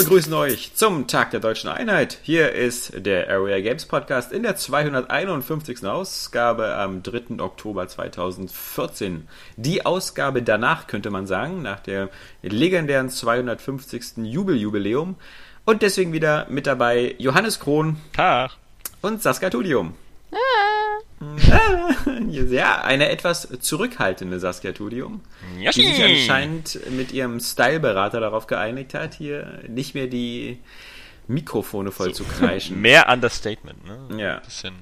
Wir begrüßen euch zum Tag der Deutschen Einheit. Hier ist der Area Games Podcast in der 251. Ausgabe am 3. Oktober 2014. Die Ausgabe danach könnte man sagen, nach der legendären 250. Jubeljubiläum. Und deswegen wieder mit dabei Johannes Krohn. Tag. Und Saskia Tudium. Ah. Ja, eine etwas zurückhaltende Saskia Tudium, die sich anscheinend mit ihrem Styleberater darauf geeinigt hat, hier nicht mehr die Mikrofone voll so, zu kreischen. Mehr Understatement, ne? Ja. Bisschen.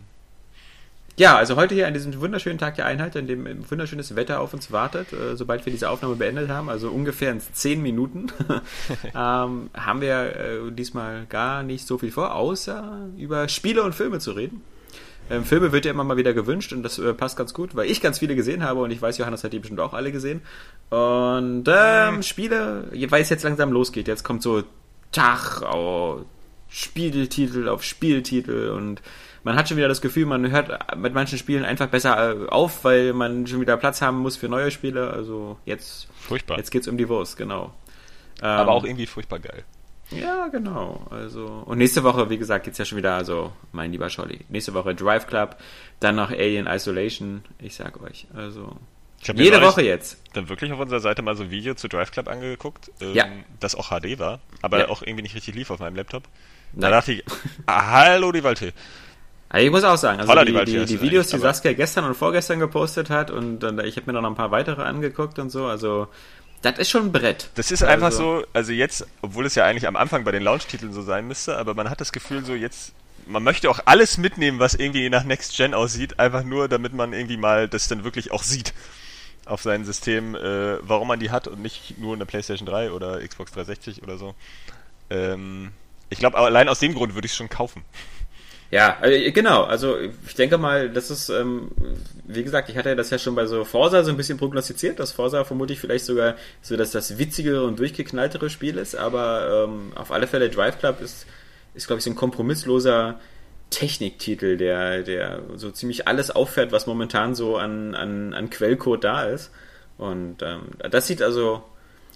Ja, also heute hier an diesem wunderschönen Tag der Einheit, an dem wunderschönes Wetter auf uns wartet, äh, sobald wir diese Aufnahme beendet haben, also ungefähr in zehn Minuten, ähm, haben wir äh, diesmal gar nicht so viel vor, außer über Spiele und Filme zu reden. Ähm, Filme wird ja immer mal wieder gewünscht und das äh, passt ganz gut, weil ich ganz viele gesehen habe und ich weiß, Johannes hat die bestimmt auch alle gesehen. Und ähm, mhm. Spiele, weil es jetzt langsam losgeht, jetzt kommt so Tag, oh, Spieltitel auf Spieltitel und man hat schon wieder das Gefühl, man hört mit manchen Spielen einfach besser äh, auf, weil man schon wieder Platz haben muss für neue Spiele. Also jetzt, furchtbar. jetzt geht's um die Wurst, genau. Aber ähm, auch irgendwie furchtbar geil. Ja, genau. Also und nächste Woche, wie gesagt, geht's ja schon wieder. Also mein lieber Scholli, nächste Woche Drive Club, dann noch Alien Isolation. Ich sag euch, also jede Woche jetzt. Dann wirklich auf unserer Seite mal so ein Video zu Drive Club angeguckt, ähm, ja. das auch HD war, aber ja. auch irgendwie nicht richtig lief auf meinem Laptop. Da dachte ich, ah, hallo die Waldtee. Also ich muss auch sagen, also die, die, die, Videos, die Saskia gestern und vorgestern gepostet hat und dann, ich habe mir noch ein paar weitere angeguckt und so, also das ist schon ein Brett. Das ist also. einfach so, also jetzt, obwohl es ja eigentlich am Anfang bei den Launch-Titeln so sein müsste, aber man hat das Gefühl so jetzt, man möchte auch alles mitnehmen, was irgendwie nach Next Gen aussieht, einfach nur, damit man irgendwie mal das dann wirklich auch sieht auf sein System, äh, warum man die hat und nicht nur eine PlayStation 3 oder Xbox 360 oder so. Ähm, ich glaube, allein aus dem Grund würde ich es schon kaufen. Ja, äh, genau. Also ich denke mal, das ist, ähm, wie gesagt, ich hatte das ja schon bei so Forsa so ein bisschen prognostiziert, dass Forsa vermutlich vielleicht sogar so, dass das witzigere und durchgeknalltere Spiel ist, aber ähm, auf alle Fälle Drive Club ist, ist glaube ich, so ein kompromissloser Techniktitel, der, der so ziemlich alles auffährt, was momentan so an, an, an Quellcode da ist. Und ähm, das sieht also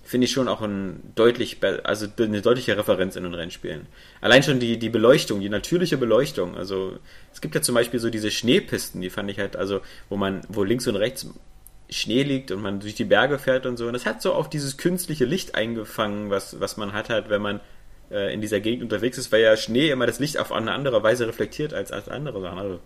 finde ich schon auch ein deutlich, also eine deutliche Referenz in den Rennspielen. Allein schon die, die Beleuchtung, die natürliche Beleuchtung. Also es gibt ja zum Beispiel so diese Schneepisten, die fand ich halt, also wo man, wo links und rechts Schnee liegt und man durch die Berge fährt und so. Und das hat so auch dieses künstliche Licht eingefangen, was, was man hat halt, wenn man äh, in dieser Gegend unterwegs ist, weil ja Schnee immer das Licht auf eine andere Weise reflektiert als, als andere Sachen. Also,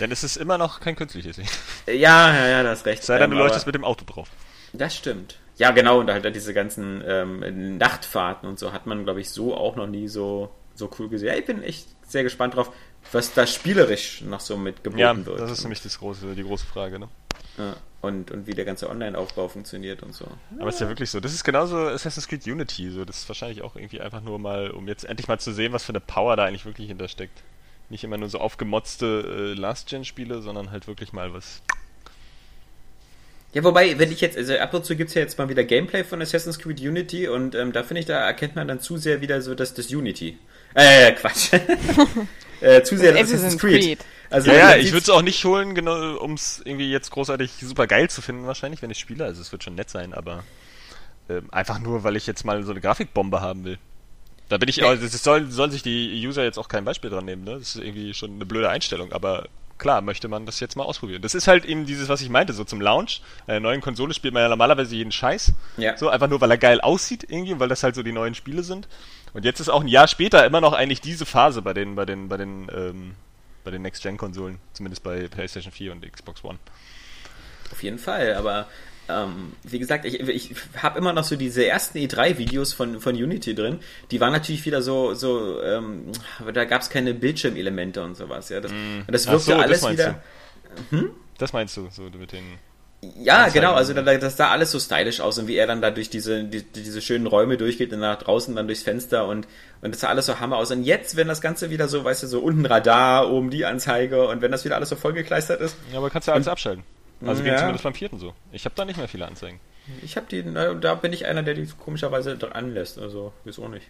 Denn es ist immer noch kein künstliches Licht. Ja, ja, ja, das ist recht. Sei denn, du ähm, leuchtest mit dem Auto drauf. Das stimmt. Ja, genau, und halt diese ganzen ähm, Nachtfahrten und so hat man, glaube ich, so auch noch nie so, so cool gesehen. Ja, ich bin echt sehr gespannt drauf, was da spielerisch noch so mit geboten ja, wird. Das ist nämlich das große, die große Frage, ne? Ja, und, und wie der ganze Online-Aufbau funktioniert und so. Aber es ist ja wirklich so. Das ist genauso Assassin's Creed Unity. So. Das ist wahrscheinlich auch irgendwie einfach nur mal, um jetzt endlich mal zu sehen, was für eine Power da eigentlich wirklich hintersteckt. Nicht immer nur so aufgemotzte äh, Last-Gen-Spiele, sondern halt wirklich mal was ja, wobei, wenn ich jetzt, also ab und zu gibt's ja jetzt mal wieder Gameplay von Assassin's Creed Unity und ähm, da finde ich, da erkennt man dann zu sehr wieder so das, das Unity. Äh, Quatsch. äh, zu sehr das Assassin's Creed. Creed. Also, ja, ja ich würde es auch nicht holen, genau, um es irgendwie jetzt großartig super geil zu finden, wahrscheinlich, wenn ich spiele. Also es wird schon nett sein, aber äh, einfach nur, weil ich jetzt mal so eine Grafikbombe haben will. Da bin ich, also, das soll, sollen sich die User jetzt auch kein Beispiel dran nehmen, ne? Das ist irgendwie schon eine blöde Einstellung, aber klar, möchte man das jetzt mal ausprobieren. Das ist halt eben dieses, was ich meinte, so zum Launch. Einer neuen Konsole spielt man ja normalerweise jeden Scheiß. Ja. So, einfach nur, weil er geil aussieht irgendwie, weil das halt so die neuen Spiele sind. Und jetzt ist auch ein Jahr später immer noch eigentlich diese Phase bei den, bei den, bei den, ähm, bei den Next-Gen-Konsolen. Zumindest bei PlayStation 4 und Xbox One. Auf jeden Fall, aber ähm, wie gesagt, ich, ich habe immer noch so diese ersten E3-Videos von, von Unity drin. Die waren natürlich wieder so, so ähm, da gab es keine Bildschirmelemente und sowas. Ja, das, mm. das wirkte so, alles das wieder. Hm? Das meinst du, so mit den. Ja, genau, also da, das sah alles so stylisch aus und wie er dann da durch diese, die, diese schönen Räume durchgeht und nach draußen dann durchs Fenster und, und das sah alles so Hammer aus. Und jetzt, wenn das Ganze wieder so, weißt du, so unten Radar, oben die Anzeige und wenn das wieder alles so vollgekleistert ist. Ja, aber kannst du ja alles abschalten. Also ging zumindest beim vierten so. Ich habe da nicht mehr viele Anzeigen. Ich habe die, da bin ich einer, der die komischerweise dran lässt. Also, wieso nicht.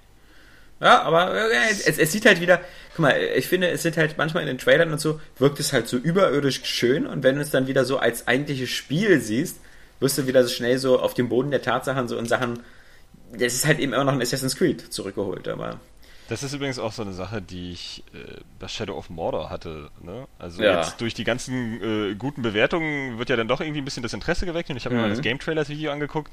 Ja, aber äh, es, es, sieht halt wieder, guck mal, ich finde, es sieht halt manchmal in den Trailern und so, wirkt es halt so überirdisch schön und wenn du es dann wieder so als eigentliches Spiel siehst, wirst du wieder so schnell so auf dem Boden der Tatsachen so in Sachen, das ist halt eben immer noch ein Assassin's Creed zurückgeholt, aber. Das ist übrigens auch so eine Sache, die ich äh, bei Shadow of Mordor hatte. Ne? Also Ja. jetzt durch die ganzen äh, guten Bewertungen wird ja dann doch irgendwie ein bisschen das Interesse geweckt und ich habe mir Mhm. mal das Game Trailers Video angeguckt.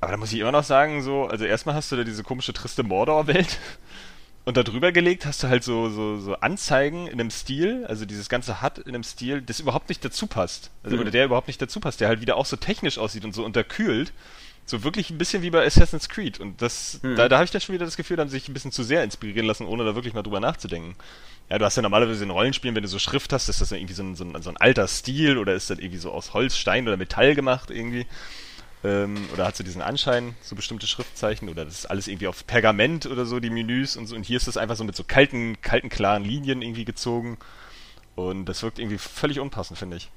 Aber da muss ich immer noch sagen, so, also erstmal hast du da diese komische triste Mordor-Welt und da drüber gelegt hast du halt so, so, so Anzeigen in einem Stil, also dieses ganze HUD in einem Stil, das überhaupt nicht dazu passt. Also, Mhm. oder der überhaupt nicht dazu passt, der halt wieder auch so technisch aussieht und so unterkühlt. So wirklich ein bisschen wie bei Assassin's Creed. Und das, Hm. da, da habe ich dann schon wieder das Gefühl, da haben sie sich ein bisschen zu sehr inspirieren lassen, ohne da wirklich mal drüber nachzudenken. Ja, du hast ja normalerweise in Rollenspielen, wenn du so Schrift hast, ist das dann irgendwie so ein, so ein, so ein alter Stil oder ist das irgendwie so aus Holz, Stein oder Metall gemacht irgendwie. Ähm, oder hat so diesen Anschein, so bestimmte Schriftzeichen oder das ist alles irgendwie auf Pergament oder so, die Menüs und so. Und hier ist das einfach so mit so kalten, kalten, klaren Linien irgendwie gezogen. Und das wirkt irgendwie völlig unpassend, finde ich.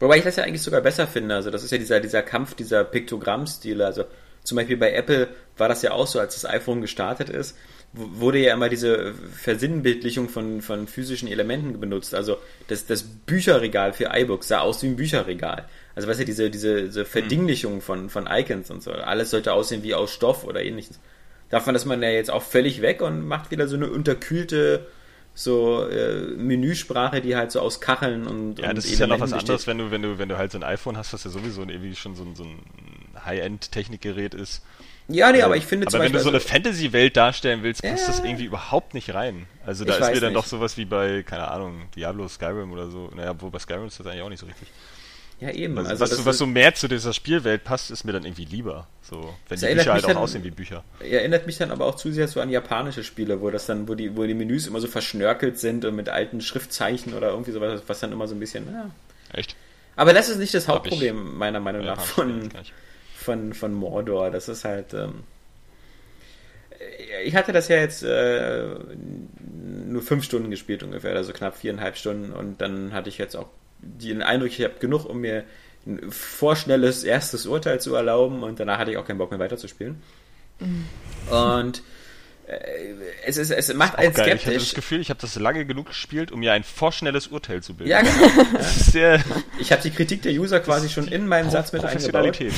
Wobei ich das ja eigentlich sogar besser finde. Also das ist ja dieser, dieser Kampf dieser Piktogrammstile. Also zum Beispiel bei Apple war das ja auch so, als das iPhone gestartet ist, wurde ja immer diese Versinnbildlichung von, von physischen Elementen benutzt. Also das, das Bücherregal für iBooks sah aus wie ein Bücherregal. Also weißt du, diese, diese, diese Verdinglichung von, von Icons und so. Alles sollte aussehen wie aus Stoff oder ähnliches. Davon ist man ja jetzt auch völlig weg und macht wieder so eine unterkühlte so äh, Menüsprache, die halt so aus Kacheln und Ja, und das ist ja noch was anderes, wenn du, wenn du, wenn du halt so ein iPhone hast, was ja sowieso irgendwie schon so ein, so ein High-End-Technikgerät ist. Ja, nee, aber ich finde aber zum wenn du Beispiel, so eine also- Fantasy-Welt darstellen willst, passt Ja. das irgendwie überhaupt nicht rein. Also da Ich ist mir dann nicht. doch sowas wie bei, keine Ahnung, Diablo, Skyrim oder so. Naja, wo bei Skyrim ist das eigentlich auch nicht so richtig. Ja eben. Also, Also, was, so, was so mehr zu dieser Spielwelt passt, ist mir dann irgendwie lieber. So, wenn die Bücher halt auch dann- aussehen wie Bücher. erinnert mich dann aber auch zu sehr so an japanische Spiele, wo das dann, wo die, wo die Menüs immer so verschnörkelt sind und mit alten Schriftzeichen oder irgendwie sowas, was dann immer so ein bisschen. Ja. Echt? Aber das ist nicht das Hauptproblem meiner Meinung nach von, von, von Mordor. Das ist halt. Ähm, ich hatte das ja jetzt äh, nur fünf Stunden gespielt ungefähr, also knapp viereinhalb Stunden und dann hatte ich jetzt auch den Eindruck, ich habe genug, um mir ein vorschnelles erstes Urteil zu erlauben und danach hatte ich auch keinen Bock mehr weiterzuspielen. Und äh, es, ist, es macht einen Geil, ich hatte das skeptisch. Gefühl, ich habe das lange genug gespielt, um mir ein vorschnelles Urteil zu bilden. Ja, genau. Sehr Ich habe die Kritik der User quasi schon in meinen Satz mit eingebaut. Professionalität.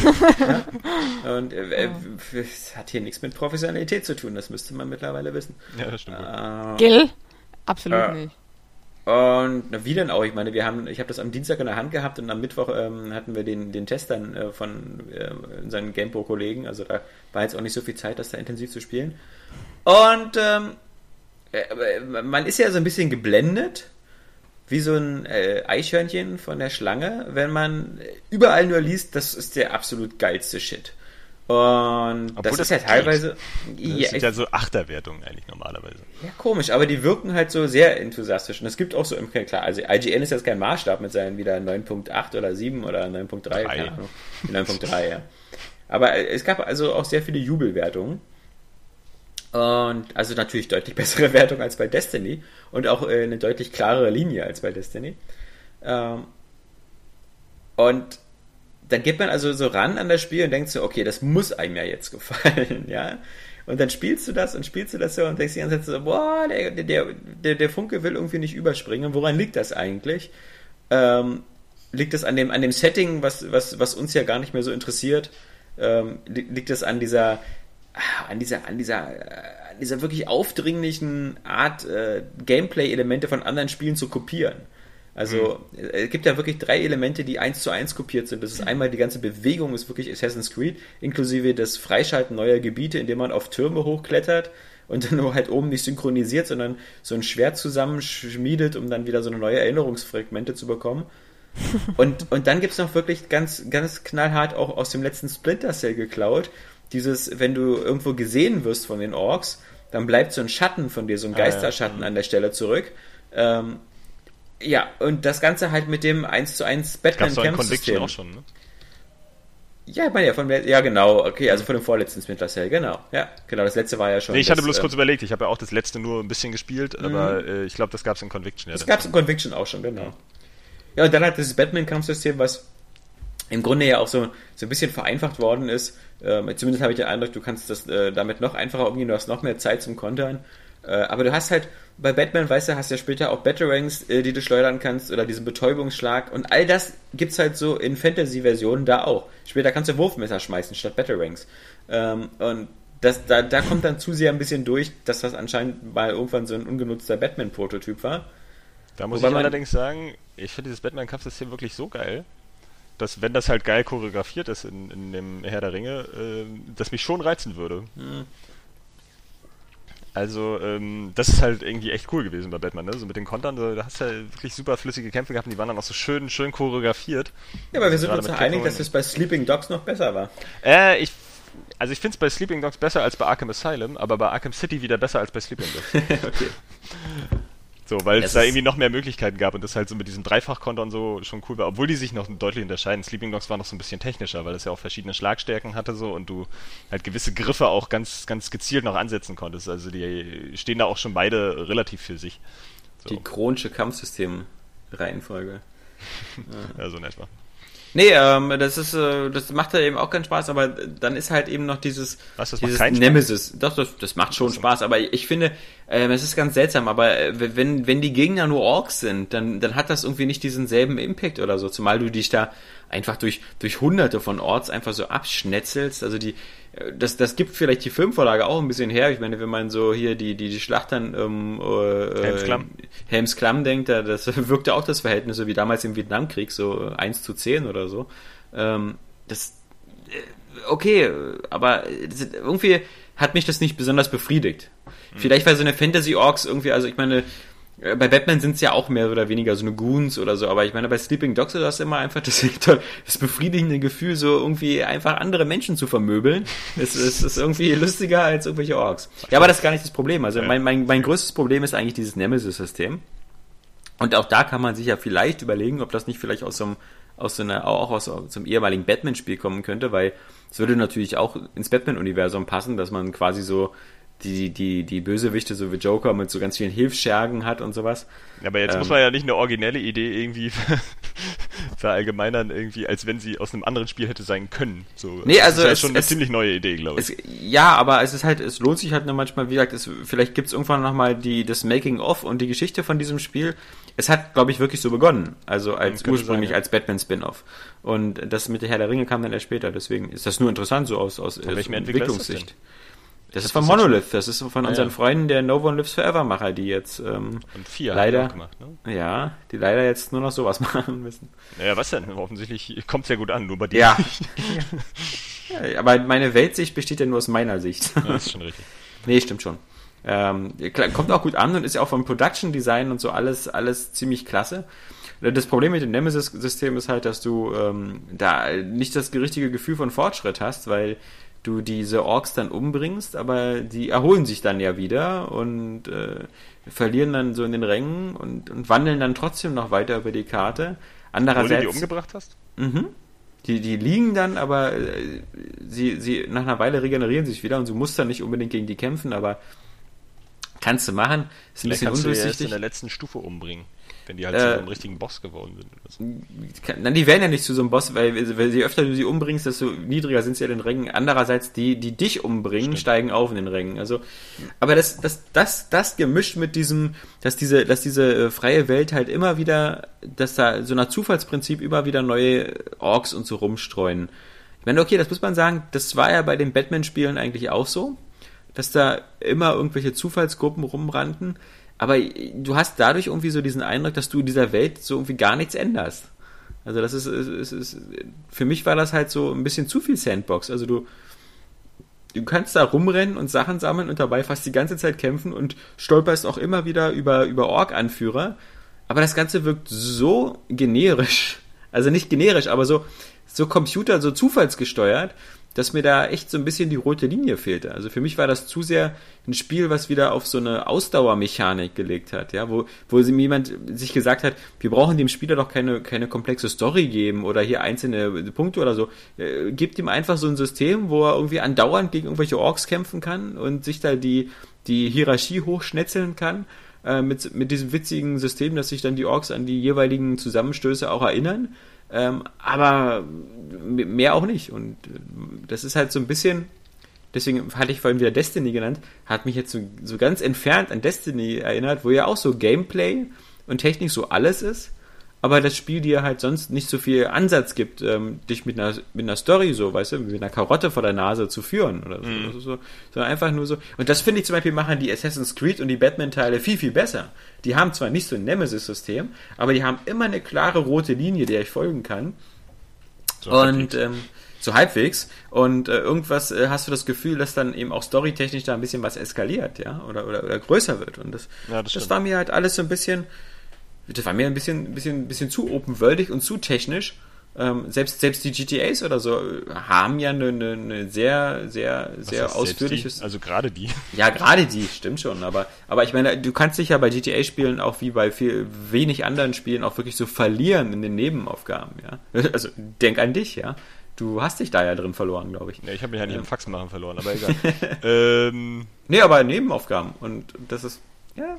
Und äh, äh, es hat hier nichts mit Professionalität zu tun, das müsste man mittlerweile wissen. Ja, das stimmt. Äh, Gil? Absolut Ja. nicht. Und na, wie denn auch? Ich meine, wir haben, ich habe das am Dienstag in der Hand gehabt und am Mittwoch ähm, hatten wir den, den Test dann äh, von äh, unseren GamePro-Kollegen. Also da war jetzt auch nicht so viel Zeit, das da intensiv zu spielen. Und ähm, äh, man ist ja so ein bisschen geblendet, wie so ein äh, Eichhörnchen von der Schlange, wenn man überall nur liest, das ist der absolut geilste Shit. Und Obwohl das, das ist ja geht. teilweise. Das Ja, sind ja so Achterwertungen eigentlich normalerweise. ja, komisch, aber die wirken halt so sehr enthusiastisch. Und es gibt auch so, im- klar, also IGN ist jetzt kein Maßstab mit seinen wieder 9.8 oder 7 oder 9.3, Drei. keine Ahnung. 9.3, ja. Aber es gab also auch sehr viele Jubelwertungen. Und also natürlich deutlich bessere Wertung als bei Destiny und auch äh, eine deutlich klarere Linie als bei Destiny. Ähm, und dann geht man also so ran an das Spiel und denkt so, okay, das muss einem ja jetzt gefallen, ja. Und dann spielst du das und spielst du das so und denkst die ganze Zeit so, boah, der, der, der, der Funke will irgendwie nicht überspringen. Woran liegt das eigentlich? Ähm, liegt es an dem, an dem Setting, was, was, was uns ja gar nicht mehr so interessiert? Ähm, li- liegt es an dieser, an dieser, an dieser, an dieser wirklich aufdringlichen Art, äh, Gameplay-Elemente von anderen Spielen zu kopieren? Also, es gibt ja wirklich drei Elemente, die eins zu eins kopiert sind. Das ist einmal die ganze Bewegung, ist wirklich Assassin's Creed, inklusive das Freischalten neuer Gebiete, indem man auf Türme hochklettert und dann nur halt oben nicht synchronisiert, sondern so ein Schwert zusammenschmiedet, um dann wieder so eine neue Erinnerungsfragmente zu bekommen. Und, und dann gibt's noch wirklich ganz, ganz knallhart auch aus dem letzten Splinter Cell geklaut. Dieses, wenn du irgendwo gesehen wirst von den Orks, dann bleibt so ein Schatten von dir, so ein Ah, ja. Geisterschatten an der Stelle zurück. Ähm, ja, und das Ganze halt mit dem 1 zu 1 Gab's doch in Conviction Batman-Kampfsystem. auch schon, ne? Ja, ich meine ja, von, ja, genau, okay, also von dem vorletzten Splinter Cell, genau. Ja, genau, das letzte war ja schon. Nee, ich hatte das, bloß äh, kurz überlegt, ich habe ja auch das letzte nur ein bisschen gespielt, aber äh, ich glaube, das gab's in Conviction. Ja, Das gab es in Conviction auch schon, genau. Ja, und dann hat dieses Batman-Kampfsystem, was im Grunde ja auch so, so ein bisschen vereinfacht worden ist. Ähm, zumindest habe ich den Eindruck, du kannst das äh, damit noch einfacher umgehen, du hast noch mehr Zeit zum Kontern. Äh, aber du hast halt, bei Batman, weißt du, hast ja später auch Batarangs, äh, die du schleudern kannst, oder diesen Betäubungsschlag. Und all das gibt's halt so in Fantasy-Versionen da auch. Später kannst du Wurfmesser schmeißen statt Batarangs. Ähm, und das, da, da kommt dann zu sehr ein bisschen durch, dass das anscheinend mal irgendwann so ein ungenutzter Batman-Prototyp war. Da muss Wobei ich allerdings sagen, ich finde dieses Batman-Kampfsystem wirklich so geil, dass wenn das halt geil choreografiert ist in, in dem Herr der Ringe, äh, das mich schon reizen würde. Hm. Also, ähm, das ist halt irgendwie echt cool gewesen bei Batman, ne? So mit den Kontern, da hast du ja wirklich super flüssige Kämpfe gehabt und die waren dann auch so schön, schön choreografiert. Ja, aber wir sind uns ja einig, dass das bei Sleeping Dogs noch besser war. Äh, ich also ich finde es bei Sleeping Dogs besser als bei Arkham Asylum, aber bei Arkham City wieder besser als bei Sleeping Dogs. okay. So, weil es da irgendwie noch mehr Möglichkeiten gab und das halt so mit diesem Dreifachkonter und so schon cool war, obwohl die sich noch deutlich unterscheiden. Sleeping Dogs war noch so ein bisschen technischer, weil es ja auch verschiedene Schlagstärken hatte so und du halt gewisse Griffe auch ganz, ganz gezielt noch ansetzen konntest. Also die stehen da auch schon beide relativ für sich. So. Die chronische Kampfsystem-Reihenfolge. ja, so in etwa. Nee, ähm, das ist, äh, das macht ja eben auch keinen Spaß, aber dann ist halt eben noch dieses, Was, das dieses Nemesis. Doch, das, das macht schon Spaß, aber ich finde, ähm, es ist ganz seltsam, aber äh, wenn, wenn die Gegner nur Orks sind, dann, dann hat das irgendwie nicht diesen selben Impact oder so, zumal du dich da einfach durch, durch hunderte von Orts einfach so abschnetzelst, also die, das, das gibt vielleicht die Filmvorlage auch ein bisschen her. Ich meine, wenn man so hier die, die, die Schlacht dann ähm, äh, Helmsklamm. Helmsklamm denkt, da, das wirkte auch das Verhältnis, so wie damals im Vietnamkrieg, so 1 zu 10 oder so. Ähm, das äh, okay, aber irgendwie hat mich das nicht besonders befriedigt. Mhm. Vielleicht weil so eine Fantasy-Orks irgendwie, also ich meine, äh, bei Batman sind es ja auch mehr oder weniger so eine Goons oder so, aber ich meine, bei Sleeping Dogs ist das immer einfach das, das befriedigende Gefühl, so irgendwie einfach andere Menschen zu vermöbeln. Es, es ist irgendwie lustiger als irgendwelche Orks. Ja, aber das ist gar nicht das Problem. Also mein, mein, mein größtes Problem ist eigentlich dieses Nemesis-System. Und auch da kann man sich ja vielleicht überlegen, ob das nicht vielleicht aus so einem, aus so einer, auch aus so einem ehemaligen Batman-Spiel kommen könnte, weil es würde natürlich auch ins Batman-Universum passen, dass man quasi so die, die, die Bösewichte, so wie Joker, mit so ganz vielen Hilfsschergen hat und sowas. Aber jetzt ähm, muss man ja nicht eine originelle Idee irgendwie verallgemeinern, irgendwie, als wenn sie aus einem anderen Spiel hätte sein können. So, nee, also das ist ja es, schon eine ziemlich neue Idee, glaube ich. Es, ja, aber es ist halt, es lohnt sich halt nur manchmal, wie gesagt, es, vielleicht gibt's irgendwann nochmal die, das Making-of und die Geschichte von diesem Spiel. Es hat, glaube ich, wirklich so begonnen. Also als ursprünglich sein, ja. als Batman-Spin-off. Und das mit der Herr der Ringe kam dann erst später. Deswegen ist das nur interessant, so aus, aus, aus Entwicklungssicht. Das, ist von Monolith, das ist von unseren ja. Freunden der No One Lives Forever Macher, die jetzt ähm, Und vier leider gemacht, ne? ja, die leider jetzt nur noch sowas machen müssen. Naja, was denn? Offensichtlich kommt es ja gut an, nur bei dir. Ja. ja. Aber meine Weltsicht besteht ja nur aus meiner Sicht. Ja, das ist schon richtig. nee, stimmt schon. Ähm, kommt auch gut an und ist ja auch vom Production Design und so alles, alles ziemlich klasse. Das Problem mit dem Nemesis-System ist halt, dass du ähm, da nicht das richtige Gefühl von Fortschritt hast, weil du diese Orks dann umbringst, aber die erholen sich dann ja wieder und äh, verlieren dann so in den Rängen und, und wandeln dann trotzdem noch weiter über die Karte. Andererseits. Wo du die umgebracht hast? Mhm. Die, die liegen dann, aber äh, sie, sie nach einer Weile regenerieren sich wieder und du musst dann nicht unbedingt gegen die kämpfen, aber kannst du machen. Ist ein Vielleicht bisschen kannst undurchsichtig. Du ja erst in der letzten Stufe umbringen. Wenn die halt äh, zu so einem richtigen Boss geworden sind. So. Nein, die werden ja nicht zu so einem Boss, weil, weil je öfter du sie umbringst, desto niedriger sind sie ja in den Rängen. Andererseits, die, die dich umbringen, Stimmt. steigen auf in den Rängen. Also, aber das, das, das, das gemischt mit diesem, dass diese, dass diese äh, freie Welt halt immer wieder, dass da so nach Zufallsprinzip immer wieder neue Orks und so rumstreuen. Ich meine, okay, das muss man sagen, das war ja bei den Batman-Spielen eigentlich auch so, dass da immer irgendwelche Zufallsgruppen rumrannten aber du hast dadurch irgendwie so diesen Eindruck, dass du in dieser Welt so irgendwie gar nichts änderst. Also das ist, ist, ist, für mich war das halt so ein bisschen zu viel Sandbox. Also du, du kannst da rumrennen und Sachen sammeln und dabei fast die ganze Zeit kämpfen und stolperst auch immer wieder über, über Ork-Anführer. Aber das Ganze wirkt so generisch. Also nicht generisch, aber so, so Computer, so zufallsgesteuert, dass mir da echt so ein bisschen die rote Linie fehlte. Also für mich war das zu sehr ein Spiel, was wieder auf so eine Ausdauermechanik gelegt hat, ja, wo, wo jemand sich gesagt hat, wir brauchen dem Spieler doch keine, keine komplexe Story geben oder hier einzelne Punkte oder so. Äh, gebt ihm einfach so ein System, wo er irgendwie andauernd gegen irgendwelche Orks kämpfen kann und sich da die, die Hierarchie hochschnetzeln kann äh, mit, mit diesem witzigen System, dass sich dann die Orks an die jeweiligen Zusammenstöße auch erinnern ähm, aber mehr auch nicht. Und äh, das ist halt so ein bisschen, deswegen hatte ich vorhin wieder Destiny genannt, hat mich jetzt so, so ganz entfernt an Destiny erinnert, wo ja auch so Gameplay und Technik so alles ist aber das Spiel dir halt sonst nicht so viel Ansatz gibt, ähm, dich mit einer, mit einer Story so, weißt du, mit einer Karotte vor der Nase zu führen oder so. Mhm. so, sondern einfach nur so. Und das finde ich zum Beispiel machen die Assassin's Creed und die Batman-Teile viel, viel besser. Die haben zwar nicht so ein Nemesis-System, aber die haben immer eine klare rote Linie, der ich folgen kann. So und ähm, so halbwegs. Und äh, irgendwas äh, hast du das Gefühl, dass dann eben auch storytechnisch da ein bisschen was eskaliert, ja, oder, oder, oder größer wird. Und das, ja, das, das war mir halt alles so ein bisschen das war mir ein bisschen, ein bisschen, ein bisschen zu open-worldig und zu technisch. Ähm, selbst, selbst die GTAs oder so haben ja eine, eine, eine sehr, sehr, sehr ausführliches. Also gerade die. Ja, gerade die, stimmt schon. Aber, aber ich meine, du kannst dich ja bei GTA-Spielen auch wie bei viel, wenig anderen Spielen auch wirklich so verlieren in den Nebenaufgaben, ja. Also denk an dich, ja. Du hast dich da ja drin verloren, glaube ich. Ja, ich habe mich ja nicht ja. im Faxen machen verloren, aber egal. ähm, nee, aber Nebenaufgaben. Und das ist, ja,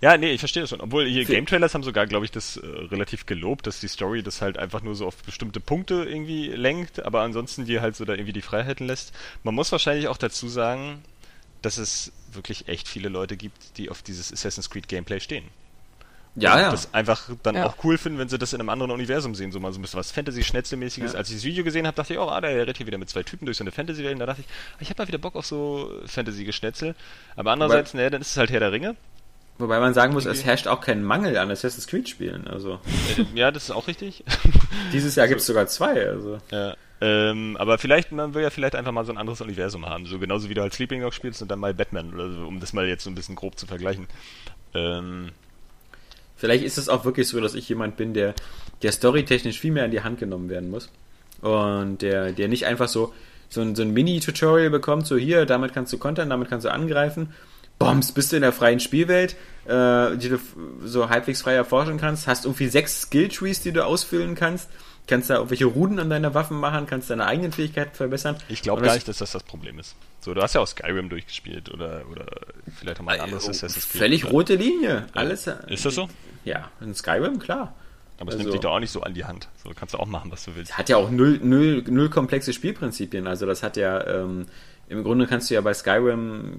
ja, nee, ich verstehe das schon. Obwohl hier Game Trailers haben sogar, glaube ich, das äh, relativ gelobt, dass die Story das halt einfach nur so auf bestimmte Punkte irgendwie lenkt, aber ansonsten dir halt so da irgendwie die Freiheiten lässt. Man muss wahrscheinlich auch dazu sagen, dass es wirklich echt viele Leute gibt, die auf dieses Assassin's Creed Gameplay stehen. Ja, und ja. Das einfach dann ja. auch cool finden, wenn sie das in einem anderen Universum sehen, so mal so ein bisschen was Fantasy-Schnetzelmäßiges. Ja. Als ich das Video gesehen habe, dachte ich, oh, ah, der rennt hier wieder mit zwei Typen durch so eine Fantasy-Welt. Da dachte ich, ich habe mal wieder Bock auf so Fantasy-Geschnetzel. Aber andererseits, naja, dann ist es halt Herr der Ringe. Wobei man sagen muss, es herrscht auch kein Mangel an Assassin's Creed Spielen. Also. Ja, das ist auch richtig. Dieses Jahr also, gibt es sogar zwei. Also. Ja. Ähm, aber vielleicht, man will ja vielleicht einfach mal so ein anderes Universum haben. So genauso wie du halt Sleeping Dog spielst und dann mal Batman oder so, um das mal jetzt so ein bisschen grob zu vergleichen. Ähm, vielleicht ist es auch wirklich so, dass ich jemand bin, der, der storytechnisch viel mehr in die Hand genommen werden muss. Und der, der nicht einfach so, so ein, so ein Mini-Tutorial bekommt, so hier, damit kannst du kontern, damit kannst du angreifen bombs, bist du in der freien Spielwelt, äh, die du so halbwegs frei erforschen kannst, hast irgendwie sechs Skilltrees, die du ausfüllen kannst, kannst da irgendwelche Ruden an deiner Waffen machen, kannst deine eigenen Fähigkeiten verbessern. Ich glaube gar nicht, dass das das Problem ist. So, du hast ja auch Skyrim durchgespielt oder, oder vielleicht auch mal ein anderes äh, Assassin's Creed. Völlig rote Linie. Alles. Ist das so? Ja, in Skyrim, klar. Aber es also, nimmt dich doch auch nicht so an die Hand. So kannst du auch machen, was du willst. Hat ja auch null, null, null komplexe Spielprinzipien. Also das hat ja, ähm, im Grunde kannst du ja bei Skyrim,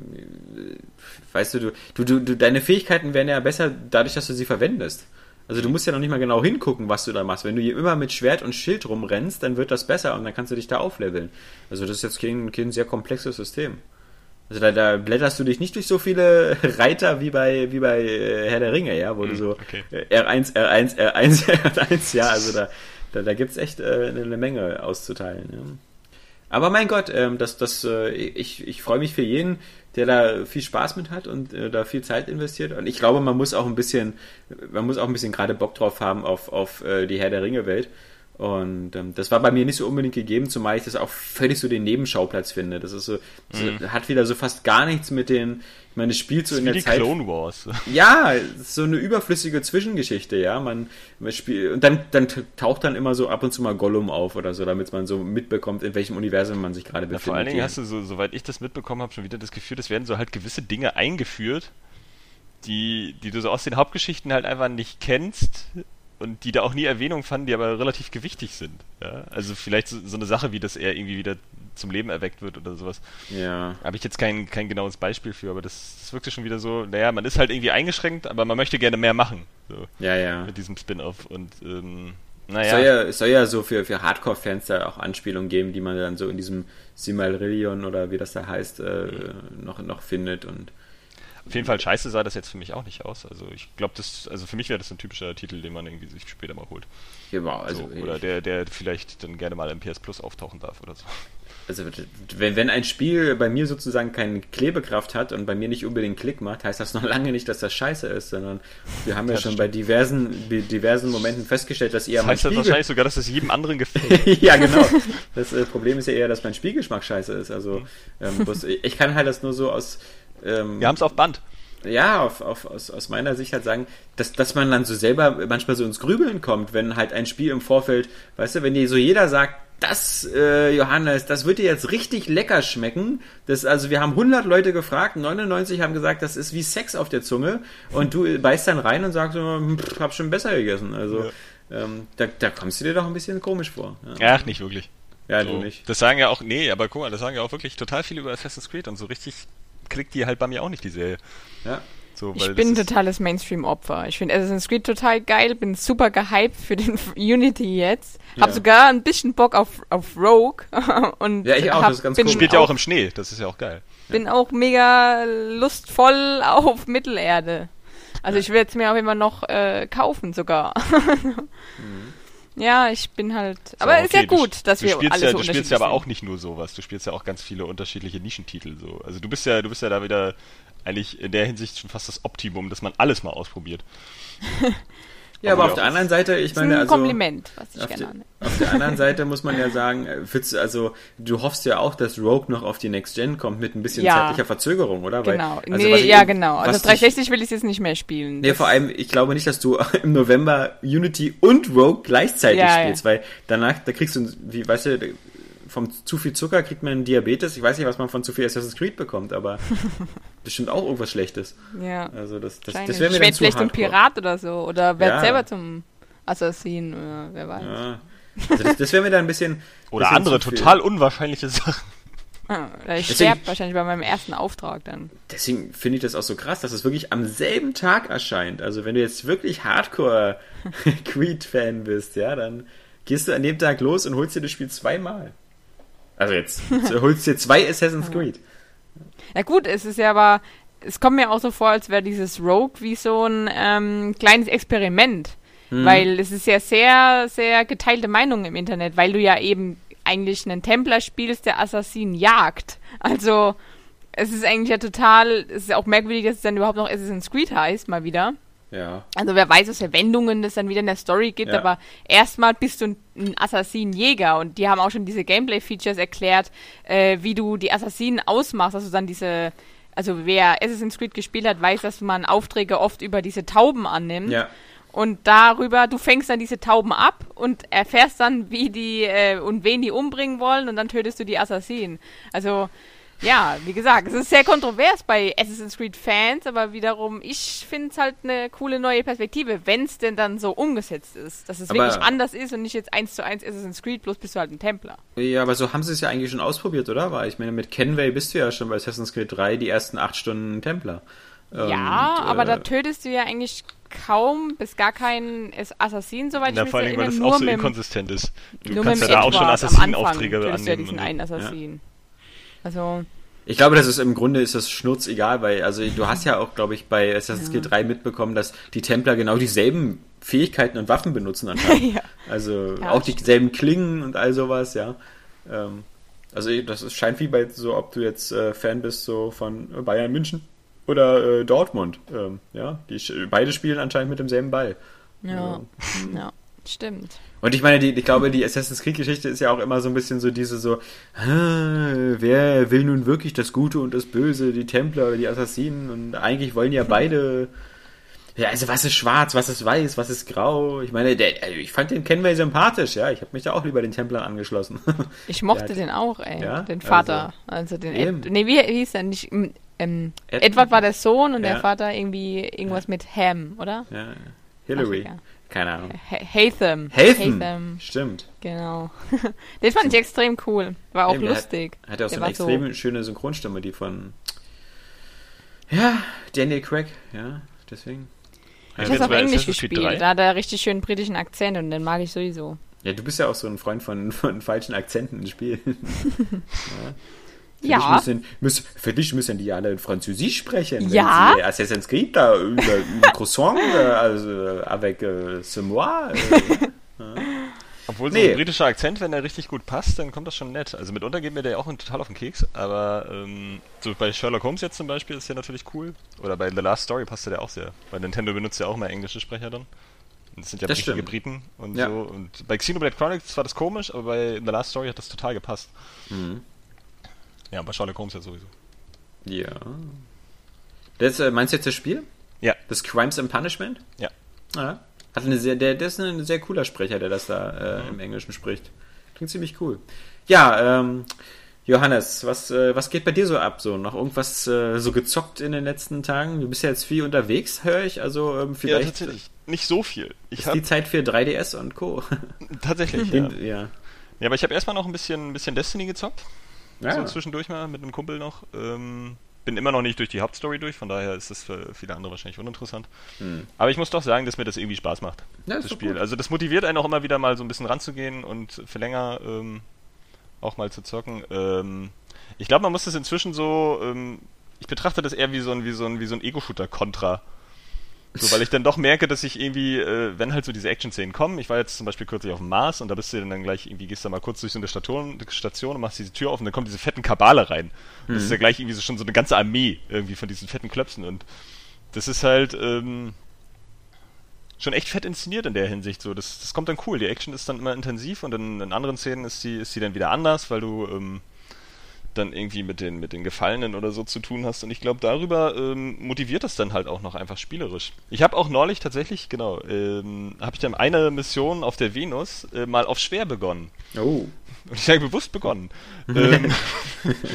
weißt du, du, du, du, deine Fähigkeiten werden ja besser dadurch, dass du sie verwendest. Also du musst ja noch nicht mal genau hingucken, was du da machst. Wenn du hier immer mit Schwert und Schild rumrennst, dann wird das besser und dann kannst du dich da aufleveln. Also das ist jetzt kein, kein sehr komplexes System. Also da, da blätterst du dich nicht durch so viele Reiter wie bei wie bei äh, Herr der Ringe, ja, wo hm, du so okay. R1, R1, R1, R1, ja, also da, da, da gibt's echt äh, eine Menge auszuteilen. Ja. Aber mein Gott, ähm, das, das, äh, ich, ich freue mich für jeden, der da viel Spaß mit hat und äh, da viel Zeit investiert. Und ich glaube, man muss auch ein bisschen, man muss auch ein bisschen gerade Bock drauf haben auf, auf äh, die Herr der Ringe Welt. Und ähm, das war bei mir nicht so unbedingt gegeben, zumal ich das auch völlig so den Nebenschauplatz finde. Das ist so, mhm. hat wieder so fast gar nichts mit den, ich meine, das spielt so das in der die Zeit. Clone Wars. Ja, so eine überflüssige Zwischengeschichte, ja. Man, man spielt und dann, dann taucht dann immer so ab und zu mal Gollum auf oder so, damit man so mitbekommt, in welchem Universum man sich gerade befindet. Ja, vor allen Dingen hast du so, soweit ich das mitbekommen habe, schon wieder das Gefühl, es werden so halt gewisse Dinge eingeführt, die, die du so aus den Hauptgeschichten halt einfach nicht kennst und die da auch nie Erwähnung fanden, die aber relativ gewichtig sind. Ja? Also vielleicht so, so, eine Sache, wie das er irgendwie wieder zum Leben erweckt wird oder sowas. Ja. Habe ich jetzt kein, kein genaues Beispiel für, aber das, das wirkte schon wieder so, naja, man ist halt irgendwie eingeschränkt, aber man möchte gerne mehr machen. So, ja, ja. Mit diesem Spin-off und ähm, naja. Soll ja, soll ja so für, für Hardcore-Fans da auch Anspielungen geben, die man dann so in diesem Simalrillion oder wie das da heißt, äh, mhm. noch, noch findet und auf jeden Fall scheiße sah das jetzt für mich auch nicht aus. Also ich glaube, das, also für mich wäre das ein typischer Titel, den man irgendwie sich später mal holt. Ja, also so, oder der, der vielleicht dann gerne mal im PS Plus auftauchen darf oder so. Also wenn, wenn ein Spiel bei mir sozusagen keine Klebekraft hat und bei mir nicht unbedingt Klick macht, heißt das noch lange nicht, dass das scheiße ist, sondern wir haben ja, ja schon stimmt. bei diversen, diversen Momenten festgestellt, dass ihr das heißt mein das wahrscheinlich sogar, dass es jedem anderen gefällt. ja, genau. Das äh, Problem ist ja eher, dass mein Spielgeschmack scheiße ist. Also ähm, ich kann halt das nur so aus ähm, Wir haben es auf Band. Ja, auf, auf, aus, aus meiner Sicht halt sagen, dass, dass man dann so selber manchmal so ins Grübeln kommt, wenn halt ein Spiel im Vorfeld, weißt du, wenn dir so jeder sagt, das, äh, Johannes, das wird dir jetzt richtig lecker schmecken. Das, also wir haben 100 Leute gefragt, 99 haben gesagt, das ist wie Sex auf der Zunge. Und du beißt dann rein und sagst, hm, pff, hab schon besser gegessen. Also ja. ähm, da, da kommst du dir doch ein bisschen komisch vor. Ja. Ach, nicht wirklich. Ja, so. du nicht. Das sagen ja auch, nee, aber guck mal, das sagen ja auch wirklich total viel über Assassin's Creed und so richtig kriegt die halt bei mir auch nicht die Serie. Ja. So, Ich bin ist- totales Mainstream-Opfer. Ich finde Assassin's Creed total geil, bin super gehypt für den Unity jetzt. Hab Ja. sogar ein bisschen Bock auf, auf Rogue. und Ja, ich auch, hab, das ist ganz cool. Spielt ja auch im Schnee, das ist ja auch geil. bin auch mega lustvoll auf Mittelerde. Also ich werde es mir jeden Fall noch äh, kaufen sogar. Ja, ich bin halt. Aber Mhm. So, ist ja okay, du gut, sch- dass du wir spielst alle ja, so Du spielst ja aber auch nicht nur sowas, du spielst ja auch ganz viele unterschiedliche Nischentitel so. Also du bist ja, du bist ja da wieder eigentlich in der Hinsicht schon fast das Optimum, dass man alles mal ausprobiert. Ja, aber Aber auf der anderen Seite, ich Das ist ein meine, also. Kompliment, was ich Auf, gerne die, annehme. auf der anderen Seite muss man ja sagen, äh, Fitz, also du hoffst ja auch, dass Rogue noch auf die Next Gen kommt mit ein bisschen Ja. zeitlicher Verzögerung, oder? Weil- Genau. also nee, ja, genau. was Also dich- 360 will ich jetzt nicht mehr spielen. Nee, vor allem, ich glaube nicht, dass du im November Unity und Rogue gleichzeitig Ja, ja. spielst, weil danach, da kriegst du, wie, weißt du, vom zu viel Zucker kriegt man Diabetes. Ich weiß nicht, was man von zu viel Assassin's Creed bekommt, aber bestimmt auch irgendwas Schlechtes. Ja. Also das, das, das wäre mir ich dann zu vielleicht ein. Pirat oder so. Oder werd Ja. selber zum Assassin, oder wer weiß. Ja. Also das, das wäre mir dann ein bisschen. Oder bisschen andere zu viel. total unwahrscheinliche Sachen. Ah, ich sterbe wahrscheinlich bei meinem ersten Auftrag dann. Deswegen finde ich das auch so krass, dass es wirklich am selben Tag erscheint. Also wenn du jetzt wirklich Hardcore Creed-Fan bist, ja, dann gehst du an dem Tag los und holst dir das Spiel zweimal. Also jetzt du holst dir zwei Assassin's Creed. Ja gut, es ist ja aber, es kommt mir auch so vor, als wäre dieses Rogue wie so ein ähm, kleines Experiment. Hm. Weil es ist ja sehr, sehr geteilte Meinung im Internet, weil du ja eben eigentlich einen Templer spielst, der Assassin jagt. Also es ist eigentlich ja total, es ist auch merkwürdig, dass es dann überhaupt noch Assassin's Creed heißt, mal wieder. Ja. Also wer weiß, was für Wendungen es dann wieder in der Story gibt, Ja. aber erstmal bist du ein, ein Assassinenjäger und die haben auch schon diese Gameplay-Features erklärt, äh, wie du die Assassinen ausmachst, also dann diese, also wer Assassin's Creed gespielt hat, weiß, dass man Aufträge oft über diese Tauben annimmt Ja. und darüber, du fängst dann diese Tauben ab und erfährst dann, wie die äh, und wen die umbringen wollen und dann tötest du die Assassinen. Also ja, wie gesagt, es ist sehr kontrovers bei Assassin's Creed Fans, aber wiederum, ich finde es halt eine coole neue Perspektive, wenn es denn dann so umgesetzt ist, dass es Aber- wirklich anders ist und nicht jetzt eins zu eins Assassin's Creed, bloß bist du halt ein Templer. Ja, aber so haben sie es ja eigentlich schon ausprobiert, oder? Weil ich meine, mit Kenway bist du ja schon bei Assassin's Creed 3 die ersten acht Stunden Templer. ja, Und, aber äh, da tötest du ja eigentlich kaum bis gar keinen Ass- Assassin, soweit Ja, ich vor mich allem, weil erinnere, das auch so inkonsistent ist. Du nur kannst ja mit da auch schon Assassinenaufträge du ja annehmen. diesen einen Assassin. Also, Ich glaube, das ist im Grunde ist das Schnurz egal, weil also du hast ja auch, glaube ich, bei Assassin's Creed 3 mitbekommen, dass die Templer genau dieselben Fähigkeiten und Waffen benutzen anscheinend. ja. Also Ja, auch dieselben Klingen und all sowas, ja. Ähm, also das ist, scheint wie bei so, ob du jetzt äh, Fan bist so von Bayern München oder äh, Dortmund. Ähm, ja, die beide spielen anscheinend mit demselben Ball. Ja, ja, stimmt. Und ich meine, die, ich glaube, die Assassin's Creed-Geschichte ist ja auch immer so ein bisschen so diese so, "Ah, wer will nun wirklich das Gute und das Böse, die Templer oder die Assassinen? Und eigentlich wollen ja beide. Ja, also was ist schwarz, was ist weiß, was ist grau? Ich meine, der, also ich fand den Kenway sympathisch, ja. Ich habe mich da auch lieber den Templern angeschlossen. Ich mochte hat- den auch, ey. Ja, den Vater. Also, den Eben. Ed, Nee, wie wie hieß der nicht? Ähm, Ed- Edward war der Sohn und Ja. der Vater irgendwie irgendwas mit Ham, oder? ja, Hillary. Ach, ja. Keine Ahnung. Ha- Hatham. Helfen! Stimmt. Genau. Den fand ich extrem cool. War auch Eben, lustig. Hat, hat ja auch so Der eine war extrem schöne Synchronstimme, die von. Ja, Daniel Craig, ja, deswegen. Ich Ja, habe jetzt auf Englisch gespielt. 3. Da hat er richtig schönen britischen Akzent und den mag ich sowieso. Ja, du bist ja auch so ein Freund von, von falschen Akzenten in Spielen. ja. Für Ja. Dich müssen, müssen, für dich müssen die alle Französisch sprechen. wenn Ja. sie Assassin's Creed da über, über Croissant, äh, also äh, avec euh, ce moi. Äh, Obwohl so Nee. ein britischer Akzent, wenn der richtig gut passt, dann kommt das schon nett. Also mitunter geht mir der auch total auf den Keks, aber ähm, so bei Sherlock Holmes jetzt zum Beispiel ist der natürlich cool. Oder bei The Last Story passt der der auch sehr. Weil Nintendo benutzt ja auch mal englische Sprecher dann. Und Das sind ja Das richtige stimmt. Briten und Ja. so. Und bei Xenoblade Chronicles war das komisch, aber bei The Last Story hat das total gepasst. Mhm. Ja, bei Sherlock Holmes ja sowieso. ja. Das, äh, meinst du jetzt das Spiel? Ja. Das Crimes and Punishment? Ja. Ja. Hat eine sehr, der, der ist ein sehr cooler Sprecher, der das da äh, Mhm. im Englischen spricht. Klingt ziemlich cool. Ja, ähm, Johannes, was, äh, was geht bei dir so ab? So noch irgendwas äh, so gezockt in den letzten Tagen? Du bist ja jetzt viel unterwegs, höre ich. Also ähm, Ja, vielleicht tatsächlich. Nicht so viel. Ich ist die Zeit für 3DS und Co. tatsächlich. ja. Ja. Ja, aber ich habe erstmal noch ein bisschen, ein bisschen Destiny gezockt. Ja. So zwischendurch mal mit einem Kumpel noch. Ähm, bin immer noch nicht durch die Hauptstory durch, von daher ist das für viele andere wahrscheinlich uninteressant. Hm. Aber ich muss doch sagen, dass mir das irgendwie Spaß macht, Ja, das Spiel. gut. Also das motiviert einen auch immer wieder mal so ein bisschen ranzugehen und für länger ähm, auch mal zu zocken. Ähm, ich glaube, man muss das inzwischen so, ähm, ich betrachte das eher wie so ein, wie so ein, wie so ein Ego-Shooter-Kontra. So, weil ich dann doch merke, dass ich irgendwie, äh, wenn halt so diese Action-Szenen kommen, ich war jetzt zum Beispiel kürzlich auf dem Mars und da bist du dann gleich irgendwie, gehst da mal kurz durch so eine Station, Station und machst diese Tür auf und dann kommen diese fetten Kabale rein. Und Das ist ja gleich irgendwie so schon so eine ganze Armee irgendwie von diesen fetten Klöpsen und das ist halt, ähm, schon echt fett inszeniert in der Hinsicht. So, das, das kommt dann cool. Die Action ist dann immer intensiv und in, in anderen Szenen ist die, ist die dann wieder anders, weil du ähm, dann irgendwie mit den, mit den Gefallenen oder so zu tun hast. Und ich glaube, darüber ähm, motiviert das dann halt auch noch einfach spielerisch. Ich habe auch neulich tatsächlich, genau, ähm, habe ich dann eine Mission auf der Venus äh, mal auf schwer begonnen. Oh. Und ich habe bewusst begonnen. ähm,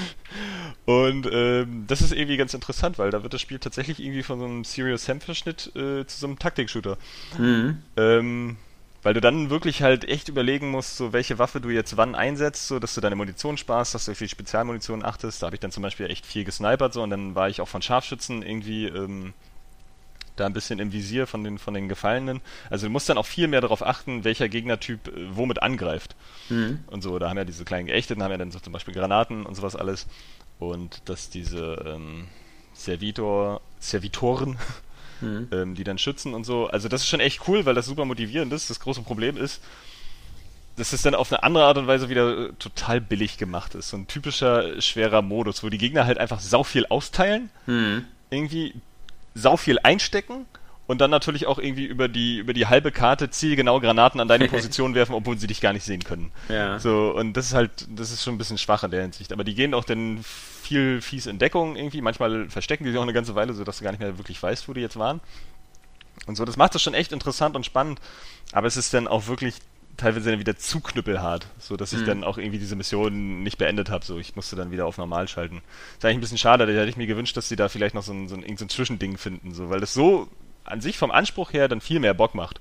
und ähm, das ist irgendwie ganz interessant, weil da wird das Spiel tatsächlich irgendwie von so einem Serious Sam Verschnitt äh, zu so einem Taktik-Shooter. Mhm. Ähm, weil du dann wirklich halt echt überlegen musst, so welche Waffe du jetzt wann einsetzt, so dass du deine Munition sparst, dass du auf die Spezialmunition achtest. Da habe ich dann zum Beispiel echt viel gesnipert so und dann war ich auch von Scharfschützen irgendwie ähm, da ein bisschen im Visier von den von den Gefallenen. Also du musst dann auch viel mehr darauf achten, welcher Gegnertyp äh, womit angreift. Mhm. Und so, da haben ja diese kleinen Geächteten, haben ja dann so zum Beispiel Granaten und sowas alles. Und dass diese ähm, Servitor, Servitoren, Mhm. ähm, die dann schützen und so. Also das ist schon echt cool, weil das super motivierend ist. Das große Problem ist, dass es dann auf eine andere Art und Weise wieder äh, total billig gemacht ist. So ein typischer schwerer Modus, wo die Gegner halt einfach sau viel austeilen, Mhm. irgendwie sau viel einstecken und dann natürlich auch irgendwie über die über die halbe Karte zielgenau Granaten an deine Position werfen, obwohl sie dich gar nicht sehen können. Ja. So, und das ist halt, das ist schon ein bisschen schwach in der Hinsicht. Aber die gehen auch dann viel fies in Deckung irgendwie. Manchmal verstecken die sich auch eine ganze Weile, sodass du gar nicht mehr wirklich weißt, wo die jetzt waren. Und so, das macht das schon echt interessant und spannend. Aber es ist dann auch wirklich teilweise dann wieder zu knüppelhart, so dass ich Mhm. dann auch irgendwie diese Mission nicht beendet habe. So, ich musste dann wieder auf normal schalten. ist eigentlich ein bisschen schade. Da hätte ich mir gewünscht, dass sie da vielleicht noch so ein, so ein, so ein Zwischending finden, so, weil das so an sich vom Anspruch her dann viel mehr Bock macht.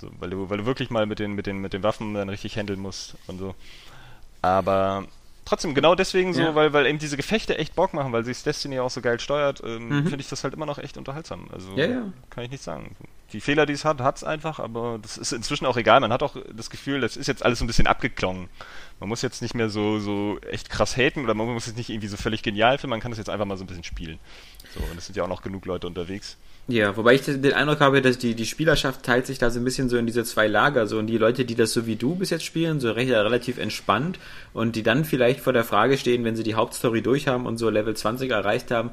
So, weil du, weil du wirklich mal mit den, mit den, mit den Waffen dann richtig handeln musst und so. Aber trotzdem, genau deswegen so, Ja. weil, weil eben diese Gefechte echt Bock machen, weil sich Destiny auch so geil steuert, ähm, Mhm. finde ich das halt immer noch echt unterhaltsam. Also Ja, ja. kann ich nicht sagen. Die Fehler, die es hat, hat es einfach, aber das ist inzwischen auch egal. Man hat auch das Gefühl, das ist jetzt alles so ein bisschen abgeklungen. Man muss jetzt nicht mehr so, so echt krass haten oder man muss es nicht irgendwie so völlig genial finden, man kann das jetzt einfach mal so ein bisschen spielen. So, und es sind ja auch noch genug Leute unterwegs. Ja, wobei ich den Eindruck habe, dass die, die Spielerschaft teilt sich da so ein bisschen so in diese zwei Lager. So, und die Leute, die das so wie du bis jetzt spielen, so recht, relativ entspannt und die dann vielleicht vor der Frage stehen, wenn sie die Hauptstory durch haben und so Level 20 erreicht haben,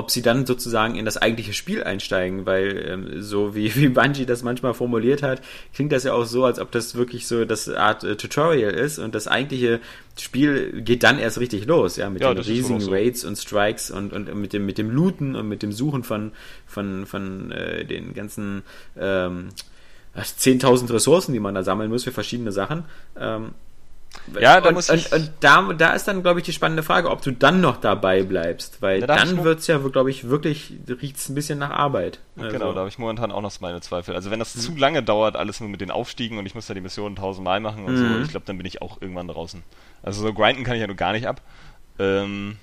ob sie dann sozusagen in das eigentliche Spiel einsteigen, weil ähm, so wie, wie Bungie das manchmal formuliert hat, klingt das ja auch so, als ob das wirklich so das Art äh, Tutorial ist und das eigentliche Spiel geht dann erst richtig los, ja, mit Ja, den riesigen so. Raids und Strikes und, und mit dem mit dem Looten und mit dem Suchen von von von äh, den ganzen ähm, 10.000 Ressourcen, die man da sammeln muss für verschiedene Sachen. Ähm, Ja, da und, muss und, ich- und da, da ist dann, glaube ich, die spannende Frage, ob du dann noch dabei bleibst, weil da dann mo- wird's ja, glaube ich, wirklich, riecht's ein bisschen nach Arbeit. Also, Genau, da habe ich momentan auch noch meine Zweifel. Also wenn das zu lange dauert, alles nur mit den Aufstiegen und ich muss ja die Mission tausendmal machen und so, Mhm. ich glaube, dann bin ich auch irgendwann draußen. Also so grinden kann ich ja nur gar nicht ab. Ähm,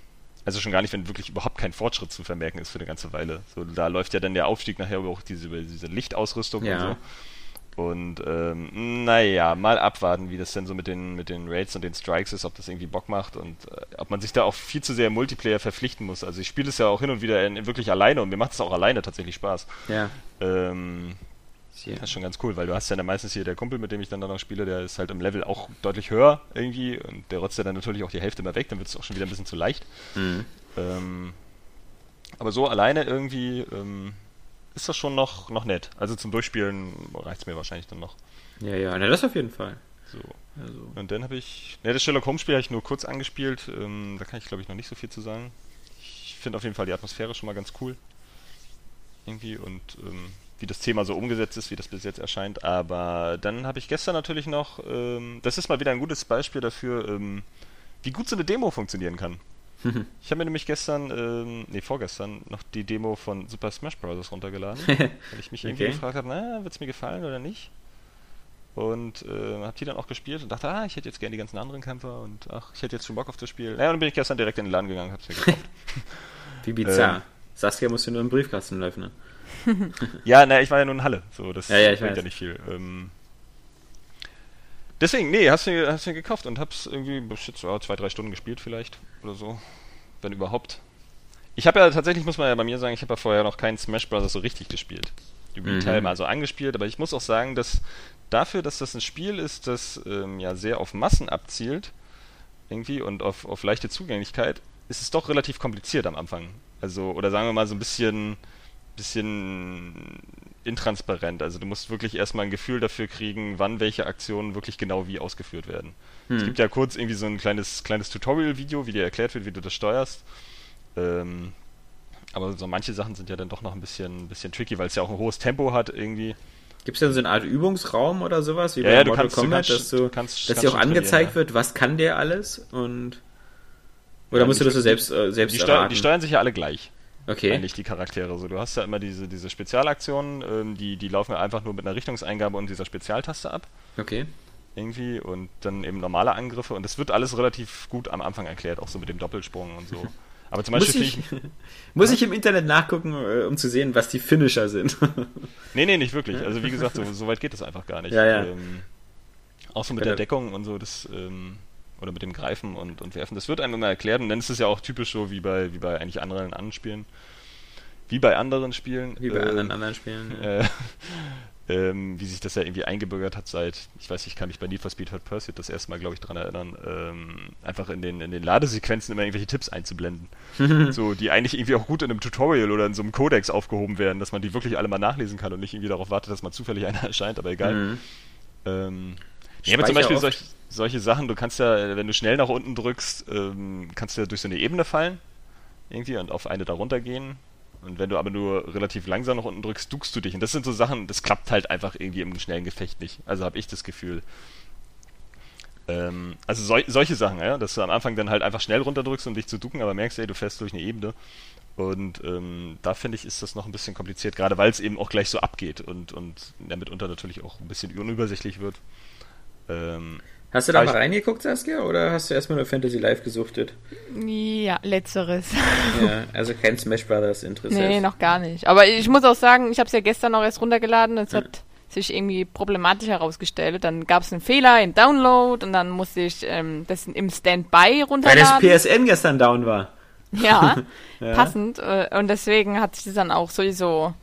also schon gar nicht, wenn wirklich überhaupt kein Fortschritt zu vermerken ist für eine ganze Weile. So, da läuft ja dann der Aufstieg nachher über auch diese, über diese Lichtausrüstung Ja. und so. Und ähm, naja, mal abwarten, wie das denn so mit den, mit den Raids und den Strikes ist, ob das irgendwie Bock macht und äh, ob man sich da auch viel zu sehr im Multiplayer verpflichten muss. Also ich spiele es ja auch hin und wieder in, wirklich alleine und mir macht es auch alleine tatsächlich Spaß. Ja. Ähm, das ist schon ganz cool, weil du hast ja dann meistens hier der Kumpel, mit dem ich dann da noch spiele, der ist halt im Level auch deutlich höher irgendwie und der rotzt ja dann natürlich auch die Hälfte mal weg, dann wird es auch schon wieder ein bisschen zu leicht. Mhm. Ähm, aber so alleine irgendwie ähm, ist das schon noch, noch nett. Also zum Durchspielen reicht es mir wahrscheinlich dann noch. Ja, ja, na, das auf jeden Fall. So. Also, Und dann habe ich. Ne, das Sherlock Holmes Spiel habe ich nur kurz angespielt. Ähm, da kann ich glaube ich noch nicht so viel zu sagen. Ich finde auf jeden Fall die Atmosphäre schon mal ganz cool. Irgendwie und ähm, wie das Thema so umgesetzt ist, wie das bis jetzt erscheint. Aber dann habe ich gestern natürlich noch. Ähm, das ist mal wieder ein gutes Beispiel dafür, ähm, wie gut so eine Demo funktionieren kann. Ich habe mir nämlich gestern, ähm, nee, vorgestern, noch die Demo von Super Smash Bros. runtergeladen, weil ich mich irgendwie Okay. gefragt habe, na, wird es mir gefallen oder nicht? und äh, habe die dann auch gespielt und dachte, ah, ich hätte jetzt gerne die ganzen anderen Kämpfer und ach, ich hätte jetzt schon Bock auf das Spiel. Ja, und dann bin ich gestern direkt in den Laden gegangen, hab's mir gekauft. Wie bizarr. Ähm. Saskia musste nur im Briefkasten öffnen. ja, na, ich war ja nur in Halle, so das Ja, ja, ich bringt weiß. ja nicht viel. Ähm, deswegen, nee, hast du hast du gekauft und hab's irgendwie bis jetzt ja, zwei, drei Stunden gespielt vielleicht oder so, wenn überhaupt. Ich habe ja tatsächlich, muss man ja bei mir sagen, ich habe ja vorher noch keinen Smash Bros. so richtig gespielt. Die Mhm. Mal so angespielt, aber ich muss auch sagen, dass dafür, dass das ein Spiel ist, das ähm, ja sehr auf Massen abzielt, irgendwie und auf, auf leichte Zugänglichkeit, ist es doch relativ kompliziert am Anfang. Also, oder sagen wir mal so ein bisschen, bisschen intransparent. Also du musst wirklich erstmal ein Gefühl dafür kriegen, wann welche Aktionen wirklich genau wie ausgeführt werden. Es gibt ja kurz irgendwie so ein kleines, kleines Tutorial-Video, wie dir erklärt wird, wie du das steuerst. Ähm, aber so manche Sachen sind ja dann doch noch ein bisschen, ein bisschen tricky, weil es ja auch ein hohes Tempo hat irgendwie. Gibt es denn so eine Art Übungsraum oder sowas, wie Ja, bei ja, du Mortal kannst- Kombat, kannst- dass, du, kannst- dass dir auch angezeigt wird, was kann der alles und oder Ja, musst du das so selbst, äh, selbst Die, steu erraten? die steuern sich ja alle gleich. Okay. eigentlich die Charaktere. So, du hast ja immer diese, diese Spezialaktionen, ähm, die, die laufen ja einfach nur mit einer Richtungseingabe und dieser Spezialtaste ab. Okay. Irgendwie und dann eben normale Angriffe und das wird alles relativ gut am Anfang erklärt, auch so mit dem Doppelsprung und so. Aber zum Muss Beispiel ich, finde ich, muss ich im Internet nachgucken, äh, um zu sehen, was die Finisher sind. Nee, nee, nicht wirklich. Also wie gesagt, so, so weit geht es einfach gar nicht. Ja, ja. Ähm, auch so mit Ja, der Deckung und so, das, ähm, oder mit dem Greifen und, und Werfen, das wird einem immer erklärt und dann ist es ja auch typisch so wie bei, wie bei eigentlich anderen anderen Spielen. Wie bei anderen Spielen. Wie bei ähm, anderen anderen Spielen. ja. äh, ähm, wie sich das ja irgendwie eingebürgert hat seit, ich weiß, ich kann mich bei Need for Speed Hot Pursuit das erste Mal, glaube ich, dran erinnern, ähm, einfach in den, in den Ladesequenzen immer irgendwelche Tipps einzublenden. so, die eigentlich irgendwie auch gut in einem Tutorial oder in so einem Codex aufgehoben werden, dass man die wirklich alle mal nachlesen kann und nicht irgendwie darauf wartet, dass mal zufällig einer erscheint, aber egal. Mhm. Ähm, ja, aber zum Beispiel oft. Solch, solche Sachen, du kannst ja, wenn du schnell nach unten drückst, ähm, kannst du ja durch so eine Ebene fallen, irgendwie, und auf eine darunter gehen. Und wenn du aber nur relativ langsam nach unten drückst, duckst du dich. Und das sind so Sachen, das klappt halt einfach irgendwie im schnellen Gefecht nicht. Also habe ich das Gefühl. Ähm, also sol solche Sachen, ja, dass du am Anfang dann halt einfach schnell runterdrückst, um dich zu ducken, aber merkst, ey, du fährst durch eine Ebene. Und ähm, da finde ich, ist das noch ein bisschen kompliziert, gerade weil es eben auch gleich so abgeht und, und ja, mitunter natürlich auch ein bisschen unübersichtlich wird. Ähm, Hast du da mal reingeguckt, Saskia, oder hast du erstmal nur Fantasy Live gesuchtet? Ja, letzteres. ja, also kein Smash Brothers Interesse. Nee, noch gar nicht. Aber ich muss auch sagen, ich habe es ja gestern noch erst runtergeladen. Es hat sich irgendwie problematisch herausgestellt. Dann gab es einen Fehler im Download und dann musste ich ähm, das im Standby Weil das runterladen. PSN gestern down war. Ja, Ja. passend. Äh, und deswegen hat sich das dann auch sowieso.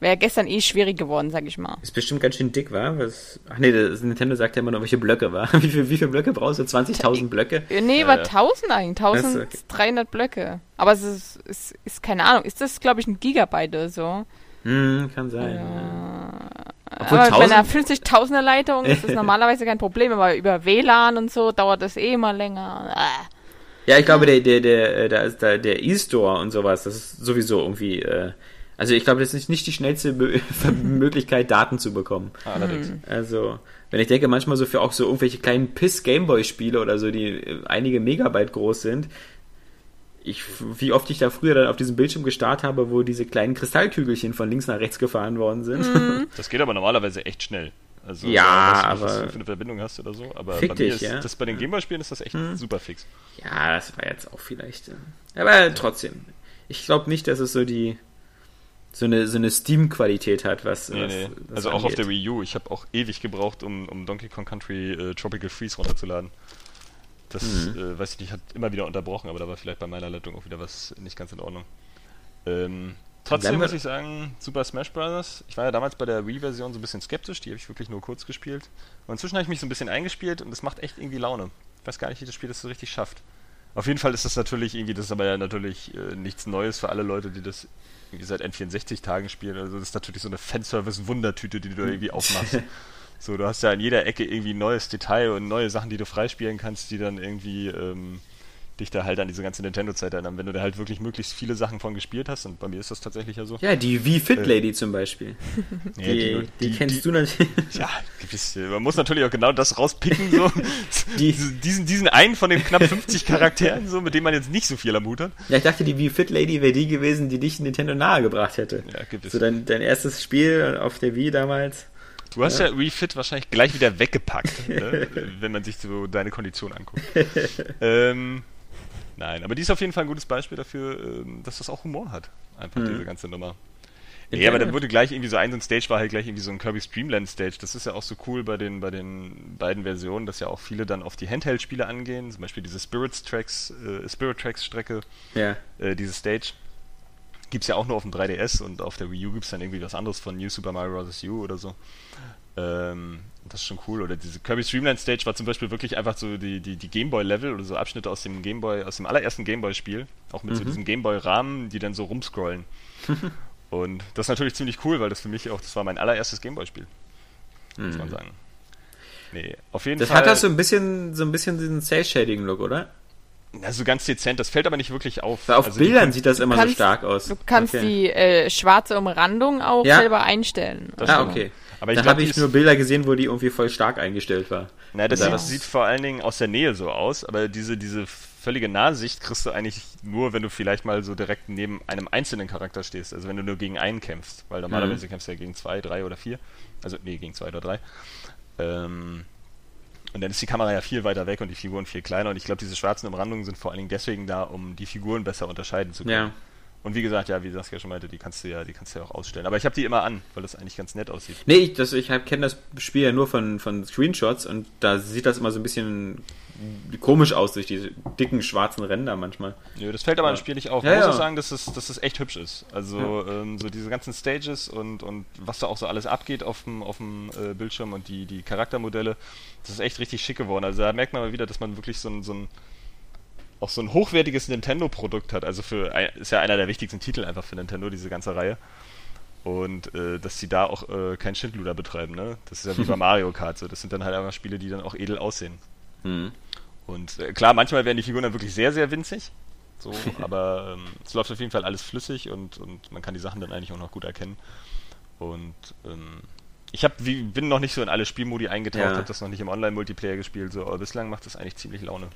Wäre gestern eh schwierig geworden, sag ich mal. Ist bestimmt ganz schön dick, war? Was? Ach nee, das Nintendo sagt ja immer noch, welche Blöcke war. Wie viele wie viel Blöcke brauchst du? 20.000 Blöcke? Äh, Nee, Ja, war ja. 1000 eigentlich. Ach so, okay. 1300 Blöcke. Aber es ist, ist, ist keine Ahnung. Ist das, glaube ich, ein Gigabyte oder so? Hm, kann sein. Ja. Obwohl aber 1000 meiner 50.000er Leitung ist das normalerweise kein Problem, aber über WLAN und so dauert das eh immer länger. Ah. Ja, ich glaube, der, der, der, äh, da ist da der E-Store und sowas, das ist sowieso irgendwie, äh, also ich glaube, das ist nicht die schnellste Mö- Möglichkeit, Daten zu bekommen. allerdings. Also, wenn ich denke, manchmal so für auch so irgendwelche kleinen Piss-Gameboy-Spiele oder so, die äh, einige Megabyte groß sind, ich, wie oft ich da früher dann auf diesem Bildschirm gestarrt habe, wo diese kleinen Kristallkügelchen von links nach rechts gefahren worden sind. Das geht aber normalerweise echt schnell. Also, Ja, was aber- du für eine Verbindung hast oder so, aber Fick bei mir dich, ist ja. das bei den Gameboy-Spielen ist das echt super fix. Ja, das war jetzt auch vielleicht. äh, Aber trotzdem. Ich glaube nicht, dass es so die so eine, so eine Steam-Qualität hat, was. Nee, was, nee. was Also auch auf angeht. der Wii U. Ich habe auch ewig gebraucht, um, um Donkey Kong Country äh, Tropical Freeze runterzuladen. Das, Mhm. äh, weiß ich nicht, hat immer wieder unterbrochen, aber da war vielleicht bei meiner Leitung auch wieder was nicht ganz in Ordnung. Ähm, trotzdem muss ich sagen, Super Smash Bros. Ich war ja damals bei der Wii-Version so ein bisschen skeptisch, die habe ich wirklich nur kurz gespielt. Und inzwischen habe ich mich so ein bisschen eingespielt und es macht echt irgendwie Laune. Ich weiß gar nicht, wie das Spiel das so richtig schafft. Auf jeden Fall ist das natürlich irgendwie, das ist aber ja natürlich äh, nichts Neues für alle Leute, die das irgendwie seit N64-Tagen spielen. Also das ist natürlich so eine Fanservice-Wundertüte, die du da irgendwie aufmachst. So, du hast ja an jeder Ecke irgendwie ein neues Detail und neue Sachen, die du freispielen kannst, die dann irgendwie ähm, dich da halt an diese ganze Nintendo-Zeit erinnern. Wenn du da halt wirklich möglichst viele Sachen von gespielt hast, und bei mir ist das tatsächlich ja so. Ja, die Wii Fit Lady zum Beispiel. Ja, Die, die, kennst du natürlich. Ja, gewiss, äh, man muss natürlich auch genau das rauspicken, so. Die- Diese- diesen, diesen einen von den knapp 50 Charakteren, so, mit dem man jetzt nicht so viel am Hut hat. Ja, ich dachte, die Wii Fit Lady wäre die gewesen, die dich Nintendo nahegebracht hätte. Ja, gibt es. So dein, dein erstes Spiel auf der Wii damals. Du hast ja, ja Refit wahrscheinlich gleich wieder weggepackt, ne? wenn man sich so deine Kondition anguckt. ähm, nein, aber die ist auf jeden Fall ein gutes Beispiel dafür, ähm, dass das auch Humor hat. Einfach mhm. diese ganze Nummer. Ja, aber dann wurde gleich irgendwie so ein, so ein Stage war halt gleich irgendwie so ein Kirby Streamland Stage. Das ist ja auch so cool bei den, bei den beiden Versionen, dass ja auch viele dann auf die Handheld-Spiele angehen. Zum Beispiel diese Spirits Tracks, äh, Spirit Tracks Strecke, ja. äh, diese Stage. Gibt's ja auch nur auf dem 3DS und auf der Wii U gibt's dann irgendwie was anderes von New Super Mario Bros. U oder so. Ähm, das ist schon cool. Oder diese Kirby Streamland Stage war zum Beispiel wirklich einfach so die, die, die Gameboy-Level oder so Abschnitte aus dem Gameboy, aus dem allerersten Gameboy-Spiel, auch mit mhm. so diesem Gameboy-Rahmen, die dann so rumscrollen. Und das ist natürlich ziemlich cool, weil das für mich auch, das war mein allererstes Gameboy-Spiel. Mhm. Muss man mhm. sagen. Nee, auf jeden das Fall. Das hat das so ein bisschen, so ein bisschen diesen Cell-Shading-Look, oder? Na, so ganz dezent, das fällt aber nicht wirklich auf. Auf also Bildern sieht das immer kannst, so stark aus. Du kannst okay. die äh, schwarze Umrandung auch ja? selber einstellen. Das ah, okay. Aber da habe ich nur Bilder gesehen, wo die irgendwie voll stark eingestellt war. Na, das, das sieht vor allen Dingen aus der Nähe so aus, aber diese, diese völlige Nahsicht kriegst du eigentlich nur, wenn du vielleicht mal so direkt neben einem einzelnen Charakter stehst. Also wenn du nur gegen einen kämpfst. Weil normalerweise mhm. kämpfst du ja gegen zwei, drei oder vier. Also, nee, gegen zwei oder drei. Ähm, und dann ist die Kamera ja viel weiter weg und die Figuren viel kleiner. Und ich glaube, diese schwarzen Umrandungen sind vor allen Dingen deswegen da, um die Figuren besser unterscheiden zu können. Ja. Und wie gesagt, ja, wie Saskia schon meinte, die kannst du ja, die kannst du ja auch ausstellen. Aber ich habe die immer an, weil das eigentlich ganz nett aussieht. Nee, ich, ich kenne das Spiel ja nur von, von Screenshots und da sieht das immer so ein bisschen komisch aus durch diese dicken schwarzen Ränder manchmal. Nö, das fällt aber ja. im Spiel nicht auf. Ja, Man muss ja. sagen, dass es, dass es echt hübsch ist. Also ähm, so diese ganzen Stages und, und was da auch so alles abgeht auf dem, auf dem äh, Bildschirm und die, die Charaktermodelle, das ist echt richtig schick geworden. Also da merkt man mal wieder, dass man wirklich so ein, so ein auch so ein hochwertiges Nintendo-Produkt hat. Also für ist ja einer der wichtigsten Titel einfach für Nintendo, diese ganze Reihe. Und äh, dass sie da auch äh, kein Schindluder betreiben, ne? Das ist ja wie bei Mario Kart so. Das sind dann halt einfach Spiele, die dann auch edel aussehen. Mhm. Und äh, klar, manchmal werden die Figuren dann wirklich sehr, sehr winzig. So, aber ähm, es läuft auf jeden Fall alles flüssig und, und man kann die Sachen dann eigentlich auch noch gut erkennen. Und ähm, ich hab, wie, bin noch nicht so in alle Spielmodi eingetaucht, ja. habe das noch nicht im Online-Multiplayer gespielt, so, aber bislang macht das eigentlich ziemlich Laune.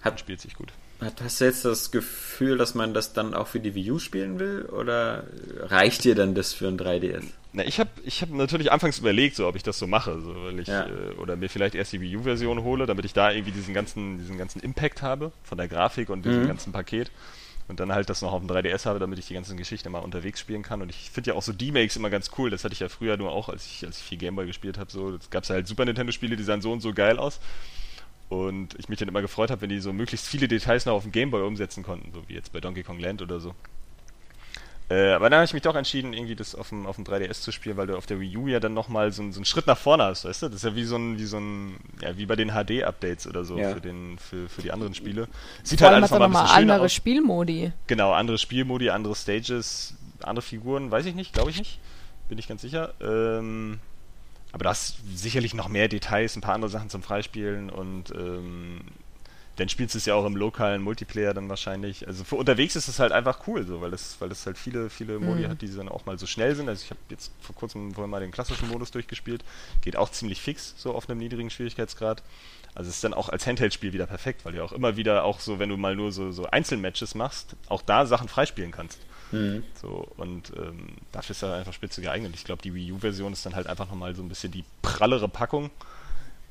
Hat, spielt sich gut. Hast du jetzt das Gefühl, dass man das dann auch für die Wii U spielen will? Oder reicht dir dann das für ein 3DS? Na, ich habe ich hab natürlich anfangs überlegt, so, ob ich das so mache. So, weil ich, ja. äh, oder mir vielleicht erst die Wii U-Version hole, damit ich da irgendwie diesen ganzen, diesen ganzen Impact habe von der Grafik und diesem mhm. ganzen Paket. Und dann halt das noch auf dem 3DS habe, damit ich die ganzen Geschichten mal unterwegs spielen kann. Und ich finde ja auch so D-Makes immer ganz cool. Das hatte ich ja früher nur auch, als ich, als ich viel Gameboy gespielt habe. So, gab es halt Super Nintendo-Spiele, die sahen so und so geil aus. Und ich mich dann immer gefreut habe, wenn die so möglichst viele Details noch auf dem Gameboy umsetzen konnten, so wie jetzt bei Donkey Kong Land oder so. Äh, aber dann habe ich mich doch entschieden, irgendwie das auf dem, auf dem 3DS zu spielen, weil du auf der Wii U ja dann nochmal so, so einen Schritt nach vorne hast, weißt du? Das ist ja wie so ein, wie so ein, ja, wie bei den HD-Updates oder so ja. für, den, für, für die anderen Spiele. Sieht Vor halt alles nochmal ein bisschen andere aus. Spielmodi. Genau, andere Spielmodi, andere Stages, andere Figuren, weiß ich nicht, glaube ich nicht. Bin ich ganz sicher. Ähm, aber du hast sicherlich noch mehr Details, ein paar andere Sachen zum Freispielen und ähm, dann spielst du es ja auch im lokalen Multiplayer dann wahrscheinlich. Also für unterwegs ist es halt einfach cool, so, weil es, weil es halt viele, viele Modi mhm. hat, die dann auch mal so schnell sind. Also ich habe jetzt vor kurzem vorhin mal den klassischen Modus durchgespielt. Geht auch ziemlich fix, so auf einem niedrigen Schwierigkeitsgrad. Also es ist dann auch als Handheld-Spiel wieder perfekt, weil du auch immer wieder auch so, wenn du mal nur so, so Einzelmatches machst, auch da Sachen freispielen kannst. Mhm. So, und ähm, dafür ist er einfach spitze geeignet. Ich glaube, die Wii U-Version ist dann halt einfach nochmal so ein bisschen die prallere Packung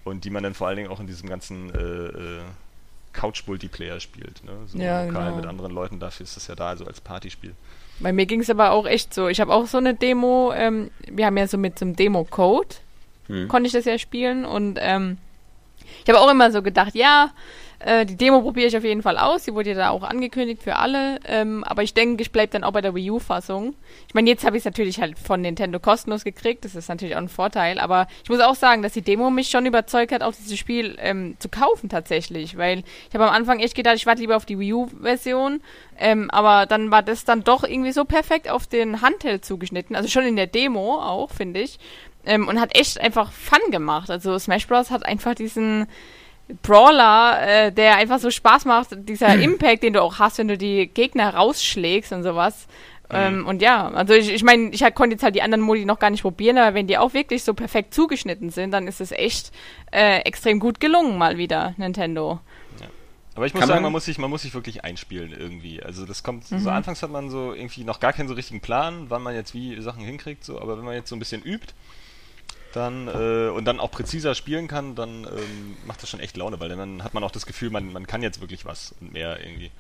und die man dann vor allen Dingen auch in diesem ganzen äh, äh, Couch-Multiplayer spielt. Ne? So ja, lokal genau. mit anderen Leuten, dafür ist das ja da, also als Partyspiel. Bei mir ging es aber auch echt so. Ich habe auch so eine Demo, ähm, wir haben ja so mit so einem Demo-Code, hm. konnte ich das ja spielen und ähm, ich habe auch immer so gedacht, ja, äh, die Demo probiere ich auf jeden Fall aus. Sie wurde ja da auch angekündigt für alle. Ähm, aber ich denke, ich bleibe dann auch bei der Wii U-Fassung. Ich meine, jetzt habe ich es natürlich halt von Nintendo kostenlos gekriegt. Das ist natürlich auch ein Vorteil. Aber ich muss auch sagen, dass die Demo mich schon überzeugt hat, auch dieses Spiel ähm, zu kaufen tatsächlich. Weil ich habe am Anfang echt gedacht, ich warte lieber auf die Wii U-Version. Ähm, aber dann war das dann doch irgendwie so perfekt auf den Handheld zugeschnitten. Also schon in der Demo auch, finde ich. Ähm, und hat echt einfach Fun gemacht. Also Smash Bros. hat einfach diesen Brawler, äh, der einfach so Spaß macht, dieser Impact, den du auch hast, wenn du die Gegner rausschlägst und sowas. Mhm. Ähm, und ja, also ich, ich meine, ich konnte jetzt halt die anderen Modi noch gar nicht probieren, aber wenn die auch wirklich so perfekt zugeschnitten sind, dann ist es echt äh, extrem gut gelungen mal wieder, Nintendo. Ja. Aber ich muss Kann sagen, man, man, muss sich, man muss sich wirklich einspielen irgendwie. Also das kommt, mhm. so anfangs hat man so irgendwie noch gar keinen so richtigen Plan, wann man jetzt wie Sachen hinkriegt, so, aber wenn man jetzt so ein bisschen übt, dann äh, und dann auch präziser spielen kann, dann ähm, macht das schon echt Laune, weil dann hat man auch das Gefühl, man, man kann jetzt wirklich was und mehr irgendwie.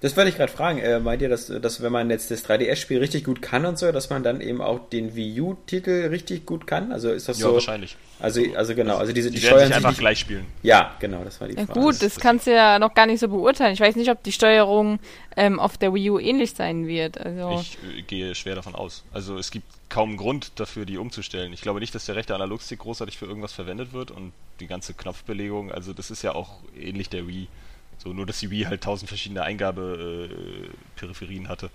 Das wollte ich gerade fragen. Äh, meint ihr, dass, dass wenn man jetzt das 3DS-Spiel richtig gut kann und so, dass man dann eben auch den Wii U-Titel richtig gut kann? Also ist das Ja, so? wahrscheinlich. Also, also genau, also diese Die, die, werden steuern sich einfach nicht, gleich spielen. Ja, genau, das war die Ja, Frage. gut, das kannst du ja noch gar nicht so beurteilen. Ich weiß nicht, ob die Steuerung ähm, auf der Wii U ähnlich sein wird. Also Ich äh, gehe schwer davon aus. Also es gibt kaum Grund dafür, die umzustellen. Ich glaube nicht, dass der rechte Analogstick großartig für irgendwas verwendet wird und die ganze Knopfbelegung, also das ist ja auch ähnlich der Wii. So, nur dass die Wii halt tausend verschiedene Eingabeperipherien hatte.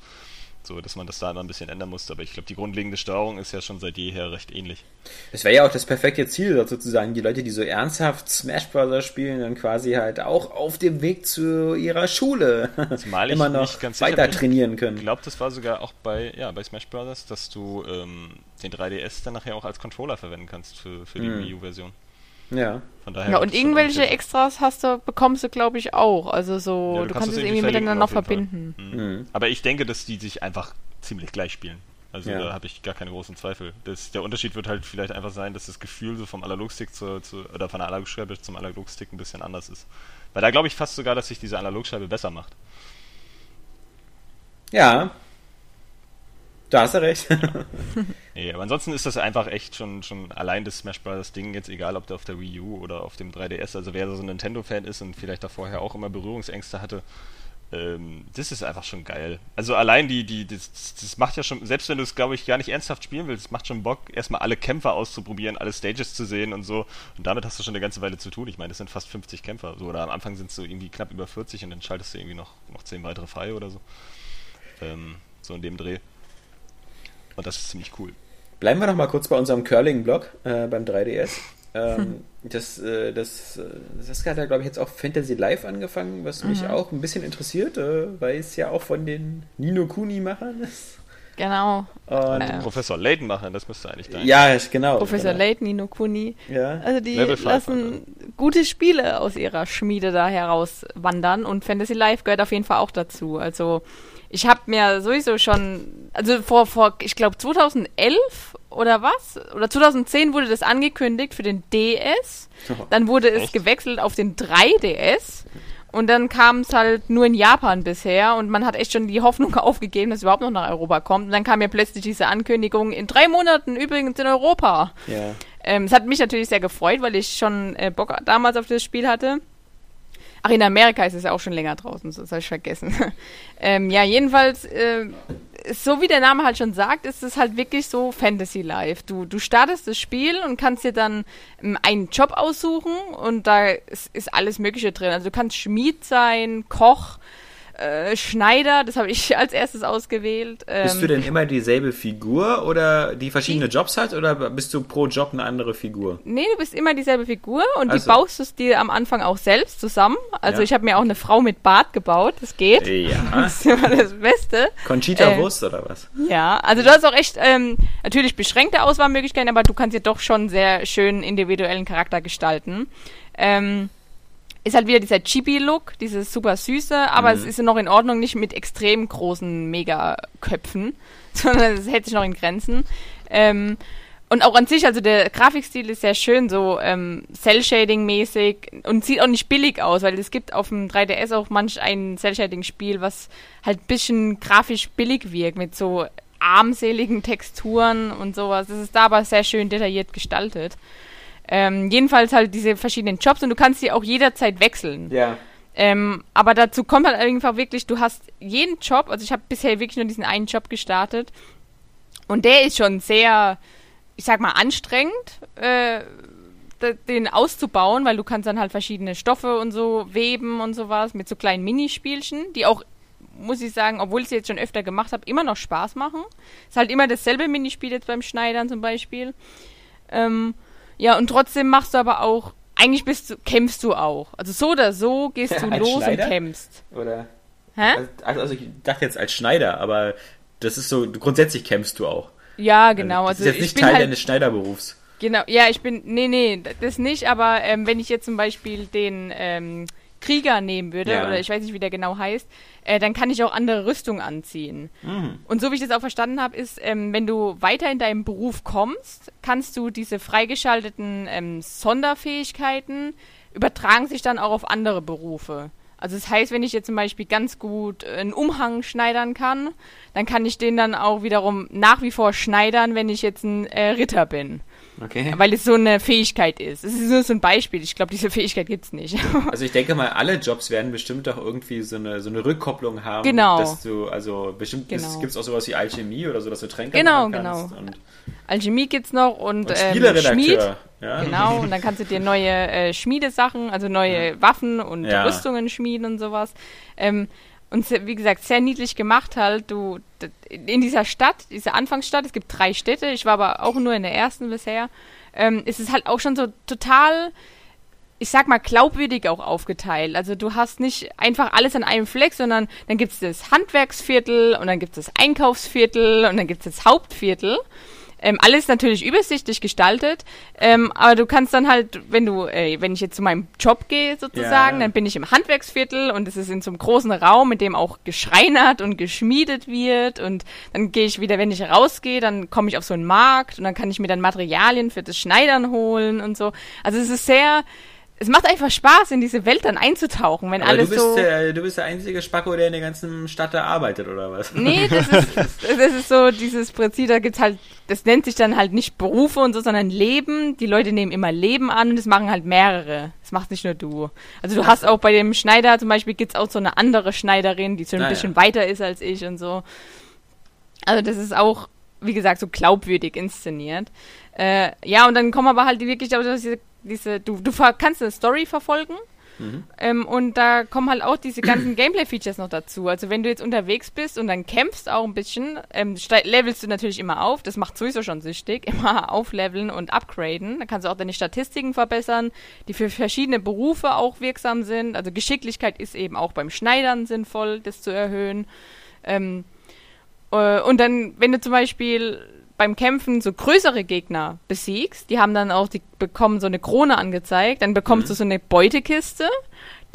So, dass man das da dann ein bisschen ändern musste. Aber ich glaube, die grundlegende Steuerung ist ja schon seit jeher recht ähnlich. Das wäre ja auch das perfekte Ziel, sozusagen, die Leute, die so ernsthaft Smash Bros. spielen, dann quasi halt auch auf dem Weg zu ihrer Schule Zumal ich immer noch nicht ganz sicher weiter bin. trainieren Ich können. glaube, das war sogar auch bei, ja, bei Smash Bros., dass du ähm, den 3DS dann nachher auch als Controller verwenden kannst für, für die Hm. Wii U-Version. Ja. Von daher ja, und irgendwelche Extras hast du, bekommst du, glaube ich, auch. Also so, Ja, du, du kannst, kannst es irgendwie irgendwie miteinander auf verbinden. Mhm. Mhm. Aber ich denke, dass die sich einfach ziemlich gleich spielen. Also Ja. da habe ich gar keine großen Zweifel. Das, der Unterschied wird halt vielleicht einfach sein, dass das Gefühl so vom Analogstick zu, zu oder von der Analogscheibe zum Analogstick ein bisschen anders ist. Weil da glaube ich fast sogar, dass sich diese Analogscheibe besser macht. Ja. Da hast du recht. Nee, aber ansonsten ist das einfach echt schon, schon allein das Smash Bros. Ding jetzt, egal ob der auf der Wii U oder auf dem 3DS, also wer so ein Nintendo-Fan ist und vielleicht da vorher auch immer Berührungsängste hatte, ähm, das ist einfach schon geil. Also allein die, die, das, das macht ja schon, selbst wenn du es, glaube ich, gar nicht ernsthaft spielen willst, macht schon Bock, erstmal alle Kämpfer auszuprobieren, alle Stages zu sehen und so. Und damit hast du schon eine ganze Weile zu tun. Ich meine, das sind fast 50 Kämpfer. So, oder am Anfang sind es so irgendwie knapp über 40 und dann schaltest du irgendwie noch, noch 10 weitere frei oder so. Ähm, so in dem Dreh. Und das ist ziemlich cool. Bleiben wir noch mal kurz bei unserem Curling-Blog äh, beim 3DS. Ähm, das, äh, das, äh, Saskia hat ja, glaube ich, jetzt auch Fantasy Live angefangen, was mich auch ein bisschen interessiert, äh, weil es ja auch von den Nino Kuni-Machern ist. Genau. Und, Ja. Professor Layton machen, das müsste eigentlich dein. ja, genau. Professor genau. Layton, Nino Kuni. Ja. Also die lassen gute Spiele aus ihrer Schmiede da herauswandern und Fantasy Life gehört auf jeden Fall auch dazu. Also ich habe mir sowieso schon, also vor, vor ich glaube 2011 oder was? Oder 2010 wurde das angekündigt für den DS. Dann wurde es Echt? gewechselt auf den 3DS. Und dann kam es halt nur in Japan bisher und man hat echt schon die Hoffnung aufgegeben, dass es überhaupt noch nach Europa kommt. Und dann kam ja plötzlich diese Ankündigung, in drei Monaten übrigens in Europa. ja. Ähm, es hat mich natürlich sehr gefreut, weil ich schon äh, Bock damals auf das Spiel hatte. Ach, in Amerika ist es ja auch schon länger draußen, so das habe ich vergessen. ähm, ja, jedenfalls, äh, so wie der Name halt schon sagt, ist es halt wirklich so Fantasy Life. Du, du startest das Spiel und kannst dir dann ähm, einen Job aussuchen und da ist, ist alles Mögliche drin. Also du kannst Schmied sein, Koch, äh, Schneider, das habe ich als erstes ausgewählt. Ähm, Bist du denn immer dieselbe Figur oder die verschiedene Jobs hat oder bist du pro Job eine andere Figur? Nee, du bist immer dieselbe Figur und Also. die baust du dir am Anfang auch selbst zusammen. Also Ja. ich habe mir auch eine Frau mit Bart gebaut, das geht. Ja. Das ist immer das Beste. Conchita Äh, Wurst oder was? Ja, also du hast auch echt ähm, natürlich beschränkte Auswahlmöglichkeiten, aber du kannst dir doch schon sehr schön individuellen Charakter gestalten. Ähm, ist halt wieder dieser Chibi-Look, dieses super süße, aber es ist noch in Ordnung, nicht mit extrem großen Megaköpfen, sondern es hält sich noch in Grenzen. Ähm, und auch an sich, also der Grafikstil ist sehr schön, so ähm, Cell-Shading-mäßig und sieht auch nicht billig aus, weil es gibt auf dem 3DS auch manch ein Cell-Shading-Spiel, was halt ein bisschen grafisch billig wirkt, mit so armseligen Texturen und sowas. Das ist da aber sehr schön detailliert gestaltet. Ähm, jedenfalls halt diese verschiedenen Jobs und du kannst sie auch jederzeit wechseln. Ja. Ähm, aber dazu kommt halt einfach wirklich, du hast jeden Job, also ich habe bisher wirklich nur diesen einen Job gestartet und der ist schon sehr, ich sag mal, anstrengend, äh, den auszubauen, weil du kannst dann halt verschiedene Stoffe und so weben und sowas mit so kleinen Minispielchen, die auch, muss ich sagen, obwohl ich sie jetzt schon öfter gemacht habe, immer noch Spaß machen. Ist halt immer dasselbe Minispiel jetzt beim Schneidern zum Beispiel. Ähm, ja, und trotzdem machst du aber auch, eigentlich bist du, kämpfst du auch. Also so oder so gehst du los Schneider? und kämpfst. Oder? Hä? Also, also ich dachte jetzt als Schneider, aber das ist so, grundsätzlich kämpfst du auch. Ja, genau. Das Also ist jetzt ich nicht Teil halt, deines Schneiderberufs. Genau, ja, ich bin, nee, nee, das nicht, aber ähm, wenn ich jetzt zum Beispiel den ähm, Krieger nehmen würde, Ja. oder ich weiß nicht, wie der genau heißt, äh, dann kann ich auch andere Rüstung anziehen. Mhm. Und so wie ich das auch verstanden habe, ist, ähm, wenn du weiter in deinem Beruf kommst, kannst du diese freigeschalteten ähm, Sonderfähigkeiten übertragen sich dann auch auf andere Berufe. Also das heißt, wenn ich jetzt zum Beispiel ganz gut äh, einen Umhang schneidern kann, dann kann ich den dann auch wiederum nach wie vor schneidern, wenn ich jetzt ein äh, Ritter bin. Okay. Weil es so eine Fähigkeit ist. Es ist nur so ein Beispiel. Ich glaube, diese Fähigkeit gibt's nicht. Also ich denke mal, alle Jobs werden bestimmt auch irgendwie so eine, so eine Rückkopplung haben. Genau. Dass du, also bestimmt Genau. gibt es auch sowas wie Alchemie oder so, dass du Tränke Genau, machen kannst. genau. Und, Alchemie gibt's noch und, und ähm, Schmied. Ja. Genau, und dann kannst du dir neue äh, Schmiedesachen, also neue Waffen und Ja. Rüstungen schmieden und sowas. Ähm, und wie gesagt, sehr niedlich gemacht halt. Du in dieser Stadt, diese Anfangsstadt, es gibt drei Städte, ich war aber auch nur in der ersten bisher, ähm, ist es halt auch schon so total, ich sag mal, glaubwürdig auch aufgeteilt. Also du hast nicht einfach alles an einem Fleck, sondern dann gibt's das Handwerksviertel und dann gibt's das Einkaufsviertel und dann gibt's das Hauptviertel. Ähm, alles natürlich übersichtlich gestaltet, ähm, aber du kannst dann halt, wenn du, äh, wenn ich jetzt zu meinem Job gehe sozusagen, Ja. dann bin ich im Handwerksviertel und es ist in so einem großen Raum, in dem auch geschreinert und geschmiedet wird und dann gehe ich wieder, wenn ich rausgehe, dann komme ich auf so einen Markt und dann kann ich mir dann Materialien für das Schneidern holen und so. Also es ist sehr, es macht einfach Spaß, in diese Welt dann einzutauchen, wenn Aber alles du bist, so. der, du bist der einzige Spacko, der in der ganzen Stadt da arbeitet, oder was? Nee, das ist, das ist so dieses Prinzip, da gibt's halt, das nennt sich dann halt nicht Berufe und so, sondern Leben. Die Leute nehmen immer Leben an und das machen halt mehrere. Das macht nicht nur du. Also du hast auch bei dem Schneider zum Beispiel gibt's auch so eine andere Schneiderin, die so ein Ah, bisschen weiter ist als ich und so. Also das ist auch, wie gesagt, so glaubwürdig inszeniert. Äh, ja, und dann kommen aber halt wirklich auch diese, diese du, du kannst eine Story verfolgen. Ähm, und da kommen halt auch diese ganzen Gameplay-Features noch dazu. Also wenn du jetzt unterwegs bist und dann kämpfst auch ein bisschen, ähm, levelst du natürlich immer auf. Das macht sowieso schon süchtig. Immer aufleveln und upgraden. Dann kannst du auch deine Statistiken verbessern, die für verschiedene Berufe auch wirksam sind. Also Geschicklichkeit ist eben auch beim Schneidern sinnvoll, das zu erhöhen. Ähm, äh, und dann, wenn du zum Beispiel beim Kämpfen so größere Gegner besiegst, die haben dann auch, die bekommen so eine Krone angezeigt, dann bekommst du so eine Beutekiste,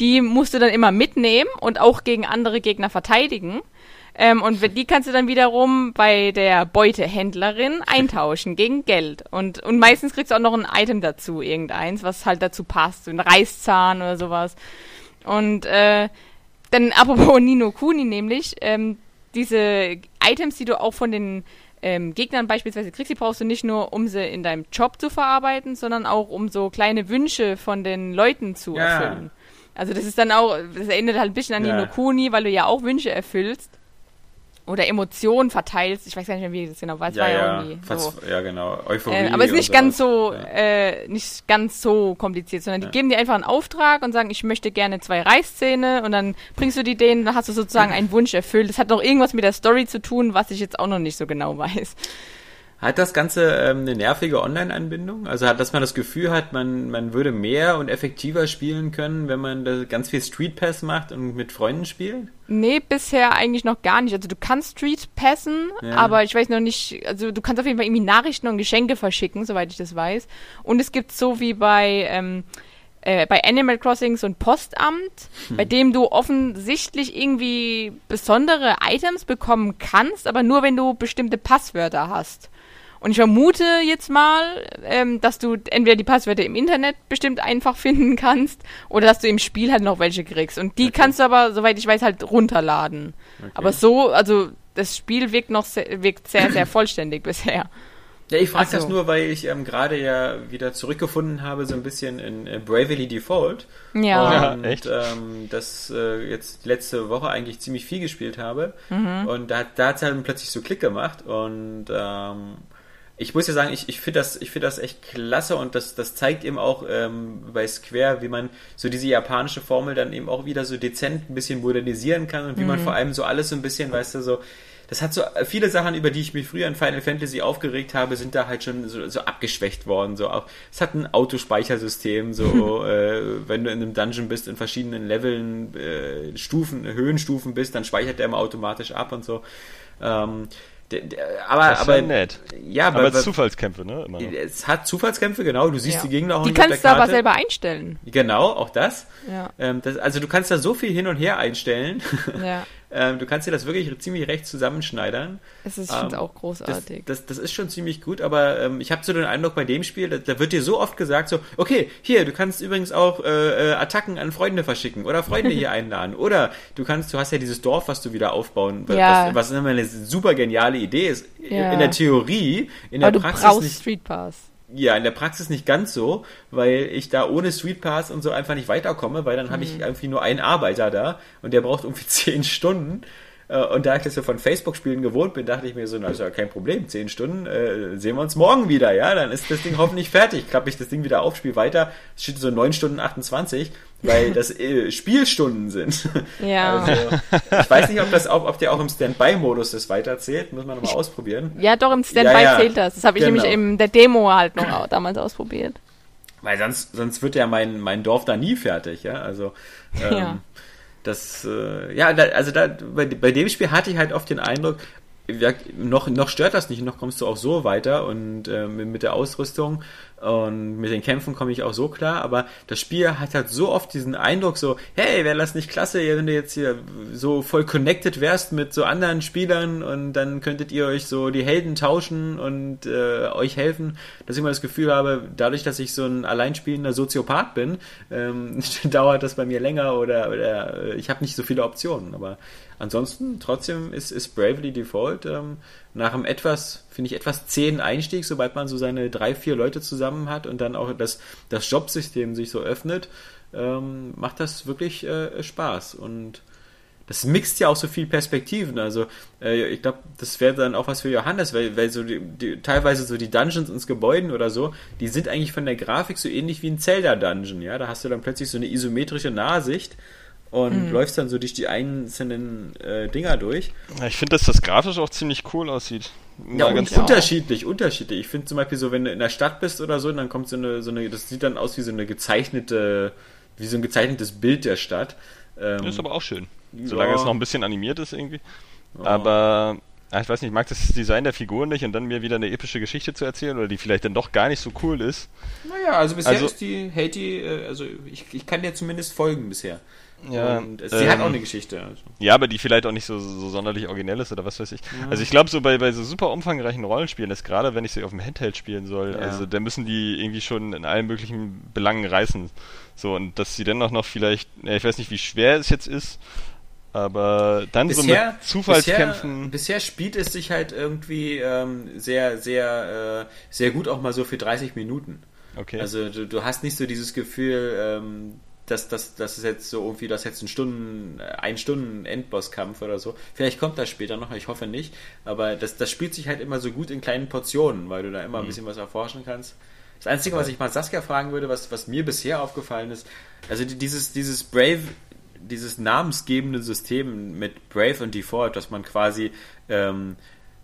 die musst du dann immer mitnehmen und auch gegen andere Gegner verteidigen. Ähm, und die kannst du dann wiederum bei der Beutehändlerin eintauschen gegen Geld. Und, und meistens kriegst du auch noch ein Item dazu, irgendeins, was halt dazu passt, so ein Reißzahn oder sowas. Und äh, dann apropos Nino Kuni nämlich, ähm, diese Items, die du auch von den ähm, Gegnern beispielsweise kriegst, die brauchst du nicht nur, um sie in deinem Job zu verarbeiten, sondern auch, um so kleine Wünsche von den Leuten zu Ja. erfüllen. Also das ist dann auch, das erinnert halt ein bisschen an Ja. Nino Kuni, weil du ja auch Wünsche erfüllst oder Emotionen verteilst. Ich weiß gar nicht mehr, wie das genau war. Es ja, war ja, ja, irgendwie so. ja, genau. Euphorie. Äh, aber es ist nicht ganz so. Ja. äh, nicht ganz so kompliziert, sondern die geben dir einfach einen Auftrag und sagen, ich möchte gerne zwei Reißzähne und dann bringst du die denen, dann hast du sozusagen einen Wunsch erfüllt. Das hat noch irgendwas mit der Story zu tun, was ich jetzt auch noch nicht so genau weiß. Hat das Ganze ähm, eine nervige Online-Anbindung? Also hat, dass man das Gefühl hat, man, man würde mehr und effektiver spielen können, wenn man da ganz viel Street Pass macht und mit Freunden spielt? Nee, bisher eigentlich noch gar nicht. Also du kannst Street passen, Ja. aber ich weiß noch nicht, also du kannst auf jeden Fall irgendwie Nachrichten und Geschenke verschicken, soweit ich das weiß. Und es gibt so wie bei, ähm, äh, bei Animal Crossing so ein Postamt, bei dem du offensichtlich irgendwie besondere Items bekommen kannst, aber nur wenn du bestimmte Passwörter hast. Und ich vermute jetzt mal, ähm, dass du entweder die Passwörter im Internet bestimmt einfach finden kannst oder dass du im Spiel halt noch welche kriegst. Und die kannst du aber, soweit ich weiß, halt runterladen. Aber so, also das Spiel wirkt noch sehr, wirkt sehr, sehr vollständig bisher. Ja, ich frage so. das nur, weil ich ähm, gerade ja wieder zurückgefunden habe, so ein bisschen in äh, Bravely Default. Ja. Und Ja, echt? Ähm, das äh, jetzt letzte Woche eigentlich ziemlich viel gespielt habe. Mhm. Und da, da hat es halt plötzlich so Klick gemacht. Und ähm, ich muss ja sagen, ich, ich finde das, ich finde das echt klasse und das, das zeigt eben auch ähm, bei Square, wie man so diese japanische Formel dann eben auch wieder so dezent ein bisschen modernisieren kann und wie Mhm. man vor allem so alles so ein bisschen, weißt du, so das hat so viele Sachen, über die ich mich früher in Final Fantasy aufgeregt habe, sind da halt schon so, so abgeschwächt worden. So auch, es hat ein Autospeichersystem, so äh, wenn du in einem Dungeon bist, in verschiedenen Leveln, äh, Stufen, Höhenstufen bist, dann speichert der immer automatisch ab und so. Ähm, Der, der, aber, Das ist aber, ja nett. ja, Aber aber, es Zufallskämpfe, ne? Immer noch. es hat Zufallskämpfe, genau. Du siehst Ja. die Gegner auch Die nicht auf kannst du aber selber einstellen. Genau, auch das. Ja. Ähm, das. Also du kannst da so viel hin und her einstellen. Ja. ähm, du kannst dir das wirklich ziemlich recht zusammenschneidern. Es ist, Ähm, auch Das, großartig. das, das ist schon ziemlich gut, aber ähm, ich habe so den Eindruck bei dem Spiel, da, da wird dir so oft gesagt, so, okay, hier, du kannst übrigens auch äh, äh, Attacken an Freunde verschicken oder Freunde hier einladen. Oder du kannst, du hast ja dieses Dorf, was du wieder aufbauen, was, Ja. was immer eine super geniale Idee ist. Ja. In der Theorie, in der aber du Praxis brauchst nicht. Street Pass. Ja, in der Praxis nicht ganz so, weil ich da ohne Street Pass und so einfach nicht weiterkomme, weil dann habe Mhm. ich irgendwie nur einen Arbeiter da und der braucht irgendwie zehn Stunden. Äh, Und da ich das ja von Facebook-Spielen gewohnt bin, dachte ich mir so, na, ist ja kein Problem, zehn Stunden, äh, sehen wir uns morgen wieder, ja, dann ist das Ding hoffentlich fertig. Klappe ich das Ding wieder auf, spiel weiter, es steht so neun Stunden 28, weil das äh, Spielstunden sind. Ja. Also, ich weiß nicht, ob das auch, ob der auch im Standby-Modus das weiterzählt, muss man nochmal ausprobieren. Ja, doch, im Standby Ja, ja. zählt das. Das habe ich Genau. nämlich in der Demo halt noch damals ausprobiert. Weil sonst, sonst wird ja mein, mein Dorf da nie fertig, ja. Also ähm, Ja. das, äh, ja, da, also da, bei, bei dem Spiel hatte ich halt oft den Eindruck, noch, noch stört das nicht, noch kommst du auch so weiter und äh, mit der Ausrüstung und mit den Kämpfen komme ich auch so klar, aber das Spiel hat halt so oft diesen Eindruck so, hey, wäre das nicht klasse, wenn du jetzt hier so voll connected wärst mit so anderen Spielern und dann könntet ihr euch so die Helden tauschen und äh, euch helfen, dass ich immer das Gefühl habe, dadurch, dass ich so ein alleinspielender Soziopath bin, ähm, dauert das bei mir länger oder, oder äh, ich habe nicht so viele Optionen, aber ansonsten trotzdem ist, ist Bravely Default ähm, nach einem etwas, finde ich, etwas zähen Einstieg, sobald man so seine drei, vier Leute zusammen hat und dann auch das, das Jobsystem sich so öffnet, ähm, macht das wirklich äh, Spaß und das mixt ja auch so viel Perspektiven. Also äh, ich glaube, das wäre dann auch was für Johannes, weil, weil so die, die, teilweise so die Dungeons ins Gebäuden oder so, die sind eigentlich von der Grafik so ähnlich wie ein Zelda-Dungeon. Ja, da hast du dann plötzlich so eine isometrische Nahsicht und läufst dann so durch die einzelnen äh, Dinger durch. Ja, ich finde, dass das grafisch auch ziemlich cool aussieht. Ja, Mal und ganz auch. unterschiedlich, unterschiedlich. Ich finde zum Beispiel so, wenn du in der Stadt bist oder so, dann kommt so eine, so eine, das sieht dann aus wie so eine gezeichnete, wie so ein gezeichnetes Bild der Stadt. Ähm, Das ist aber auch schön. Solange Ja. es noch ein bisschen animiert ist irgendwie. Aber ja, ich weiß nicht, ich mag das Design der Figuren nicht und dann mir wieder eine epische Geschichte zu erzählen oder die vielleicht dann doch gar nicht so cool ist. Naja, also bisher Also- ist die Haiti, äh, also ich, ich kann dir zumindest folgen bisher. Ja, Und sie hat ähm, auch eine Geschichte. Also. Ja, aber die vielleicht auch nicht so, so sonderlich originell ist oder was weiß ich. Also ich glaube, so bei, bei so super umfangreichen Rollenspielen ist gerade, wenn ich sie auf dem Handheld spielen soll, Ja. also da müssen die irgendwie schon in allen möglichen Belangen reißen. So, und dass sie dann auch noch vielleicht, ja, ich weiß nicht, wie schwer es jetzt ist, aber dann so mit Zufallskämpfen. Bisher, bisher spielt es sich halt irgendwie ähm, sehr, sehr, äh, sehr gut auch mal so für 30 Minuten. okay. Also du, du hast nicht so dieses Gefühl, ähm, dass das dass es jetzt so irgendwie, das jetzt ein Stunden, ein Stunden Endbosskampf oder so. Vielleicht kommt das später noch, ich hoffe nicht. Aber das, das spielt sich halt immer so gut in kleinen Portionen, weil du da immer ein bisschen was erforschen kannst. Das Einzige, was ich mal Saskia fragen würde, was, was mir bisher aufgefallen ist, also die- dieses, dieses Brave, dieses namensgebende System mit Brave und Default, dass man quasi ähm,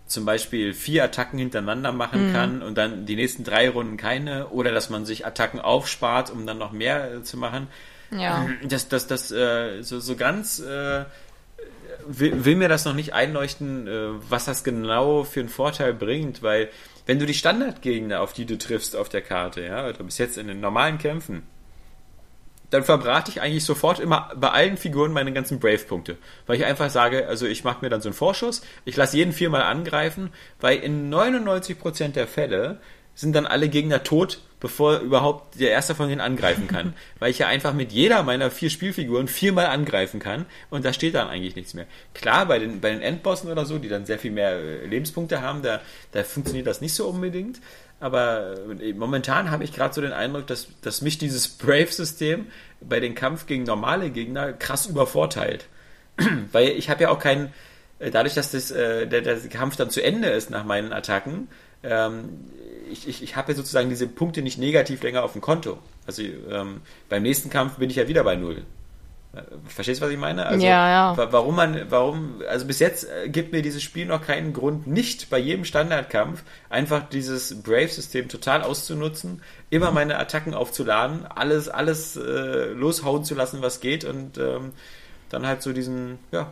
zum Beispiel vier Attacken hintereinander machen kann und dann die nächsten drei Runden keine, oder dass man sich Attacken aufspart, um dann noch mehr äh, zu machen. Ja. Das, das, das, äh, so, so ganz äh, will, will mir das noch nicht einleuchten, äh, was das genau für einen Vorteil bringt, weil wenn du die Standardgegner, auf die du triffst auf der Karte, ja, oder bis jetzt in den normalen Kämpfen, dann verbrate ich eigentlich sofort immer bei allen Figuren meine ganzen Brave-Punkte. Weil ich einfach sage, also ich mache mir dann so einen Vorschuss, ich lasse jeden viermal angreifen, weil in 99% der Fälle sind dann alle Gegner tot, bevor überhaupt der erste von denen angreifen kann. weil ich ja einfach mit jeder meiner vier Spielfiguren viermal angreifen kann und da steht dann eigentlich nichts mehr. Klar, bei den, bei den Endbossen oder so, die dann sehr viel mehr äh, Lebenspunkte haben, da, da funktioniert das nicht so unbedingt. Aber äh, momentan habe ich gerade so den Eindruck, dass, dass mich dieses Brave-System bei den Kampf gegen normale Gegner krass übervorteilt. Weil ich habe ja auch keinen, äh, dadurch, dass das, äh, der, der Kampf dann zu Ende ist nach meinen Attacken, ähm, ich, ich, ich habe ja sozusagen diese Punkte nicht negativ länger auf dem Konto. Also ähm, beim nächsten Kampf bin ich ja wieder bei Null. Äh, Verstehst du, was ich meine? Also, Ja, ja. wa- Warum man, warum, also bis jetzt äh, gibt mir dieses Spiel noch keinen Grund, nicht bei jedem Standardkampf einfach dieses Brave-System total auszunutzen, immer meine Attacken aufzuladen, alles, alles äh, loshauen zu lassen, was geht und ähm, dann halt so diesen, ja,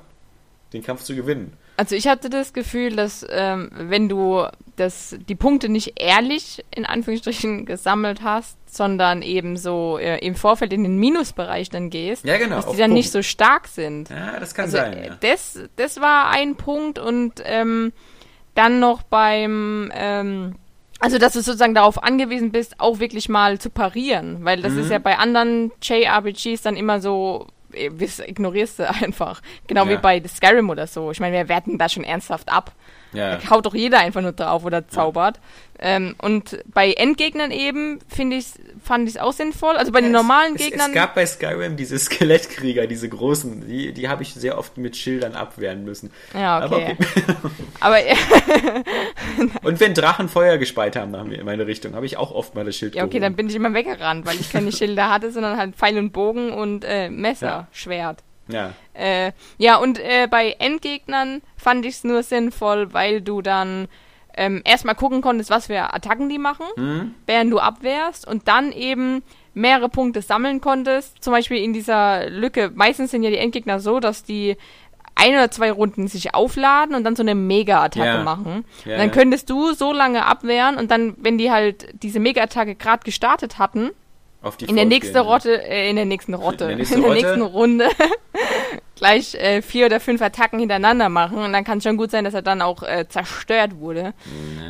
den Kampf zu gewinnen. Also ich hatte das Gefühl, dass ähm, wenn du das, die Punkte nicht ehrlich in Anführungsstrichen gesammelt hast, sondern eben so äh, im Vorfeld in den Minusbereich dann gehst, Ja, genau, dass die dann Punkt. nicht so stark sind. Ja, das kann Also sein. äh, Ja. das, das war ein Punkt und ähm, dann noch beim, ähm, also dass du sozusagen darauf angewiesen bist, auch wirklich mal zu parieren, weil das ist Mhm. ja bei anderen JRPGs dann immer so, äh, das ignorierst du einfach. Genau wie Ja. bei Skyrim oder so. Ich meine, wir werten da schon ernsthaft ab. Ja. Da haut doch jeder einfach nur drauf oder zaubert. Ähm, und bei Endgegnern eben finde ich fand ich es auch sinnvoll. Also bei den normalen es, Gegnern. Es gab bei Skyrim diese Skelettkrieger, diese großen, die, die habe ich sehr oft mit Schildern abwehren müssen. ja, Aber okay. okay. Aber Und wenn Drachen Feuer gespeit haben nach mir in meine Richtung, habe ich auch oft mal das Schild Ja, okay, dann gehoben. bin ich immer weggerannt, weil ich keine Schilder hatte, sondern halt Pfeil und Bogen und äh, Messer, Ja. Schwert. Ja. Äh, ja, und äh, bei Endgegnern fand ich es nur sinnvoll, weil du dann ähm, erstmal gucken konntest, was für Attacken die machen, Mhm. während du abwehrst und dann eben mehrere Punkte sammeln konntest. Zum Beispiel in dieser Lücke, meistens sind ja die Endgegner so, dass die ein oder zwei Runden sich aufladen und dann so eine Mega-Attacke Ja. machen. Ja, und dann könntest du so lange abwehren und dann, wenn die halt diese Mega-Attacke gerade gestartet hatten, Auf die in der nächsten gehen, Rotte, äh, in der nächsten Rotte, In der in nächsten der nächsten Runde gleich äh, vier oder fünf Attacken hintereinander machen und dann kann es schon gut sein, dass er dann auch äh, zerstört wurde.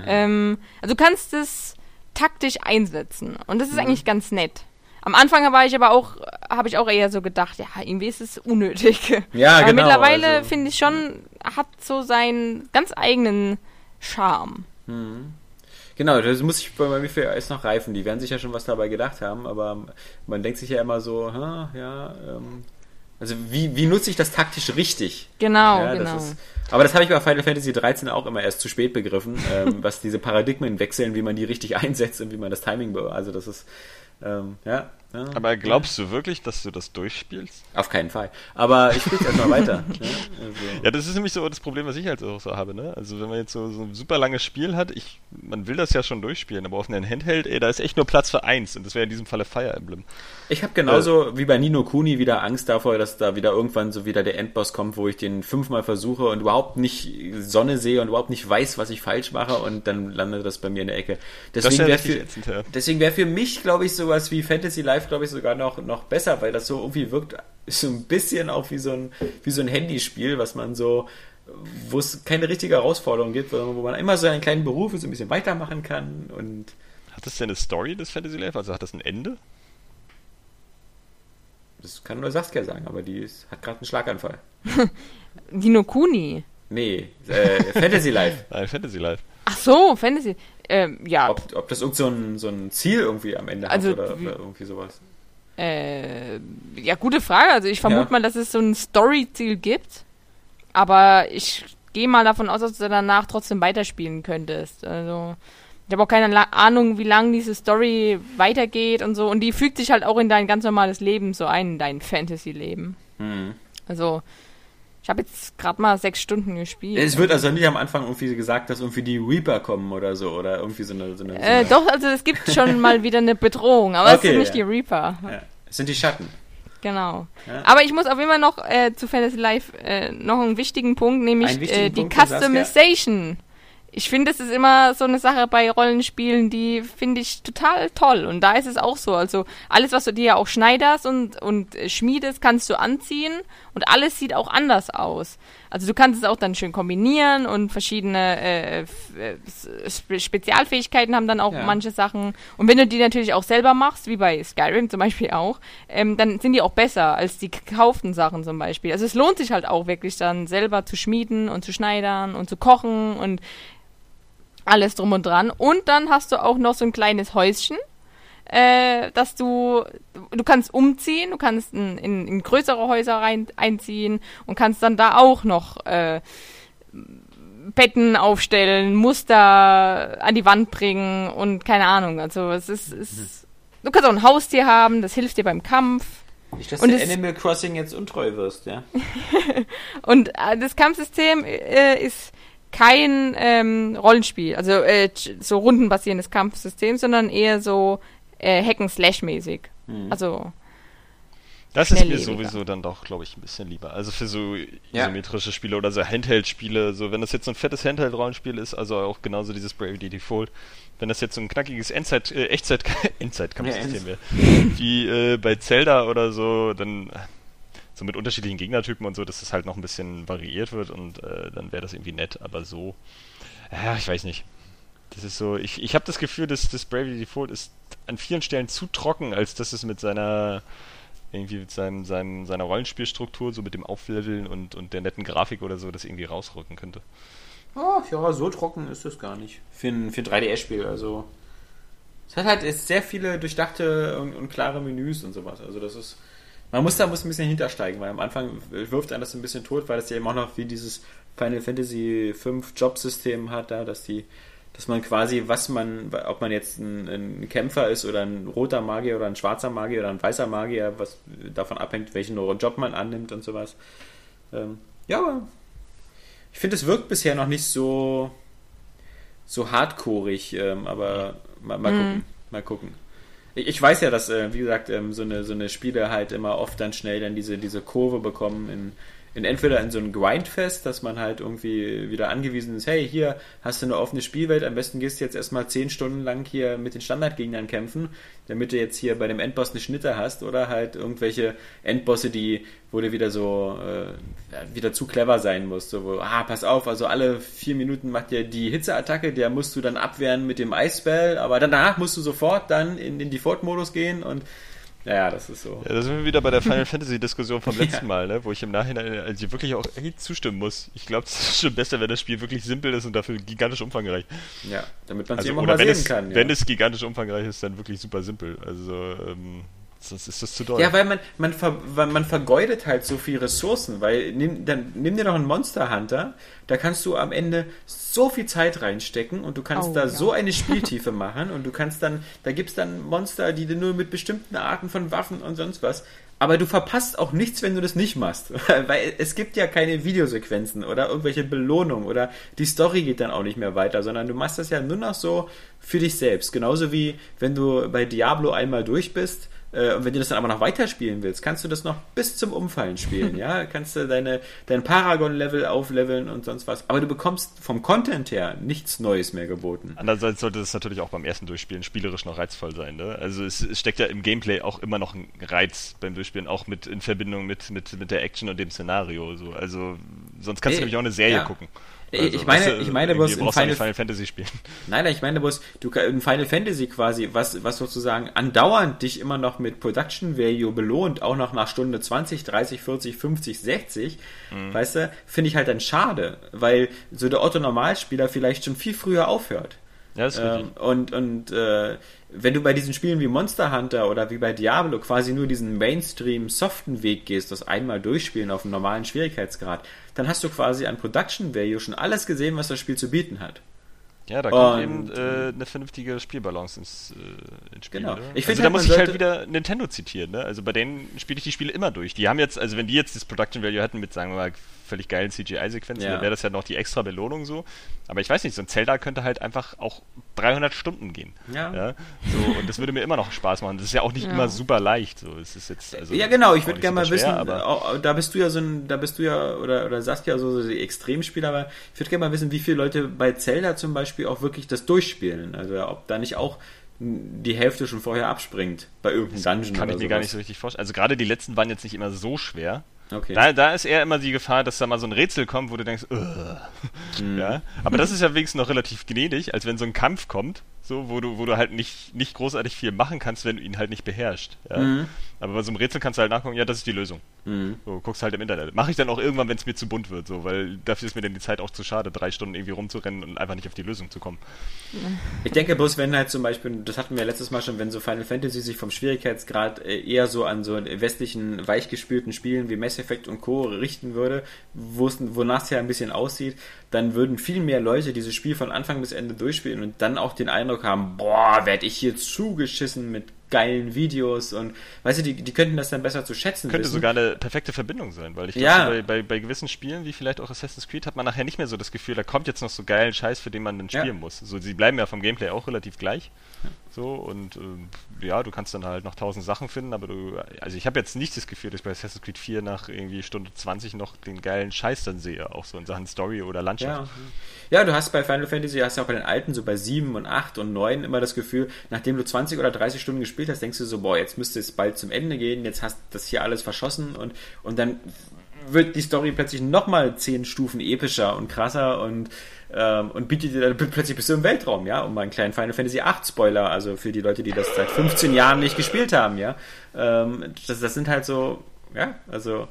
Ähm, also du kannst es taktisch einsetzen und das ist Mhm. eigentlich ganz nett. Am Anfang war ich aber auch, habe ich auch eher so gedacht, ja, irgendwie ist es unnötig. Ja, aber genau, mittlerweile also- finde ich schon, hat so seinen ganz eigenen Charme. Genau, das muss ich bei mir für erst noch reifen. Die werden sich ja schon was dabei gedacht haben, aber man denkt sich ja immer so, ha, ja, ähm, also wie, wie nutze ich das taktisch richtig? Genau, ja, genau. Das ist, aber das habe ich bei Final Fantasy 13 auch immer erst zu spät begriffen, ähm, was diese Paradigmen wechseln, wie man die richtig einsetzt und wie man das Timing, also das ist, ähm, ja, ja. Aber glaubst du wirklich, dass du das durchspielst? Auf keinen Fall. Aber ich spiele erstmal weiter. Ne? Also, Ja, das ist nämlich so das Problem, was ich halt auch so habe, ne? Also wenn man jetzt so, so ein super langes Spiel hat, ich, man will das ja schon durchspielen, aber auf einem Handheld, ey, da ist echt nur Platz für eins und das wäre in diesem Falle Fire Emblem. Ich habe genauso wie bei Nino Kuni wieder Angst davor, dass da wieder irgendwann so wieder der Endboss kommt, wo ich den fünfmal versuche und überhaupt nicht Sonne sehe und überhaupt nicht weiß, was ich falsch mache und dann landet das bei mir in der Ecke. Deswegen wär wäre richtig für, ätzend, ja. deswegen wäre für mich, glaube ich, sowas wie Fantasy Life, glaube ich, sogar noch, noch besser, weil das so irgendwie wirkt, so ein bisschen auch wie so ein, wie so ein Handyspiel, was man so, wo es keine richtige Herausforderung gibt, sondern wo man immer so einen kleinen Beruf so ein bisschen weitermachen kann und Hat das denn eine Story, das Fantasy Life? Also hat das ein Ende? das kann nur Saskia sagen, aber die ist, hat gerade einen Schlaganfall. Dino Kuni. Nee, äh, Fantasy Life. Nein, Fantasy Life. Ach so, Fantasy. Ähm, ja, Ob, ob das irgend so ein, so ein Ziel irgendwie am Ende Also, hat oder, oder irgendwie sowas. Äh, ja, gute Frage. Also ich vermute Ja. mal, dass es so ein Story-Ziel gibt. Aber ich gehe mal davon aus, dass du danach trotzdem weiterspielen könntest. Also ich habe auch keine Ahnung, wie lang diese Story weitergeht und so. Und die fügt sich halt auch in dein ganz normales Leben so ein, in dein Fantasy-Leben. Hm. Also ich habe jetzt gerade mal sechs Stunden gespielt. Es wird also nicht am Anfang irgendwie gesagt, dass irgendwie die Reaper kommen oder so oder irgendwie so eine. So eine, so äh, eine doch, also es gibt schon mal wieder eine Bedrohung, aber es Okay, sind nicht ja. die Reaper. Ja, es sind die Schatten. Genau. Ja. Aber ich muss auf jeden Fall noch äh, zu Fantasy Life äh, noch einen wichtigen Punkt, nämlich wichtigen äh, die Punkt? Customization. Ich finde, das ist immer so eine Sache bei Rollenspielen, die finde ich total toll. Und da ist es auch so. Also alles, was du dir ja auch schneiderst und, und schmiedest, kannst du anziehen. Und alles sieht auch anders aus. Also du kannst es auch dann schön kombinieren und verschiedene äh, äh, Spe Spezialfähigkeiten haben dann auch Ja. manche Sachen. Und wenn du die natürlich auch selber machst, wie bei Skyrim zum Beispiel auch, ähm, dann sind die auch besser als die gekauften Sachen zum Beispiel. Also es lohnt sich halt auch wirklich dann selber zu schmieden und zu schneidern und zu kochen und alles drum und dran. Und dann hast du auch noch so ein kleines Häuschen, äh, dass du, du kannst umziehen, du kannst in, in, in größere Häuser rein, einziehen und kannst dann da auch noch äh, Betten aufstellen, Muster an die Wand bringen und keine Ahnung. Also es ist, es, du kannst auch ein Haustier haben, das hilft dir beim Kampf. Nicht, dass Und du Animal Crossing jetzt untreu wirst, ja. Und äh, das Kampfsystem äh, ist kein ähm, Rollenspiel, also äh, so rundenbasierendes Kampfsystem, sondern eher so äh, Hack-and-Slash-mäßig. Mhm. Also, Das ist mir sowieso dann doch, glaube ich, ein bisschen lieber. Also für so Ja. isometrische Spiele oder so Handheld-Spiele, so wenn das jetzt so ein fettes Handheld-Rollenspiel ist, also auch genauso dieses Bravely Default, wenn das jetzt so ein knackiges Endzeit, äh, Echtzeit, Endzeitkampfsystem wäre, wie äh, bei Zelda oder so, dann äh, so mit unterschiedlichen Gegnertypen und so, dass das halt noch ein bisschen variiert wird und äh, dann wäre das irgendwie nett, aber so, ja, ich weiß nicht. Das ist so, ich, ich habe das Gefühl, dass das Bravely Default ist an vielen Stellen zu trocken, als dass es mit seiner irgendwie mit seinem, seinem, seiner Rollenspielstruktur, so mit dem Aufleveln und, und der netten Grafik oder so, das irgendwie rausrücken könnte. Oh, ja, so trocken ist es gar nicht. Für ein, für ein 3DS-Spiel, also. Es hat halt sehr viele durchdachte und, und klare Menüs und sowas. Also das ist. Man muss da muss ein bisschen hintersteigen, weil am Anfang wirft einen das ein bisschen tot, weil das ja eben auch noch wie dieses Final Fantasy 5 Jobsystem hat, da, dass die, dass man quasi, was man, ob man jetzt ein, ein Kämpfer ist oder ein roter Magier oder ein schwarzer Magier oder ein weißer Magier, was davon abhängt, welchen Job man annimmt und sowas. Ähm, ja, aber ich finde, es wirkt bisher noch nicht so so hardcoreig, ähm, aber mal, mal gucken, mal gucken. Ich, weiß ja, dass, äh, wie gesagt, ähm, so eine so eine Spiele halt immer oft dann schnell dann diese diese Kurve bekommen in in entweder in so ein Grindfest, dass man halt irgendwie wieder angewiesen ist, hey, hier hast du eine offene Spielwelt, am besten gehst du jetzt erstmal zehn Stunden lang hier mit den Standardgegnern kämpfen, damit du jetzt hier bei dem Endboss eine Schnitte hast oder halt irgendwelche Endbosse, die, wo du wieder so äh, wieder zu clever sein musst, so wo, ah, pass auf, also alle vier Minuten macht dir die Hitzeattacke, der musst du dann abwehren mit dem Eisbell, aber danach musst du sofort dann in den Default-Modus gehen und ja, das ist so. Ja, da sind wir wieder bei der Final Fantasy Diskussion vom letzten Ja. Mal, ne? wo ich im Nachhinein also wirklich auch echt zustimmen muss. Ich glaube, es ist schon besser, wenn das Spiel wirklich simpel ist und dafür gigantisch umfangreich. Ja, damit man es Also, auch oder mal sehen es, kann. Ja. wenn es gigantisch umfangreich ist, dann wirklich super simpel. Also, ähm, sonst ist das zu doll. Ja, weil man, man, ver, weil man vergeudet halt so viel Ressourcen, weil nimm, dann, nimm dir noch einen Monster Hunter, da kannst du am Ende so viel Zeit reinstecken und du kannst Oh, da ja. so eine Spieltiefe machen und du kannst dann, da gibt's dann Monster, die du nur mit bestimmten Arten von Waffen und sonst was. Aber du verpasst auch nichts, wenn du das nicht machst. Weil es gibt ja keine Videosequenzen oder irgendwelche Belohnungen oder die Story geht dann auch nicht mehr weiter, sondern du machst das ja nur noch so für dich selbst. Genauso wie wenn du bei Diablo einmal durch bist äh, und wenn du das dann aber noch weiterspielen willst, kannst du das noch bis zum Umfallen spielen, ja? Kannst du deine, dein Paragon-Level aufleveln und sonst was. Aber du bekommst vom Content her nichts Neues mehr geboten. Andererseits sollte das natürlich auch beim ersten Durchspielen spielerisch noch reizvoll sein. Ne? Also es, es steckt ja im Gameplay auch immer noch ein Reiz beim Durchspielen, auch mit in Verbindung mit, mit, mit der Action und dem Szenario. So. Also sonst kannst Ey, du nämlich auch eine Serie ja. gucken. Ich- Also, ich meine- ich meine bloß nicht Final- Final Fantasy spielen. Nein, nein, ich meine bloß, du in Final Fantasy quasi, was, was sozusagen andauernd dich immer noch mit Production Value belohnt, auch noch nach Stunde 20, 30, 40, 50, 60, weißt du, finde ich halt dann schade, weil so der Otto Normalspieler vielleicht schon viel früher aufhört. Ja, das ist Ähm, richtig. und und äh, wenn du bei diesen Spielen wie Monster Hunter oder wie bei Diablo quasi nur diesen Mainstream soften Weg gehst, das einmal durchspielen auf einem normalen Schwierigkeitsgrad, dann hast du quasi an Production Value schon alles gesehen, was das Spiel zu bieten hat. Ja, da kommt Und- eben äh, eine vernünftige Spielbalance ins, äh, ins Spiel. Genau. Ich also finde da halt, muss ich halt wieder Nintendo zitieren. Ne? Also bei denen spiele ich die Spiele immer durch. Die haben jetzt, also wenn die jetzt das Production Value hätten mit, sagen wir mal, völlig geilen CGI-Sequenzen, Ja. dann wäre das ja noch die extra Belohnung so. Aber ich weiß nicht, so ein Zelda könnte halt einfach auch 300 Stunden gehen. Ja. So, und das würde mir immer noch Spaß machen. Das ist ja auch nicht Ja. immer super leicht. So, es ist jetzt, also ja, genau, ich würde gerne mal super wissen, schwer, aber da bist du ja so ein, da bist du ja, oder, oder Saskia so, so die Extremspieler, aber ich würde gerne mal wissen, wie viele Leute bei Zelda zum Beispiel auch wirklich das durchspielen. Also ob da nicht auch die Hälfte schon vorher abspringt bei irgendeinem Dungeon kann oder ich mir gar sowas. nicht so richtig vorstellen. Also gerade die letzten waren jetzt nicht immer so schwer. Okay. Da, da ist eher immer die Gefahr, dass da mal so ein Rätsel kommt, wo du denkst. Mhm. ja. Aber das ist ja wenigstens noch relativ gnädig, als wenn so ein Kampf kommt, so, wo du, wo du halt nicht, nicht großartig viel machen kannst, wenn du ihn halt nicht beherrschst. Ja. Mhm. Aber bei so einem Rätsel kannst du halt nachgucken, ja, das ist die Lösung. Mhm. So, guckst halt im Internet. Mache ich dann auch irgendwann, wenn es mir zu bunt wird, so, weil dafür ist mir dann die Zeit auch zu schade, drei Stunden irgendwie rumzurennen und einfach nicht auf die Lösung zu kommen. Ich denke bloß, wenn halt zum Beispiel, das hatten wir letztes Mal schon, wenn so Final Fantasy sich vom Schwierigkeitsgrad äh, eher so an so westlichen, weichgespülten Spielen wie Mass Effect und Co. richten würde, wonach es ja ein bisschen aussieht, dann würden viel mehr Leute dieses Spiel von Anfang bis Ende durchspielen und dann auch den Eindruck haben, boah, werd ich hier zugeschissen mit geilen Videos und, weißt du, die, die könnten das dann besser zu schätzen Könnte wissen. sogar eine perfekte Verbindung sein, weil ich glaube, Ja. bei, bei, bei gewissen Spielen, wie vielleicht auch Assassin's Creed, hat man nachher nicht mehr so das Gefühl, da kommt jetzt noch so geilen Scheiß, für den man dann Ja. spielen muss. So, sie bleiben ja vom Gameplay auch relativ gleich. So, und ähm, ja, du kannst dann halt noch tausend Sachen finden, aber du, also ich habe jetzt nicht das Gefühl, dass ich bei Assassin's Creed 4 nach irgendwie Stunde 20 noch den geilen Scheiß dann sehe, auch so in Sachen Story oder Landschaft. Ja. ja, du hast bei Final Fantasy, hast ja auch bei den alten, so bei 7 und 8 und 9 immer das Gefühl, nachdem du 20 oder 30 Stunden gespielt hast, denkst du so, boah, jetzt müsste es bald zum Ende gehen, jetzt hast du das hier alles verschossen und, und dann wird die Story plötzlich nochmal 10 Stufen epischer und krasser und ähm, und bietet dir dann plötzlich bist du im Weltraum, ja, um mal einen kleinen Final Fantasy 8 Spoiler, also für die Leute, die das seit 15 Jahren nicht gespielt haben, ja. Ähm, das, das sind halt so, ja, also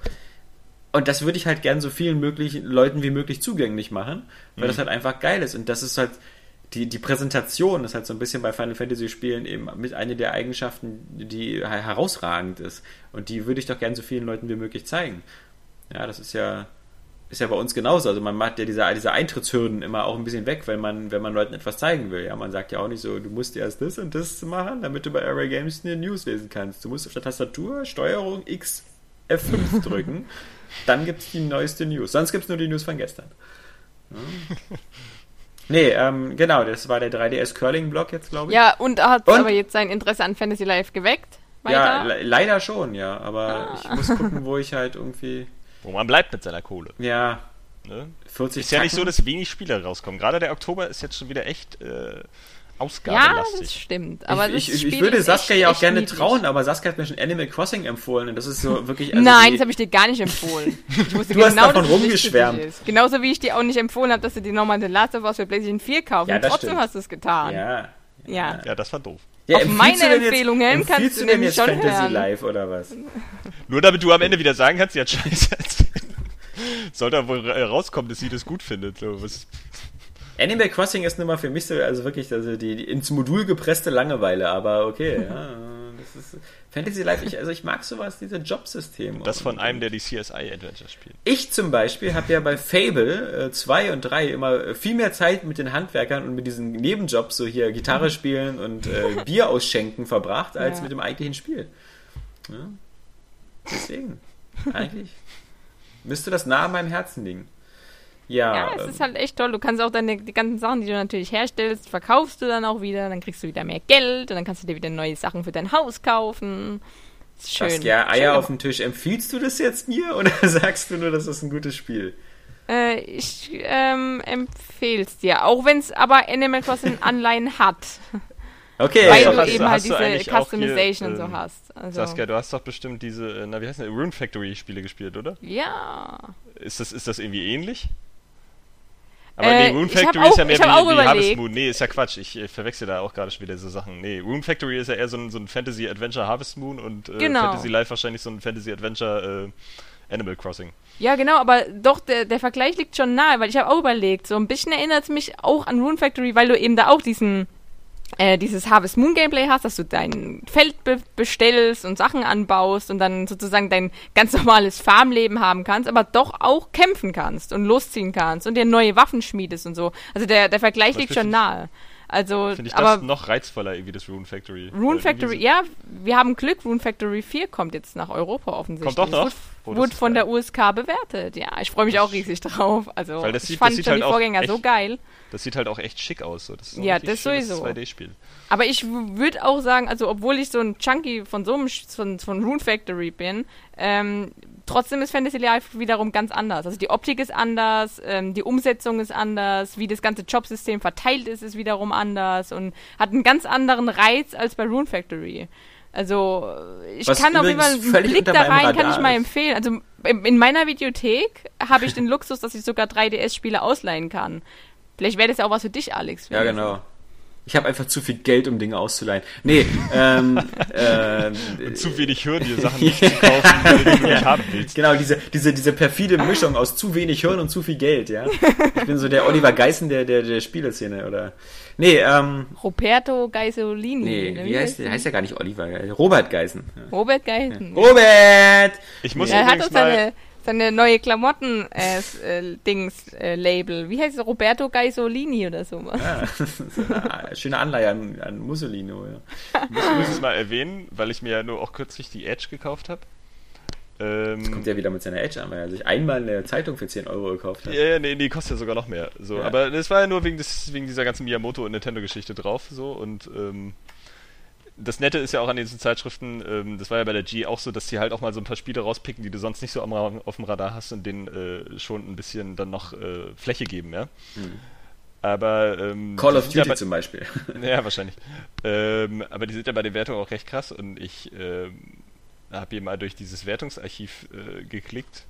und das würde ich halt gern so vielen möglichen Leuten wie möglich zugänglich machen, weil mhm. das halt einfach geil ist und das ist halt die, die Präsentation ist halt so ein bisschen bei Final Fantasy Spielen eben mit einer der Eigenschaften, die herausragend ist. Und die würde ich doch gern so vielen Leuten wie möglich zeigen. Ja, das ist ja, ist ja bei uns genauso. Also man macht ja diese, diese Eintrittshürden immer auch ein bisschen weg, wenn man, wenn man Leuten etwas zeigen will. Ja, man sagt ja auch nicht so, du musst erst das und das machen, damit du bei Array Games eine News lesen kannst. Du musst auf der Tastatur Steuerung X F5 drücken, dann gibt es die neueste News. Sonst gibt es nur die News von gestern. Ja. Nee, ähm, genau, das war der 3DS Curling Block jetzt, glaube ich. Ja, und hat und? aber jetzt sein Interesse an Fantasy Life geweckt? Weiter? Ja, le leider schon, ja. Aber ah. ich muss gucken, wo ich halt irgendwie wo man bleibt mit seiner Kohle. Ja. Ne? 40 ist Tacken. ja nicht so, dass wenig Spiele rauskommen. Gerade der Oktober ist jetzt schon wieder echt äh, ausgabelastig. Ja, das stimmt. Aber ich, ich, ich würde Saskia ja auch gerne niedrig. trauen, aber Saskia hat mir schon Animal Crossing empfohlen und das ist so wirklich. Also Nein, das habe ich dir gar nicht empfohlen. Du genau, hast davon rumgeschwärmt. Genauso wie ich dir auch nicht empfohlen habe, dass du dir nochmal The Last of Us für PlayStation 4 kaufst. Ja, und trotzdem stimmt. hast du es getan. Ja. Ja. ja, das war doof. Ja, Auf meine Empfehlung hin kannst du nämlich schon Fantasy hören. Live oder was? Nur damit du am Ende wieder sagen kannst, sie hat scheiße erzählt. Sollte er wohl rauskommen, dass sie das gut findet. So, was Animal Crossing ist nun mal für mich so, also wirklich, also die, die ins Modul gepresste Langeweile, aber okay, ja, das ist Fantasy Life, ich, also ich mag sowas, diese Jobsysteme. Das von einem, der die CSI Adventure spielt. Ich zum Beispiel habe ja bei Fable 2 äh, und 3 immer viel mehr Zeit mit den Handwerkern und mit diesen Nebenjobs, so hier Gitarre spielen und äh, Bier ausschenken verbracht, als ja. mit dem eigentlichen Spiel. Ja? Deswegen, eigentlich müsste das nah an meinem Herzen liegen. Ja, ja es ähm, ist halt echt toll. Du kannst auch deine die ganzen Sachen, die du natürlich herstellst, verkaufst du dann auch wieder. Dann kriegst du wieder mehr Geld und dann kannst du dir wieder neue Sachen für dein Haus kaufen. Ist schön. Das, ja, Eier schön. auf dem Tisch. Empfiehlst du das jetzt mir oder sagst du nur, das ist ein gutes Spiel? Äh, ich ähm, empfehle es dir. Auch wenn es aber Animal Crossing Anleihen hat. Okay, weil du eben halt diese Customization hier, und so ähm, hast. Also. Saskia, du hast doch bestimmt diese, äh, na wie heißt das, Rune Factory Spiele gespielt, oder? Ja. Ist das, ist das irgendwie ähnlich? Aber äh, nee, Rune Factory ist ja mehr wie, wie Harvest Moon. Nee, ist ja Quatsch. Ich äh, verwechsel da auch gerade schon wieder so Sachen. Nee, Rune Factory ist ja eher so ein, so ein Fantasy Adventure Harvest Moon und äh, genau. Fantasy Life wahrscheinlich so ein Fantasy Adventure äh, Animal Crossing. Ja, genau, aber doch, der, der Vergleich liegt schon nahe, weil ich habe auch überlegt, so ein bisschen erinnert es mich auch an Rune Factory, weil du eben da auch diesen äh, dieses Harvest Moon Gameplay hast, dass du dein Feld be bestellst und Sachen anbaust und dann sozusagen dein ganz normales Farmleben haben kannst, aber doch auch kämpfen kannst und losziehen kannst und dir neue Waffen schmiedest und so. Also der, der Vergleich liegt schon nahe. Also, Finde ich aber das noch reizvoller irgendwie das Rune Factory. Rune Factory, so ja, wir haben Glück, Rune Factory 4 kommt jetzt nach Europa offensichtlich. Kommt doch noch? Wurde, wurde von der USK bewertet, ja. Ich freue mich auch riesig drauf. Also, Weil das ich sieht, fand das schon halt die Vorgänger so geil. Das sieht halt auch echt schick aus. So. Das ja, das sowieso. 2D-Spiel. Aber ich würde auch sagen, also obwohl ich so ein Chunky von so einem von, von Rune Factory bin, ähm, trotzdem ist Fantasy Life wiederum ganz anders. Also die Optik ist anders, ähm, die Umsetzung ist anders, wie das ganze Jobsystem verteilt ist, ist wiederum anders und hat einen ganz anderen Reiz als bei Rune Factory. Also ich Was kann auf jeden Fall einen Blick da rein, kann ich mal empfehlen. Also in meiner Videothek habe ich den Luxus, dass ich sogar 3DS-Spiele ausleihen kann. Vielleicht wäre das ja auch was für dich, Alex. Ja, genau. Ich habe einfach zu viel Geld, um Dinge auszuleihen. Nee, ähm, ähm, Und zu wenig Hürden, dir Sachen nicht zu kaufen, die du nicht haben willst. Genau, diese, diese, diese perfide Mischung aus zu wenig Hirn und zu viel Geld, ja. Ich bin so der Oliver Geissen der, der, der Spieleszene, oder? Nee, ähm. Roberto Geisolini. Nee, wie heißt der? Heißt ja gar nicht Oliver, Robert Geissen. Robert Geissen. Ja. Robert! Ich muss ja, er hat uns seine seine neue Klamotten-Dings-Label. Äh, äh, Wie heißt es? Roberto Gaisolini oder so. Ja, schöne Anleihe an, an Mussolino. Ja. Ich muss es mal erwähnen, weil ich mir ja nur auch kürzlich die Edge gekauft habe. Ähm, kommt ja wieder mit seiner Edge an, weil er sich einmal eine Zeitung für 10 Euro gekauft hat. Ja, ja nee, die kostet ja sogar noch mehr. So, ja. Aber das war ja nur wegen, des, wegen dieser ganzen Miyamoto- und Nintendo-Geschichte drauf. So, und ähm, das Nette ist ja auch an diesen Zeitschriften, ähm, das war ja bei der G auch so, dass sie halt auch mal so ein paar Spiele rauspicken, die du sonst nicht so am, auf dem Radar hast und denen äh, schon ein bisschen dann noch äh, Fläche geben, ja. Mhm. Aber ähm, Call of Duty ja bei, zum Beispiel. Ja, wahrscheinlich. Ähm, aber die sind ja bei den Wertungen auch recht krass und ich ähm, habe hier mal durch dieses Wertungsarchiv äh, geklickt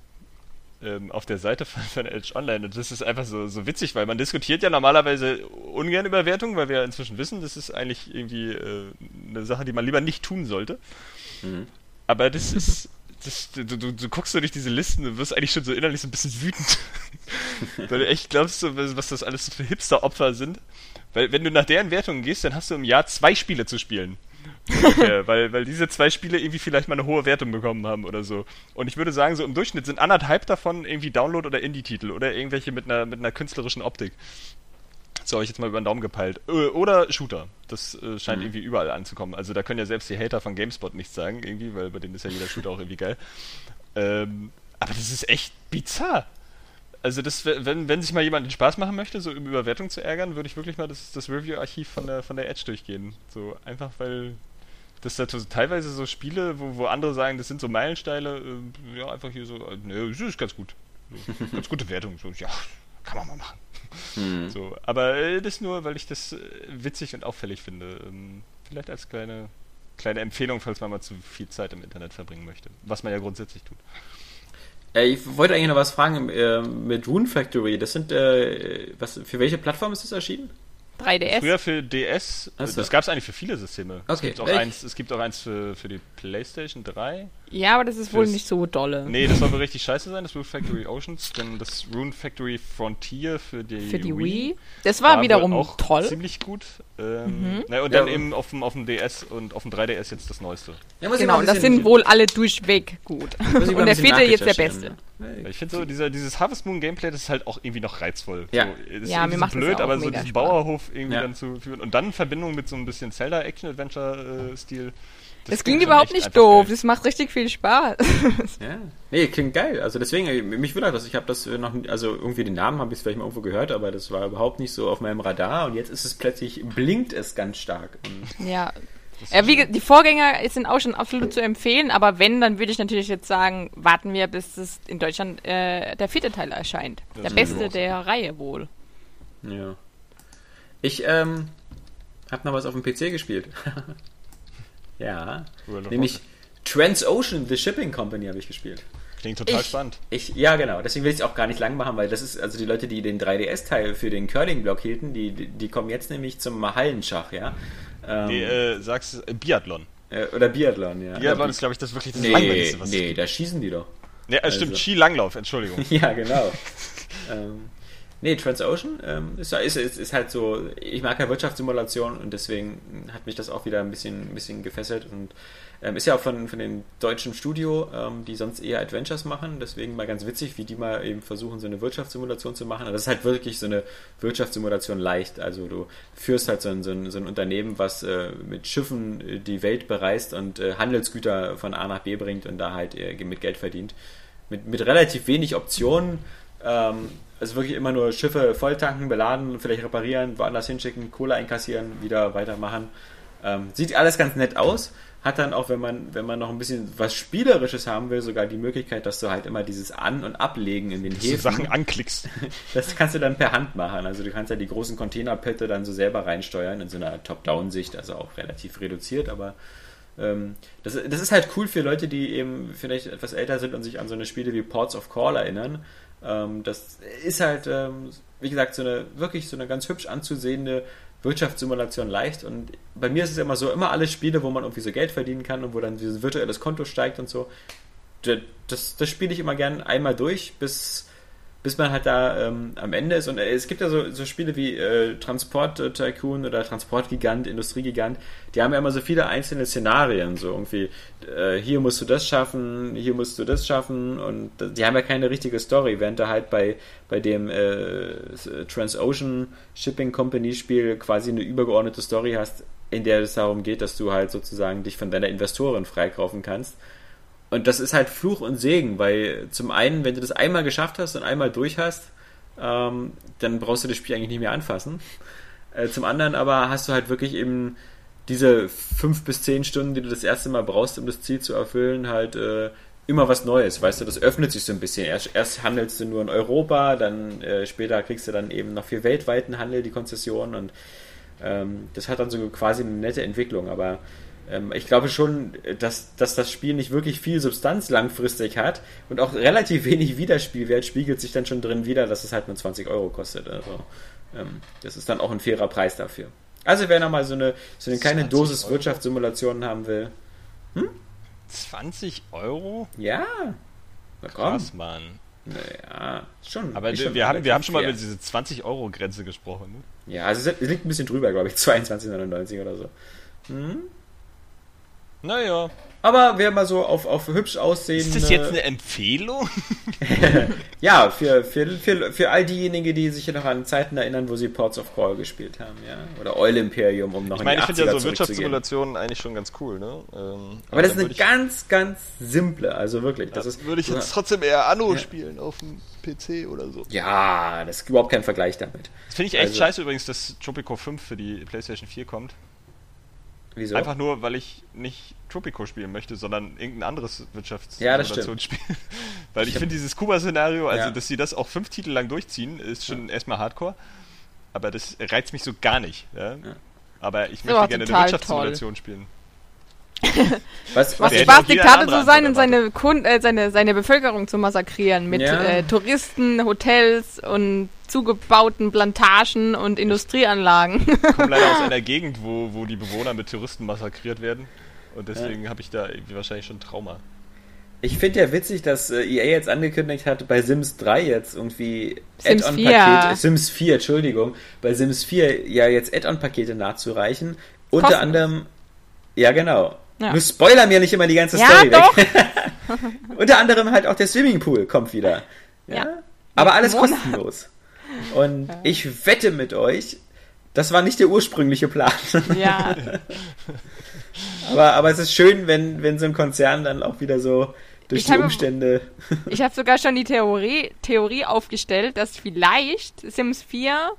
ähm, auf der Seite von, von, Edge Online und das ist einfach so, so witzig, weil man diskutiert ja normalerweise ungern über Wertungen, weil wir ja inzwischen wissen, das ist eigentlich irgendwie äh, eine Sache, die man lieber nicht tun sollte. Mhm. Aber das ist das, du, du, du, guckst so durch diese Listen und wirst eigentlich schon so innerlich so ein bisschen wütend. Weil du echt glaubst, was das alles für Hipster-Opfer sind. Weil wenn du nach deren Wertungen gehst, dann hast du im Jahr zwei Spiele zu spielen. Okay, weil, weil diese zwei Spiele irgendwie vielleicht mal eine hohe Wertung bekommen haben oder so. Und ich würde sagen, so im Durchschnitt sind anderthalb davon irgendwie Download- oder Indie-Titel oder irgendwelche mit einer, mit einer künstlerischen Optik. So habe ich jetzt mal über den Daumen gepeilt. Oder Shooter. Das äh, scheint mhm. irgendwie überall anzukommen. Also da können ja selbst die Hater von GameSpot nichts sagen, irgendwie, weil bei denen ist ja jeder Shooter auch irgendwie geil. Ähm, aber das ist echt bizarr. Also das, wenn, wenn sich mal jemand den Spaß machen möchte, so über Überwertung zu ärgern, würde ich wirklich mal das, das Review-Archiv von der, von der Edge durchgehen. So einfach, weil das da teilweise so Spiele, wo, wo andere sagen, das sind so Meilensteine, äh, ja, einfach hier so, äh, ne, das ist ganz gut. So, ganz gute Wertung. So, ja, kann man mal machen. Mhm. So, aber äh, das nur, weil ich das äh, witzig und auffällig finde. Ähm, vielleicht als kleine, kleine Empfehlung, falls man mal zu viel Zeit im Internet verbringen möchte. Was man ja grundsätzlich tut. Äh, ich wollte eigentlich noch was fragen äh, mit Rune Factory. Das sind, äh, was, für welche Plattform ist das erschienen? 3DS. Früher für DS, Achso. das gab es eigentlich für viele Systeme. Okay. Es gibt auch, eins, es gibt auch eins für, für die PlayStation 3. Ja, aber das ist wohl nicht so dolle. Nee, das soll wohl richtig scheiße sein, das Rune Factory Oceans, denn das Rune Factory Frontier für die, für die Wii, Wii. Das war, war wiederum auch toll. Ziemlich gut. Ähm, mhm. na, und ja. dann eben auf dem, auf dem DS und auf dem 3DS jetzt das neueste. Ja, genau, und das sind wohl alle durchweg gut. und der vierte jetzt der beste. Ich finde so, dieser, dieses Harvest Moon Gameplay, das ist halt auch irgendwie noch reizvoll. Ja, so, ja mir macht blöd, aber so diesen Spaß. Bauerhof irgendwie ja. dann zu führen und dann in Verbindung mit so ein bisschen Zelda Action Adventure äh, Stil. Das, das klingt überhaupt nicht doof, geil. das macht richtig viel Spaß. ja. Nee, klingt geil. Also deswegen, äh, mich wundert das. Ich habe das noch, also irgendwie den Namen habe ich vielleicht mal irgendwo gehört, aber das war überhaupt nicht so auf meinem Radar und jetzt ist es plötzlich, blinkt es ganz stark. Und ja. Ja, wie, die Vorgänger sind auch schon absolut zu empfehlen, aber wenn, dann würde ich natürlich jetzt sagen, warten wir, bis es in Deutschland äh, der vierte Teil erscheint. Das der beste der Reihe wohl. Ja. Ich ähm, habe noch was auf dem PC gespielt. Ja. Nämlich Transocean, The Shipping Company habe ich gespielt. Klingt total ich, spannend. Ich, ja, genau. Deswegen will ich es auch gar nicht lang machen, weil das ist, also die Leute, die den 3DS-Teil für den Curling-Block hielten, die, die kommen jetzt nämlich zum Hallenschach, ja. Ähm, nee, äh, sagst äh, Biathlon. Äh, oder Biathlon, ja. Biathlon ist, glaube ich, das wirklich das nee, Langweiligste, was Nee, da schießen die doch. Nee, äh, also. stimmt, Skilanglauf, Entschuldigung. ja, genau. ähm, Nee, Transocean ähm, ist, ist, ist, halt so, ich mag ja Wirtschaftssimulation und deswegen hat mich das auch wieder ein bisschen, ein bisschen gefesselt und ähm, ist ja auch von, von dem deutschen Studio, ähm, die sonst eher Adventures machen, deswegen mal ganz witzig, wie die mal eben versuchen, so eine Wirtschaftssimulation zu machen. Aber das ist halt wirklich so eine Wirtschaftssimulation leicht. Also du führst halt so ein, so ein, so ein Unternehmen, was äh, mit Schiffen die Welt bereist und äh, Handelsgüter von A nach B bringt und da halt äh, mit Geld verdient. Mit, mit relativ wenig Optionen. Ähm, also wirklich immer nur Schiffe volltanken, beladen, vielleicht reparieren, woanders hinschicken, Kohle einkassieren, wieder weitermachen. Ähm, sieht alles ganz nett aus. Hat dann auch, wenn man, wenn man noch ein bisschen was Spielerisches haben will, sogar die Möglichkeit, dass du halt immer dieses An- und Ablegen in den dass Häfen. Du Sachen anklickst. Das kannst du dann per Hand machen. Also du kannst ja die großen Containerpötte dann so selber reinsteuern in so einer Top-Down-Sicht, also auch relativ reduziert, aber ähm, das, das ist halt cool für Leute, die eben vielleicht etwas älter sind und sich an so eine Spiele wie Ports of Call erinnern ähm, das ist halt, ähm, wie gesagt, so eine wirklich so eine ganz hübsch anzusehende Wirtschaftssimulation leicht. Und bei mir ist es immer so, immer alle Spiele, wo man irgendwie so Geld verdienen kann und wo dann dieses virtuelles Konto steigt und so, das, das spiele ich immer gern einmal durch, bis bis man halt da ähm, am Ende ist. Und äh, es gibt ja so, so Spiele wie äh, Transport Tycoon oder Transportgigant, Industriegigant, die haben ja immer so viele einzelne Szenarien, so irgendwie, äh, hier musst du das schaffen, hier musst du das schaffen. Und die haben ja keine richtige Story, während du halt bei, bei dem äh, Transocean Shipping Company Spiel quasi eine übergeordnete Story hast, in der es darum geht, dass du halt sozusagen dich von deiner Investorin freikaufen kannst und das ist halt Fluch und Segen, weil zum einen, wenn du das einmal geschafft hast und einmal durch hast, ähm, dann brauchst du das Spiel eigentlich nicht mehr anfassen. Äh, zum anderen aber hast du halt wirklich eben diese fünf bis zehn Stunden, die du das erste Mal brauchst, um das Ziel zu erfüllen, halt äh, immer was Neues. Weißt du, das öffnet sich so ein bisschen. Erst, erst handelst du nur in Europa, dann äh, später kriegst du dann eben noch für weltweiten Handel die Konzession und ähm, das hat dann so quasi eine nette Entwicklung. Aber ich glaube schon, dass, dass das Spiel nicht wirklich viel Substanz langfristig hat und auch relativ wenig Wiederspielwert spiegelt sich dann schon drin wieder, dass es halt nur 20 Euro kostet. Also ähm, das ist dann auch ein fairer Preis dafür. Also wer nochmal so eine, so eine kleine 20 Dosis Euro? Wirtschaftssimulation haben will, 20 Euro? ja, na komm. Krass, Mann. Naja, schon. Aber schon wir, haben, wir haben schon mal über diese 20 Euro Grenze gesprochen. Ne? Ja, also es liegt ein bisschen drüber, glaube ich, 22,99 oder so. Naja. Aber wer mal so auf, auf hübsch aussehen. Ist das jetzt eine Empfehlung? Ja, für, für, für, für all diejenigen, die sich noch an Zeiten erinnern, wo sie Ports of Call gespielt haben, ja. Oder Oil Imperium, um noch Ich meine, ich in die finde ja 80er so. Wirtschaftssimulationen eigentlich schon ganz cool, ne? Ähm, Aber das ist eine würd ganz, ganz simple, also wirklich. Das ich, ist, würde ich jetzt trotzdem eher Anno Ja. spielen auf dem PC oder so. Ja, das ist überhaupt kein Vergleich damit. Das finde ich echt Also- scheiße übrigens, dass Tropico 5 für die PlayStation 4 kommt. Wieso? Einfach nur, weil ich nicht Tropico spielen möchte, sondern irgendein anderes Ja, Wirtschaftssimulationsspiel. weil ich finde dieses Kuba-Szenario, also Ja. dass sie das auch fünf Titel lang durchziehen, ist schon erstmal Hardcore. Aber das reizt mich so gar nicht. Ja? Aber ich möchte gerne eine Wirtschaftssimulation spielen. was, was Macht Spaß, Diktator zu sein und seine, Kunden, äh, seine, seine Bevölkerung zu massakrieren mit Ja. äh, Touristen, Hotels und zugebauten Plantagen und Industrieanlagen. Ich komme leider aus einer Gegend, wo, wo die Bewohner mit Touristen massakriert werden. Und deswegen habe ich da irgendwie wahrscheinlich schon Trauma. Ich finde ja witzig, dass äh, EA jetzt angekündigt hat, bei Sims 3 jetzt irgendwie Sims Add-on-Pakete, 4. äh, Sims 4, Entschuldigung, bei Sims 4 ja jetzt Add-on-Pakete nachzureichen. Unter Kostenlos. anderem, ja genau. Ja. Nur spoiler mir nicht immer die ganze Ja, Story doch. weg. Unter anderem halt auch der Swimmingpool kommt wieder. Ja. Ja. Aber alles Monat. kostenlos. Und ich wette mit euch, das war nicht der ursprüngliche Plan. ja, aber, aber es ist schön, wenn, wenn so ein Konzern dann auch wieder so durch Ich die habe- Umstände. ich habe sogar schon die Theorie, Theorie aufgestellt, dass vielleicht Sims 4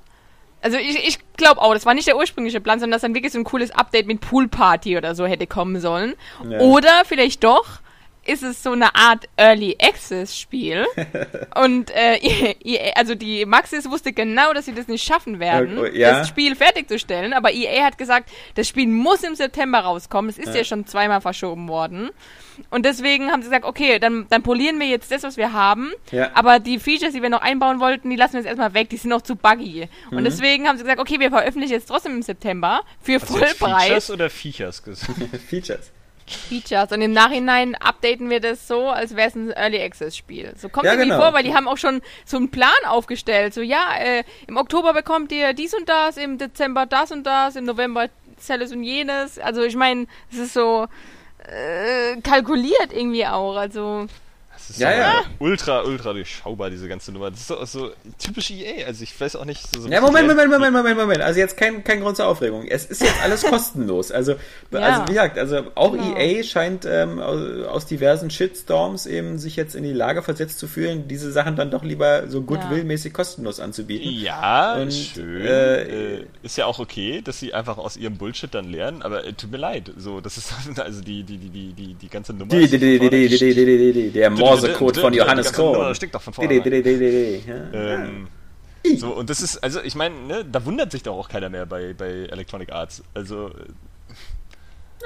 also ich, ich glaube auch, das war nicht der ursprüngliche Plan, sondern dass dann wirklich so ein cooles Update mit Poolparty oder so hätte kommen sollen. Ja. Oder vielleicht doch ist es so eine Art Early Access Spiel. und äh, EA, also die Maxis wusste genau, dass sie das nicht schaffen werden, Ja, ja. das Spiel fertigzustellen. Aber EA hat gesagt, das Spiel muss im September rauskommen. Es ist ja, schon zweimal verschoben worden. Und deswegen haben sie gesagt, okay, dann, dann polieren wir jetzt das, was wir haben. Ja. Aber die Features, die wir noch einbauen wollten, die lassen wir jetzt erstmal weg. Die sind noch zu buggy. Mhm. Und deswegen haben sie gesagt, okay, wir veröffentlichen jetzt trotzdem im September für Hast du jetzt Vollpreis. Features oder Viechers gesagt? Features. Features und im Nachhinein updaten wir das so, als wäre es ein Early Access Spiel. So kommt Ja, irgendwie genau. vor, weil die haben auch schon so einen Plan aufgestellt. So, ja, äh, im Oktober bekommt ihr dies und das, im Dezember das und das, im November dieses und jenes. Also ich meine, es ist so äh, kalkuliert irgendwie auch. Also Das ist Ja, aber ja. ultra, ultra durchschaubar, diese ganze Nummer. Das ist so, so typisch EA. Also ich weiß auch nicht, so, so Ja, Moment, Moment, Moment, Moment, Moment. Also jetzt kein, kein Grund zur Aufregung. Es ist jetzt alles kostenlos. Also, Ja. also wie gesagt, also auch Genau. EA scheint ähm, aus, aus diversen Shitstorms eben sich jetzt in die Lage versetzt zu fühlen, diese Sachen dann doch lieber so goodwill-mäßig kostenlos anzubieten. Ja, Und, schön. äh, Äh, ist ja auch okay, dass sie einfach aus ihrem Bullshit dann lernen, aber äh, tut mir leid. So, das ist also die, die, die, die, die, die ganze Nummer. Die, ist die, die, die, die, die, die, die, die, die, der Morsecode von Die Johannes ganze Nummer Korn. Steckt doch von vorne. Ähm, so, und das ist, also ich meine, ne, da wundert sich doch auch keiner mehr bei, bei Electronic Arts. Also,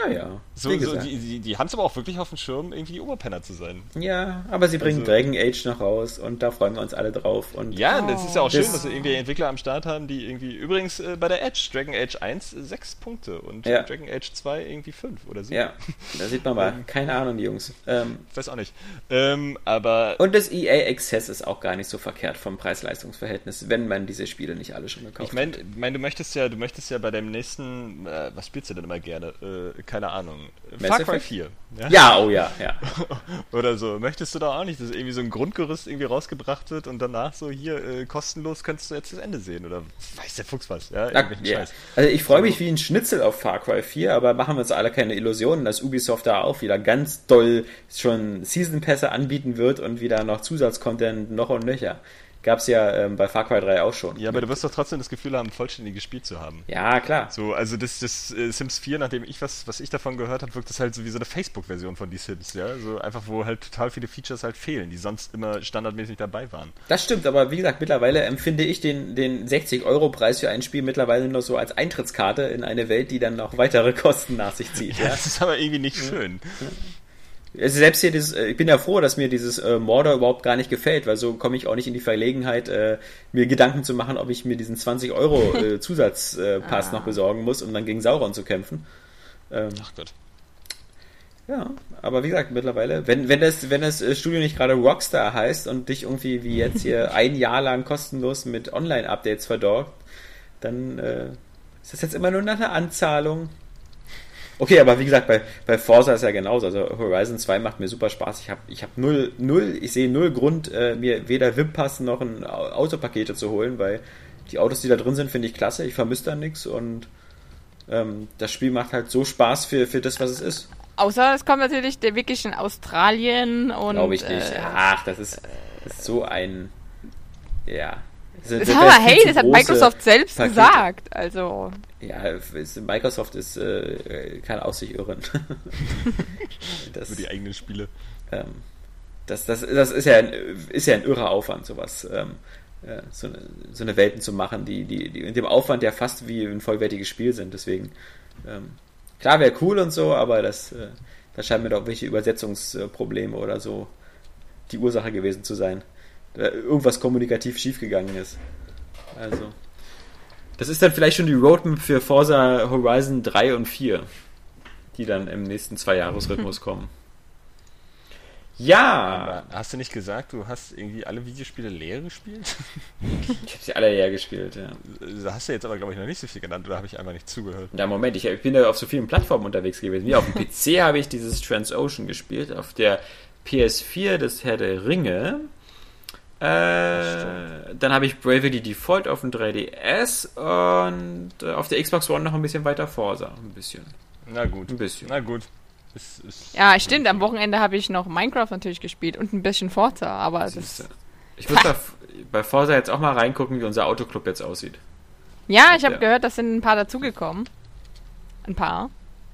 äh, Naja, so, so die, die, die haben es aber auch wirklich auf dem Schirm, irgendwie Oberpenner zu sein. Ja, aber sie bringen Also- Dragon Age noch raus und da freuen wir uns alle drauf. Und Ja, das ist ja auch schön, Das- dass wir irgendwie Entwickler am Start haben, die irgendwie, übrigens äh, bei der Edge, Dragon Age 1 äh, sechs Punkte und Ja. Dragon Age 2 irgendwie fünf oder sieben. ja, da sieht man mal. Keine Ahnung, die Jungs. Ähm, Ich weiß auch nicht. Ähm, aber Und das EA Access ist auch gar nicht so verkehrt vom Preis-Leistungs-Verhältnis, wenn man diese Spiele nicht alle schon gekauft Ich meine, mein, du möchtest ja, du möchtest ja bei deinem nächsten, äh, was spielst du denn immer gerne? Äh, keine Ahnung. Mass Far Cry Effect? 4. hat. Ja, oh ja, ja. Oder so. Möchtest du da auch nicht, dass irgendwie so ein Grundgerüst irgendwie rausgebracht wird und danach so hier äh, kostenlos kannst du jetzt das Ende sehen? Oder weiß der Fuchs was? Ja, Na, ja. Scheiß. Also ich freue mich wie ein Schnitzel auf Far Cry 4, aber machen wir uns alle keine Illusionen, dass Ubisoft da auch wieder ganz doll schon Season Pässe anbieten wird und wieder noch Zusatzcontent noch und nöcher. Gab es ja ähm, bei Far Cry 3 auch schon. Ja, aber du wirst doch trotzdem das Gefühl haben, vollständig gespielt zu haben. Ja, klar. So, also das, das äh, Sims 4, nachdem ich was, was ich davon gehört habe, wirkt das halt so wie so eine Facebook-Version von die Sims, ja. So einfach, wo halt total viele Features halt fehlen, die sonst immer standardmäßig dabei waren. Das stimmt, aber wie gesagt, mittlerweile empfinde ich den, den 60-Euro-Preis für ein Spiel mittlerweile nur so als Eintrittskarte in eine Welt, die dann noch weitere Kosten nach sich zieht. Ja, Ja, das ist aber irgendwie nicht schön. Also selbst hier dieses, äh, ich bin ja froh, dass mir dieses äh, Mordor überhaupt gar nicht gefällt, weil so komme ich auch nicht in die Verlegenheit, äh, mir Gedanken zu machen, ob ich mir diesen 20 Euro äh, Zusatzpass äh, Pass noch besorgen muss, um dann gegen Sauron zu kämpfen. Ähm, Ach Gott. ja, aber wie gesagt, mittlerweile, wenn, wenn das, wenn das äh, Studio nicht gerade Rockstar heißt und dich irgendwie wie jetzt hier ein Jahr lang kostenlos mit Online-Updates verdorbt, dann äh, ist das jetzt immer nur nach einer Anzahlung. Okay, aber wie gesagt, bei, bei Forza ist ja genauso. Also Horizon 2 macht mir super Spaß. Ich habe ich hab null, null, ich sehe null Grund, äh, mir weder WIP-Pass noch ein Au- Autopakete zu holen, weil die Autos, die da drin sind, finde ich klasse. Ich vermisse da nichts und ähm, das Spiel macht halt so Spaß für, für das, was es ist. Außer es kommt natürlich der wirklich in Australien und. Glaube ich nicht. Äh, Ach, das ist, das ist so ein. Ja. Das, das aber hey, das hat Microsoft selbst Pakete. gesagt. Also. Ja, Microsoft ist, äh, kann auch sich irren. das, Für die eigenen Spiele. ähm, das, das, das ist ja ein, ist ja ein irrer Aufwand, sowas. Ähm, äh, so, eine, so eine Welten zu machen, die, die, die in dem Aufwand ja fast wie ein vollwertiges Spiel sind. Deswegen, ähm, klar wäre cool und so, aber das, äh, da scheinen mir doch welche Übersetzungsprobleme oder so die Ursache gewesen zu sein. Irgendwas kommunikativ schiefgegangen ist. Also. Das ist dann vielleicht schon die Roadmap für Forza Horizon 3 und 4, die dann im nächsten Zwei-Jahres-Rhythmus kommen. Ja! Aber hast du nicht gesagt, du hast irgendwie alle Videospiele leer gespielt? Ich habe sie alle leer gespielt, ja. Da hast du jetzt aber, glaube ich, noch nicht so viel genannt, oder habe ich einfach nicht zugehört? Ja, Moment, ich, ich bin ja auf so vielen Plattformen unterwegs gewesen. Wie auf dem PC habe ich dieses Transocean gespielt, auf der PS4 das Herr der Ringe. Äh, dann habe ich Bravely Default auf dem 3DS und äh, auf der Xbox One noch ein bisschen weiter Forsa. Ein bisschen. Na gut. Ein bisschen. Na gut. Ist, ist Ja, stimmt. Am Wochenende habe ich noch Minecraft natürlich gespielt und ein bisschen Forza, aber das. Siehste. Ich muss bei, bei Forsa jetzt auch mal reingucken, wie unser Autoclub jetzt aussieht. Ja, ich habe Ja. gehört, das sind ein paar dazugekommen. Ein paar.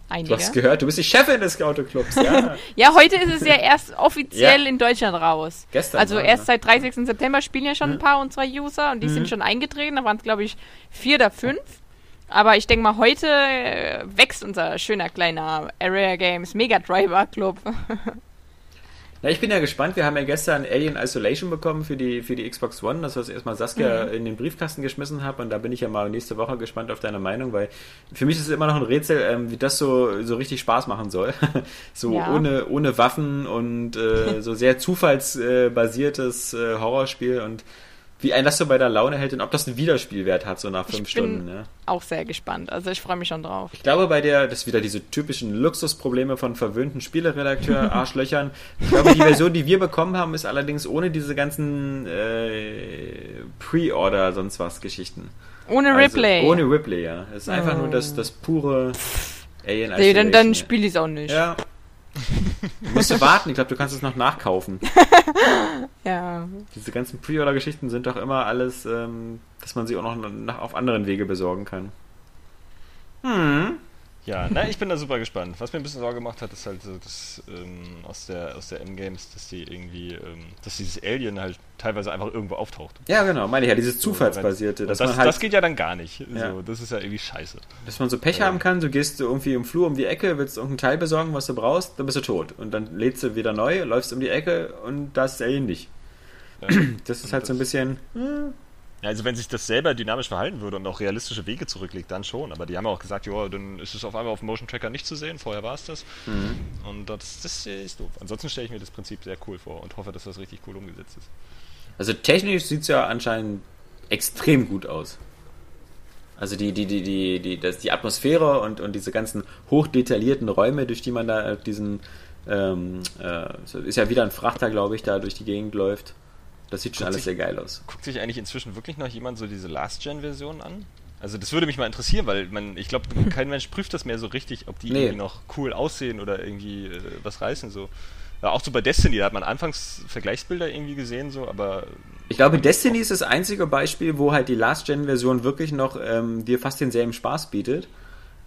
Du Einige. hast gehört, du bist die Chefin des Autoclubs, ja. Ja, heute ist es ja erst offiziell Ja. in Deutschland raus. Gestern Also war, erst ne? seit 30. September spielen ja schon ein paar unserer User und die Mhm. sind schon eingetreten. Da waren es, glaube ich, vier oder fünf. Aber ich denke mal, heute wächst unser schöner kleiner Area Games Mega Driver Club. Na, ich bin ja gespannt. Wir haben ja gestern Alien Isolation bekommen für die, für die Xbox One, das was erstmal Saskia Mhm. in den Briefkasten geschmissen habe. Und da bin ich ja mal nächste Woche gespannt auf deine Meinung, weil für mich ist es immer noch ein Rätsel, ähm, wie das so, so richtig Spaß machen soll. so Ja. ohne, ohne Waffen und äh, so sehr zufallsbasiertes äh, Horrorspiel und wie ein das so bei der Laune hält und ob das einen Wiederspielwert hat, so nach fünf bin- Stunden. Ne? Auch sehr gespannt. Also ich freue mich schon drauf. Ich glaube, bei der, das ist wieder diese typischen Luxusprobleme von verwöhnten Spieleredakteur, Arschlöchern. Ich glaube, die Version, die wir bekommen haben, ist allerdings ohne diese ganzen äh, Pre-Order, sonst was Geschichten. Ohne Also, Replay. ohne Replay, ja. Es ist einfach Oh. nur das, das pure Alien nee, dann, dann spiele ich es auch nicht. ja. Du musst du warten, ich glaube, du kannst es noch nachkaufen. Ja. Diese ganzen Pre-Order-Geschichten sind doch immer alles, ähm, dass man sie auch noch nach, auf anderen Wege besorgen kann. Hm. Ja, na, ich bin da super gespannt. Was mir ein bisschen Sorge gemacht hat, ist halt so, dass ähm, aus der aus der M-Games, dass die irgendwie, ähm, dass dieses Alien halt teilweise einfach irgendwo auftaucht. Ja, genau, meine ich ja, dieses Zufallsbasierte, Und dass das, man halt das geht ja dann gar nicht. Ja. So, das ist ja irgendwie scheiße. Dass man so Pech Ja. haben kann, du gehst irgendwie im Flur um die Ecke, willst irgendein Teil besorgen, was du brauchst, dann bist du tot. Und dann lädst du wieder neu, läufst um die Ecke und da ist Alien nicht. Ja. Das ist halt so ein bisschen. Ja, also wenn sich das selber dynamisch verhalten würde und auch realistische Wege zurücklegt, dann schon. Aber die haben auch gesagt, ja, dann ist es auf einmal auf dem Motion Tracker nicht zu sehen. Vorher war es das. Mhm. Und das, das ist doof. Ansonsten stelle ich mir das Prinzip sehr cool vor und hoffe, dass das richtig cool umgesetzt ist. Also technisch sieht es ja anscheinend extrem gut aus. Also die, die, die, die, die, das, die Atmosphäre und, und diese ganzen hochdetaillierten Räume, durch die man da äh, diesen ähm, äh, ist ja wieder ein Frachter, glaube ich, da durch die Gegend läuft. Das sieht schon Guckt alles sich- sehr geil aus. Guckt sich eigentlich inzwischen wirklich noch jemand so diese Last-Gen-Version an? Also das würde mich mal interessieren, weil man, ich glaube, kein Mensch prüft das mehr so richtig, ob die Nee. irgendwie noch cool aussehen oder irgendwie äh, was reißen so. Ja, auch so bei Destiny, da hat man anfangs Vergleichsbilder irgendwie gesehen, so, aber Ich glaube, Destiny ist das einzige Beispiel, wo halt die Last-Gen-Version wirklich noch ähm, dir fast denselben Spaß bietet.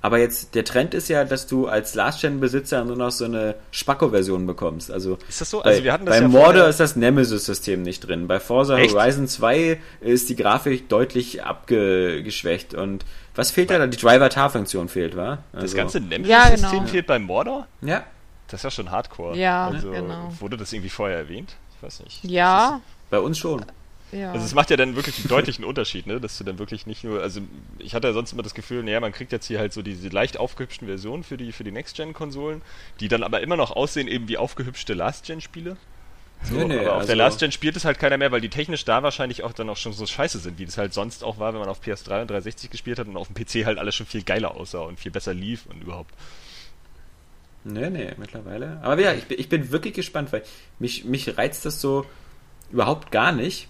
Aber jetzt, der Trend ist ja, dass du als Last-Gen-Besitzer nur noch so eine Spacko-Version bekommst. Also Ist das so? Bei, Also wir hatten das bei ja Mordor ist das Nemesis-System nicht drin. Bei Forza Echt? Horizon 2 ist die Grafik deutlich abgeschwächt. Und was fehlt da? Die Driver-Tar-Funktion fehlt, wa? Das Also, ganze Ja, Nemesis-System genau. fehlt bei Mordor? Ja. Das ist ja schon Hardcore. Ja, also, genau. Wurde das irgendwie vorher erwähnt? Ich weiß nicht. Ja, Bei uns schon. Ja. Also es macht ja dann wirklich einen deutlichen Unterschied, ne? Dass du dann wirklich nicht nur, also ich hatte ja sonst immer das Gefühl, naja, man kriegt jetzt hier halt so diese leicht aufgehübschten Versionen für die, für die Next-Gen-Konsolen, die dann aber immer noch aussehen eben wie aufgehübschte Last-Gen-Spiele. So, Nee, nee, aber auf also- der Last-Gen spielt es halt keiner mehr, weil die technisch da wahrscheinlich auch dann auch schon so scheiße sind, wie das halt sonst auch war, wenn man auf PS3 und 360 gespielt hat und auf dem PC halt alles schon viel geiler aussah und viel besser lief und überhaupt. Nee, nee, mittlerweile. Aber ja, ich, bin- ich bin wirklich gespannt, weil mich, mich reizt das so überhaupt gar nicht.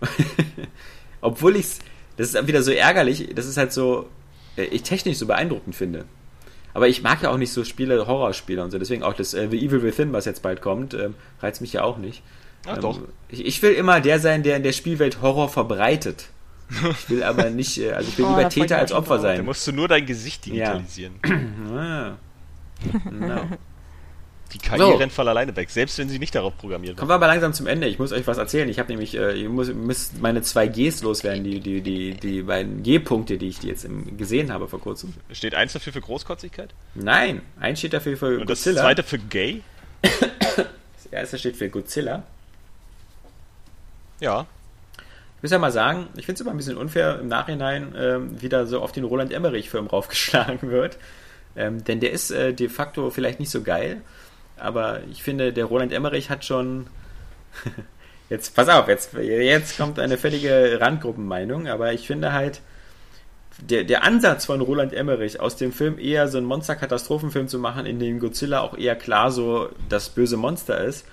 Obwohl ich's, das ist wieder so ärgerlich, das ist halt so, äh, ich technisch so beeindruckend finde. Aber ich mag ja auch nicht so Spiele, Horrorspiele und so, deswegen auch das äh, The Evil Within, was jetzt bald kommt, ähm, reizt mich ja auch nicht. Ach Ähm, doch. Ich, ich will immer der sein, der in der Spielwelt Horror verbreitet. Ich will aber nicht, äh, also ich will Oh, lieber ich Täter als Opfer drauf. Da sein. musst du nur dein Gesicht Ja. digitalisieren. Ah. Genau. Die KI So. rennt voll alleine weg, selbst wenn sie nicht darauf programmiert Kommen wir aber langsam zum Ende. Ich muss euch was erzählen. Ich habe nämlich, äh, ich muss, muss meine zwei Gs loswerden, die, die, die, die beiden G-Punkte, die ich jetzt im, gesehen habe vor kurzem. Steht eins dafür für Großkotzigkeit? Nein, eins steht dafür für Und das Godzilla. zweite für gay? das erste steht für Godzilla. Ja. Ich muss ja mal sagen, ich finde es immer ein bisschen unfair im Nachhinein, ähm, wieder so auf den Roland Emmerich-Film raufgeschlagen wird. Ähm, denn der ist äh, de facto vielleicht nicht so geil. Aber ich finde, der Roland Emmerich hat schon. jetzt, pass auf, jetzt, jetzt kommt eine völlige Randgruppenmeinung, aber ich finde halt, der, der Ansatz von Roland Emmerich aus dem Film eher so einen Monster-Katastrophenfilm zu machen, in dem Godzilla auch eher klar so das böse Monster ist,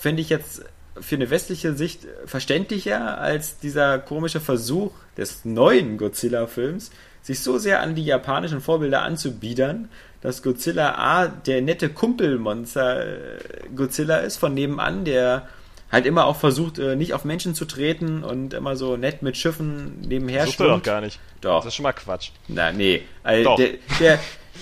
finde ich jetzt für eine westliche Sicht verständlicher als dieser komische Versuch des neuen Godzilla-Films, sich so sehr an die japanischen Vorbilder anzubiedern, dass Godzilla A der nette Kumpelmonster äh, Godzilla ist von nebenan, der halt immer auch versucht, äh, nicht auf Menschen zu treten und immer so nett mit Schiffen nebenher er doch schwimmt. gar nicht. Doch. Das ist schon mal Quatsch. Na, nee. Also Doch. der, der,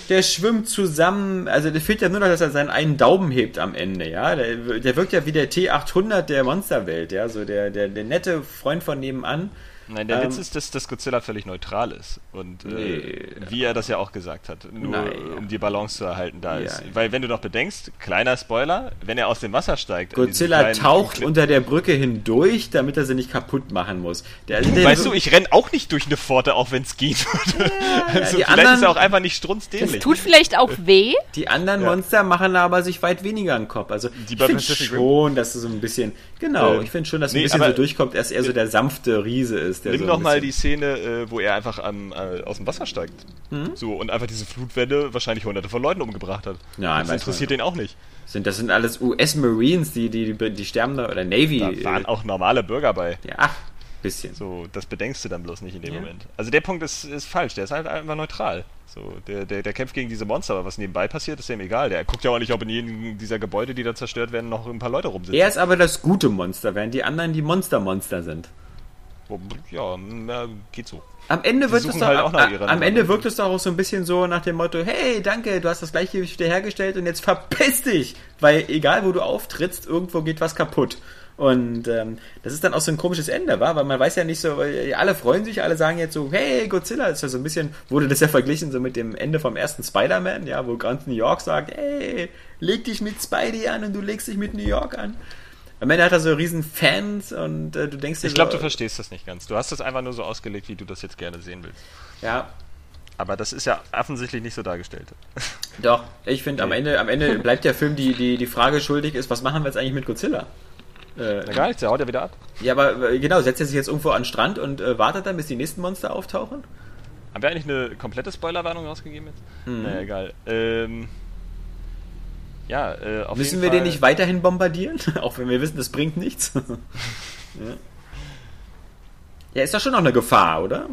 der schwimmt zusammen, also der fehlt ja nur noch, dass er seinen einen Daumen hebt am Ende, ja. Der, der wirkt ja wie der T800 der Monsterwelt, ja. So der, der, der nette Freund von nebenan. Nein, der Ähm, Witz ist, dass das Godzilla völlig neutral ist. Und äh, Nee. wie er das ja auch gesagt hat. Nur Nein. um die Balance zu erhalten da Ja, ist. ja. Weil wenn du noch bedenkst, kleiner Spoiler, wenn er aus dem Wasser steigt. Godzilla taucht Clip- unter der Brücke hindurch, damit er sie nicht kaputt machen muss. Der, also der, Weißt du, ich renn auch nicht durch eine Pforte, auch wenn es geht würde. also die vielleicht anderen- ist er auch einfach nicht Das strunzdämlich. tut vielleicht auch weh. die anderen Ja. Monster machen aber sich weit weniger einen Kopf. Also Die ich finde schon, dass es so ein bisschen, genau, Ähm, ich finde schon, dass nee, ein bisschen aber- so durchkommt, dass er so der sanfte Riese ist. Der Nimm so doch mal die Szene, äh, wo er einfach am, äh, aus dem Wasser steigt. Mhm. So, und einfach diese Flutwelle wahrscheinlich hunderte von Leuten umgebracht hat. Ja, das interessiert den auch nicht. Sind, das sind alles US-Marines, die, die, die, die sterben da, oder Navy. Da waren äh, auch normale Bürger bei. ja, ach, bisschen. So, das bedenkst du dann bloß nicht in dem Ja. Moment. Also der Punkt ist, ist falsch, der ist halt einfach neutral. So, der, der, der kämpft gegen diese Monster, aber was nebenbei passiert, ist ihm egal. Der guckt ja auch nicht, ob in jedem dieser Gebäude, die da zerstört werden, noch ein paar Leute rumsitzen. Er ist aber das gute Monster, während die anderen die Monster-Monster sind. Ja, na, geht so. Am Ende wird es doch, halt am, am Ende wirkt es doch auch so ein bisschen so nach dem Motto, hey, danke, du hast das Gleichgewicht wiederhergestellt und jetzt verpiss dich, weil egal wo du auftrittst, irgendwo geht was kaputt. Und ähm, das ist dann auch so ein komisches Ende, war, weil man weiß ja nicht so, weil alle freuen sich, alle sagen jetzt so, hey, Godzilla ist ja so ein bisschen, wurde das ja verglichen so mit dem Ende vom ersten Spider-Man, ja, wo Grant New York sagt, hey, leg dich mit Spidey an und du legst dich mit New York an. Am Ende hat er so riesen Fans und äh, du denkst dir Ich glaube, so, du verstehst das nicht ganz. Du hast das einfach nur so ausgelegt, wie du das jetzt gerne sehen willst. Ja, Aber das ist ja offensichtlich nicht so dargestellt. Doch, ich finde, am. Ende, am Ende bleibt der Film die, die, die Frage schuldig ist, was machen wir jetzt eigentlich mit Godzilla? Äh, Na gar nichts, der haut ja wieder ab. ja, aber äh, genau, setzt er sich jetzt irgendwo an den Strand und äh, wartet dann, bis die nächsten Monster auftauchen? Haben wir eigentlich eine komplette Spoilerwarnung rausgegeben jetzt? Mhm. Naja, egal. Ähm, ja, äh, auf Müssen wir Fall, den nicht weiterhin bombardieren? Auch wenn wir wissen, das bringt nichts. ja. ja, ist doch schon noch eine Gefahr, oder?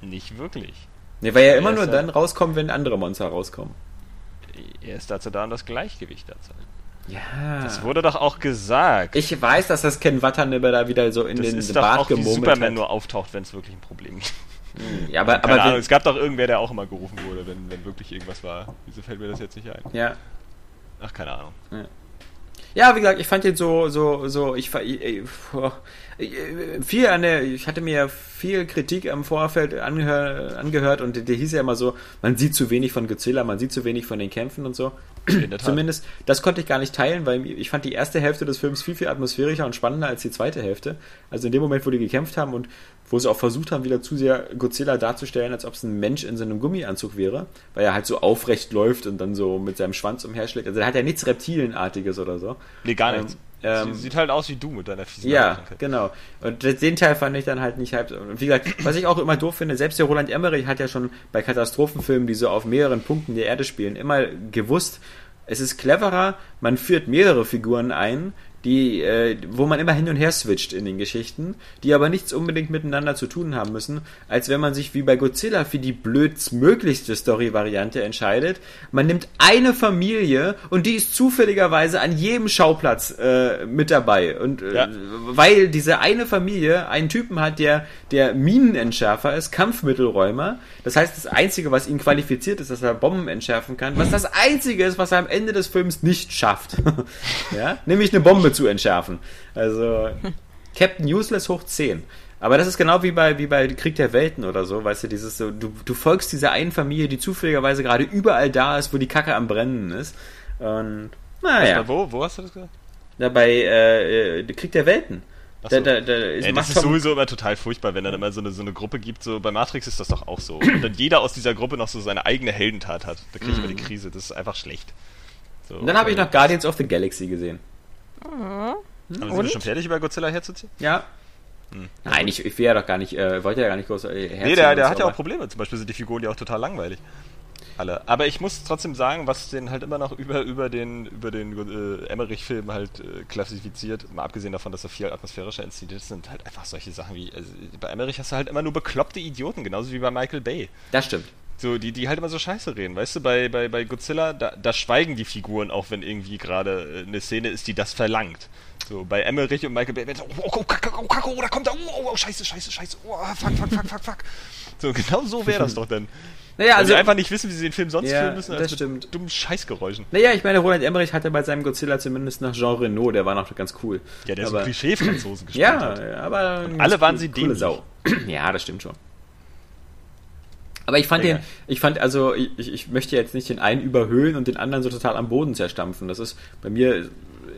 Nicht wirklich. Ne, weil ja Ja, immer nur dann rauskommen, wenn andere Monster rauskommen. Er ist dazu da, um das Gleichgewicht dazu halten. Ja. Das wurde doch auch gesagt. Ich weiß, dass das Ken Watanabe da wieder so in das den ist doch Bart auch wie gemurmelt Superman hat. nur auftaucht, wenn es wirklich ein Problem gibt. Ja, aber, Keine aber Ahnung, es gab doch irgendwer, der auch immer gerufen wurde, wenn, wenn wirklich irgendwas war. Wieso fällt mir das jetzt nicht ein? ja. Ach, keine Ahnung. Ja, wie gesagt, ich fand den so, so, so, ich, ich, ich- viel an der, ich hatte mir viel Kritik im Vorfeld angehör, angehört und der, hieß ja immer so, man sieht zu wenig von Godzilla, man sieht zu wenig von den Kämpfen und so. Zumindest, das konnte ich gar nicht teilen, weil ich fand die erste Hälfte des Films viel, viel atmosphärischer und spannender als die zweite Hälfte. Also in dem Moment, wo die gekämpft haben und wo sie auch versucht haben, wieder zu sehr Godzilla darzustellen, als ob es ein Mensch in so einem Gummianzug wäre, weil er halt so aufrecht läuft und dann so mit seinem Schwanz umherschlägt. Also er hat ja nichts Reptilienartiges oder so. Nee, gar Ähm, nichts. ähm, Sie, sieht halt aus wie du mit deiner fiesen Ja, Haarkranke. genau. Und den Teil fand ich dann halt nicht halb. Und wie gesagt, was ich auch immer doof finde, selbst der Roland Emmerich hat ja schon bei Katastrophenfilmen, die so auf mehreren Punkten der Erde spielen, immer gewusst, es ist cleverer, man führt mehrere Figuren ein, die, äh, wo man immer hin und her switcht in den Geschichten, die aber nichts unbedingt miteinander zu tun haben müssen, als wenn man sich wie bei Godzilla für die blödstmöglichste Story-Variante entscheidet. Man nimmt eine Familie und die ist zufälligerweise an jedem Schauplatz äh, mit dabei. Und äh, Ja. weil diese eine Familie einen Typen hat, der der Minenentschärfer ist, Kampfmittelräumer. Das heißt, das Einzige, was ihn qualifiziert, ist, dass er Bomben entschärfen kann. Was das Einzige ist, was er am Ende des Films nicht schafft. ja? Nämlich eine Bombe zu entschärfen. Also Captain Useless hoch 10. Aber das ist genau wie bei, wie bei Krieg der Welten oder so, weißt du, dieses so, du, du folgst dieser einen Familie, die zufälligerweise gerade überall da ist, wo die Kacke am Brennen ist. Und naja. Wo, wo hast du das gesagt? Da bei äh, äh, Krieg der Welten. Ach Da, so. da, da ist, Ey, das ist sowieso immer total furchtbar, wenn dann immer so eine, so eine Gruppe gibt. So bei Matrix ist das doch auch so. Und dann jeder aus dieser Gruppe noch so seine eigene Heldentat hat. Da kriege ich immer die Krise. Das ist einfach schlecht. So, Und Mhm. dann habe ich äh, noch Guardians of the Galaxy gesehen. Aber sind wir Und? schon fertig über Godzilla herzuziehen? Ja. Nein, ich, ich will ja doch gar nicht, äh, wollte ja gar nicht groß äh, Nee, herziehen der, und der so, hat ja auch Probleme. Zum Beispiel sind die Figuren ja auch total langweilig. Alle. Aber ich muss trotzdem sagen, was den halt immer noch über, über den, über den äh, Emmerich-Film halt äh, klassifiziert, mal abgesehen davon, dass er viel atmosphärischer inszeniert ist, sind halt einfach solche Sachen wie, also, bei Emmerich hast du halt immer nur bekloppte Idioten, genauso wie bei Michael Bay. Das stimmt. So, die, die halt immer so scheiße reden. Weißt du, bei, bei, bei Godzilla, da, da schweigen die Figuren auch, wenn irgendwie gerade äh, eine Szene ist, die das verlangt. So, bei Emmerich und Michael Bay, so, oh, oh, Kacke, oh, Kacke, oh, da kommt er, oh, oh, scheiße, scheiße, scheiße, oh, fuck, fuck, fuck, fuck, fuck. So, genau so wäre das doch dann. Naja, also, sie einfach nicht wissen, wie sie den Film sonst Ja, filmen müssen, als das mit stimmt. dummen Scheißgeräuschen. naja, ich meine, Roland Emmerich hatte bei seinem Godzilla zumindest nach Jean Reno, der war noch ganz cool. Ja, der so aber, Klischee-Franzosen gespielt Ja, hat. aber. alle waren sie coole dämlich. Sau. Ja, das stimmt schon. Aber ich fand Ja. den, ich fand also, ich, ich möchte jetzt nicht den einen überhöhen und den anderen so total am Boden zerstampfen. Das ist bei mir,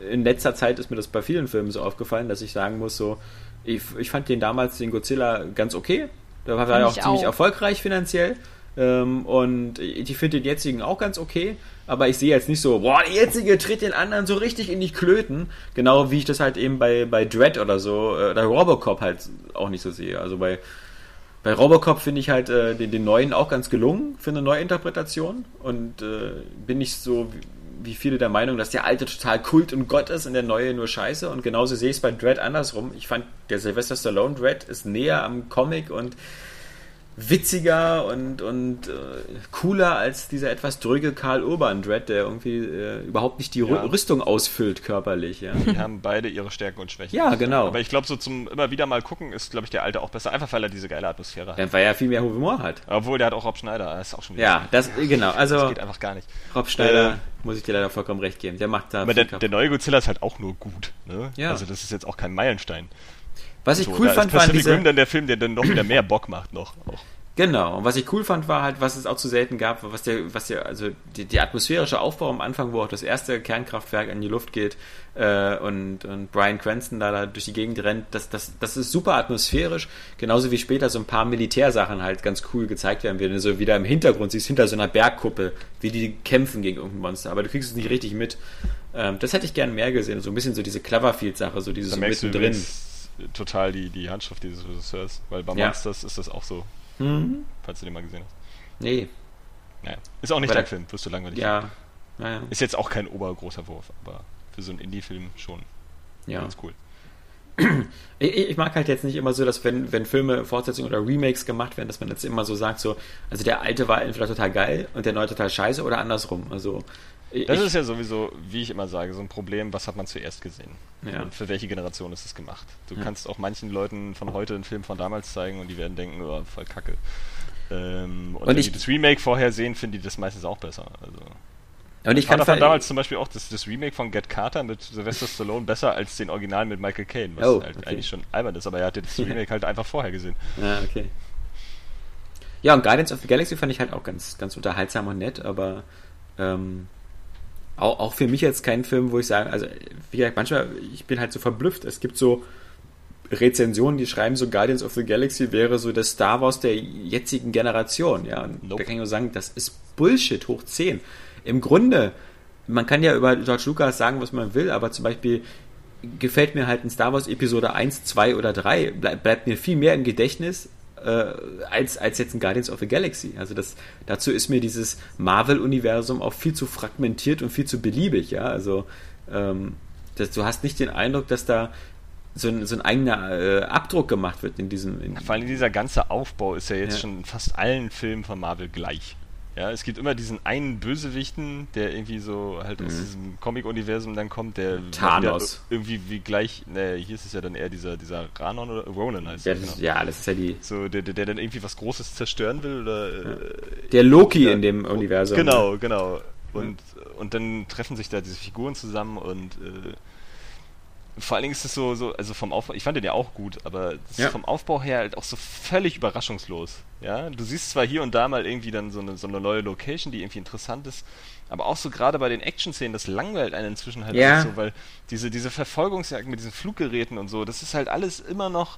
in letzter Zeit ist mir das bei vielen Filmen so aufgefallen, dass ich sagen muss, so, ich, ich fand den damals, den Godzilla, ganz okay. Der war ja auch ich ziemlich auch. erfolgreich finanziell. Ähm, und ich finde den jetzigen auch ganz okay, aber ich sehe jetzt nicht so, boah, der jetzige tritt den anderen so richtig in die Klöten, genau wie ich das halt eben bei, bei Dread oder so, äh, oder Robocop halt auch nicht so sehe. Also bei, bei Robocop finde ich halt äh, den, den neuen auch ganz gelungen für eine Neuinterpretation und äh, bin nicht so wie, wie viele der Meinung, dass der alte total Kult und Gott ist und der neue nur Scheiße und genauso sehe ich es bei Dread andersrum. Ich fand, der Sylvester Stallone Dread ist näher am Comic und witziger und, und äh, cooler als dieser etwas dröge Karl Urban Dread, der irgendwie äh, überhaupt nicht die Ja. Rüstung ausfüllt körperlich. Ja, Die haben beide ihre Stärken und Schwächen. ja genau. Aber ich glaube, so zum immer wieder mal gucken ist, glaube ich, der alte auch besser, einfach weil er diese geile Atmosphäre hat. Ja, weil er viel mehr Humor hat. Obwohl, der hat auch Rob Schneider, das ist auch schon wieder. Ja, das genau. Das Also geht einfach gar nicht. Rob Schneider Äh, muss ich dir leider vollkommen recht geben. Der macht da. Aber der, der neue Godzilla ist halt auch nur gut. Ne? Ja. Also das ist jetzt auch kein Meilenstein. Was ich So, cool fand, Pacific diese. Rim dann der Film, der dann noch wieder mehr Bock macht noch. Auch. Genau. Und was ich cool fand, war halt, was es auch zu selten gab, was der, was der, also die, die atmosphärische Aufbau am Anfang, wo auch das erste Kernkraftwerk in die Luft geht äh, und, und Brian Cranston da, da durch die Gegend rennt, das, das, das ist super atmosphärisch, genauso wie später so ein paar Militärsachen halt ganz cool gezeigt werden, wenn du so wieder im Hintergrund siehst, hinter so einer Bergkuppe, wie die kämpfen gegen irgendein Monster, aber du kriegst es nicht richtig mit. Ähm, das hätte ich gern mehr gesehen, so ein bisschen so diese Cloverfield-Sache, so dieses Da so du mittendrin. übrigens total die, die Handschrift dieses Regisseurs, weil bei Ja. Monsters ist das auch so, Mhm. falls du den mal gesehen hast. Nee, Naja. Ist auch nicht dein Film, wirst du langweilig. ja, naja, Ist jetzt auch kein obergroßer Wurf, aber für so einen Indie-Film schon ja. ganz cool. Ich, ich mag halt jetzt nicht immer so, dass wenn, wenn Filme, Fortsetzungen oder Remakes gemacht werden, dass man jetzt immer so sagt, so, also der alte war entweder total geil und der neue total scheiße oder andersrum. Also Das ich, ist ja sowieso, wie ich immer sage, so ein Problem, was hat man zuerst gesehen? Ja. Und für welche Generation ist es gemacht? Du Ja. kannst auch manchen Leuten von heute einen Film von damals zeigen und die werden denken, oh, voll kacke. Ähm, und, Und wenn ich- die das Remake vorher sehen, finden die das meistens auch besser. Also, und ich fand ver- damals zum Beispiel auch das, das Remake von Get Carter mit Sylvester Stallone besser als den Original mit Michael Caine, was Oh, halt okay. eigentlich schon albern ist, aber er hat das Remake halt einfach vorher gesehen. Ja, okay. Ja, und Guardians of the Galaxy fand ich halt auch ganz, ganz unterhaltsam und nett, aber ähm, auch, auch für mich jetzt kein Film, wo ich sage, also wie gesagt, manchmal, ich bin halt so verblüfft. Es gibt so Rezensionen, die schreiben so, Guardians of the Galaxy wäre so das Star Wars der jetzigen Generation, ja. Und Nope. da kann ich nur sagen, das ist Bullshit hoch 10. Im Grunde, man kann ja über George Lucas sagen, was man will, aber zum Beispiel gefällt mir halt ein Star Wars Episode 1, 2 oder 3, bleib, bleibt mir viel mehr im Gedächtnis äh, als, als jetzt ein Guardians of the Galaxy. Also das, dazu ist mir dieses Marvel-Universum auch viel zu fragmentiert und viel zu beliebig, ja. Also ähm, das, du hast nicht den Eindruck, dass da so ein, so ein eigener äh, Abdruck gemacht wird in diesem. In, Vor allem dieser ganze Aufbau ist ja jetzt Ja. schon in fast allen Filmen von Marvel gleich. Ja, es gibt immer diesen einen Bösewichten, der irgendwie so halt aus Mhm. diesem Comic-Universum dann kommt, der Thanos. irgendwie wie gleich, ne, hier ist es ja dann eher dieser, dieser Ranon oder Ronan heißt ja, er, das, genau. ja, das ist ja die, So, der, der, der dann irgendwie was Großes zerstören will oder äh, der Loki Ja. in dem Universum. Genau, genau. Und, und dann treffen sich da diese Figuren zusammen und äh, vor allen Dingen ist es so, so, also vom Aufbau, ich fand den ja auch gut, aber Ja. vom Aufbau her halt auch so völlig überraschungslos. Ja, du siehst zwar hier und da mal irgendwie dann so eine, so eine neue Location, die irgendwie interessant ist, aber auch so gerade bei den Action-Szenen, das langweilt einen inzwischen halt Ja. so, weil diese, diese Verfolgungsjagden mit diesen Fluggeräten und so, das ist halt alles immer noch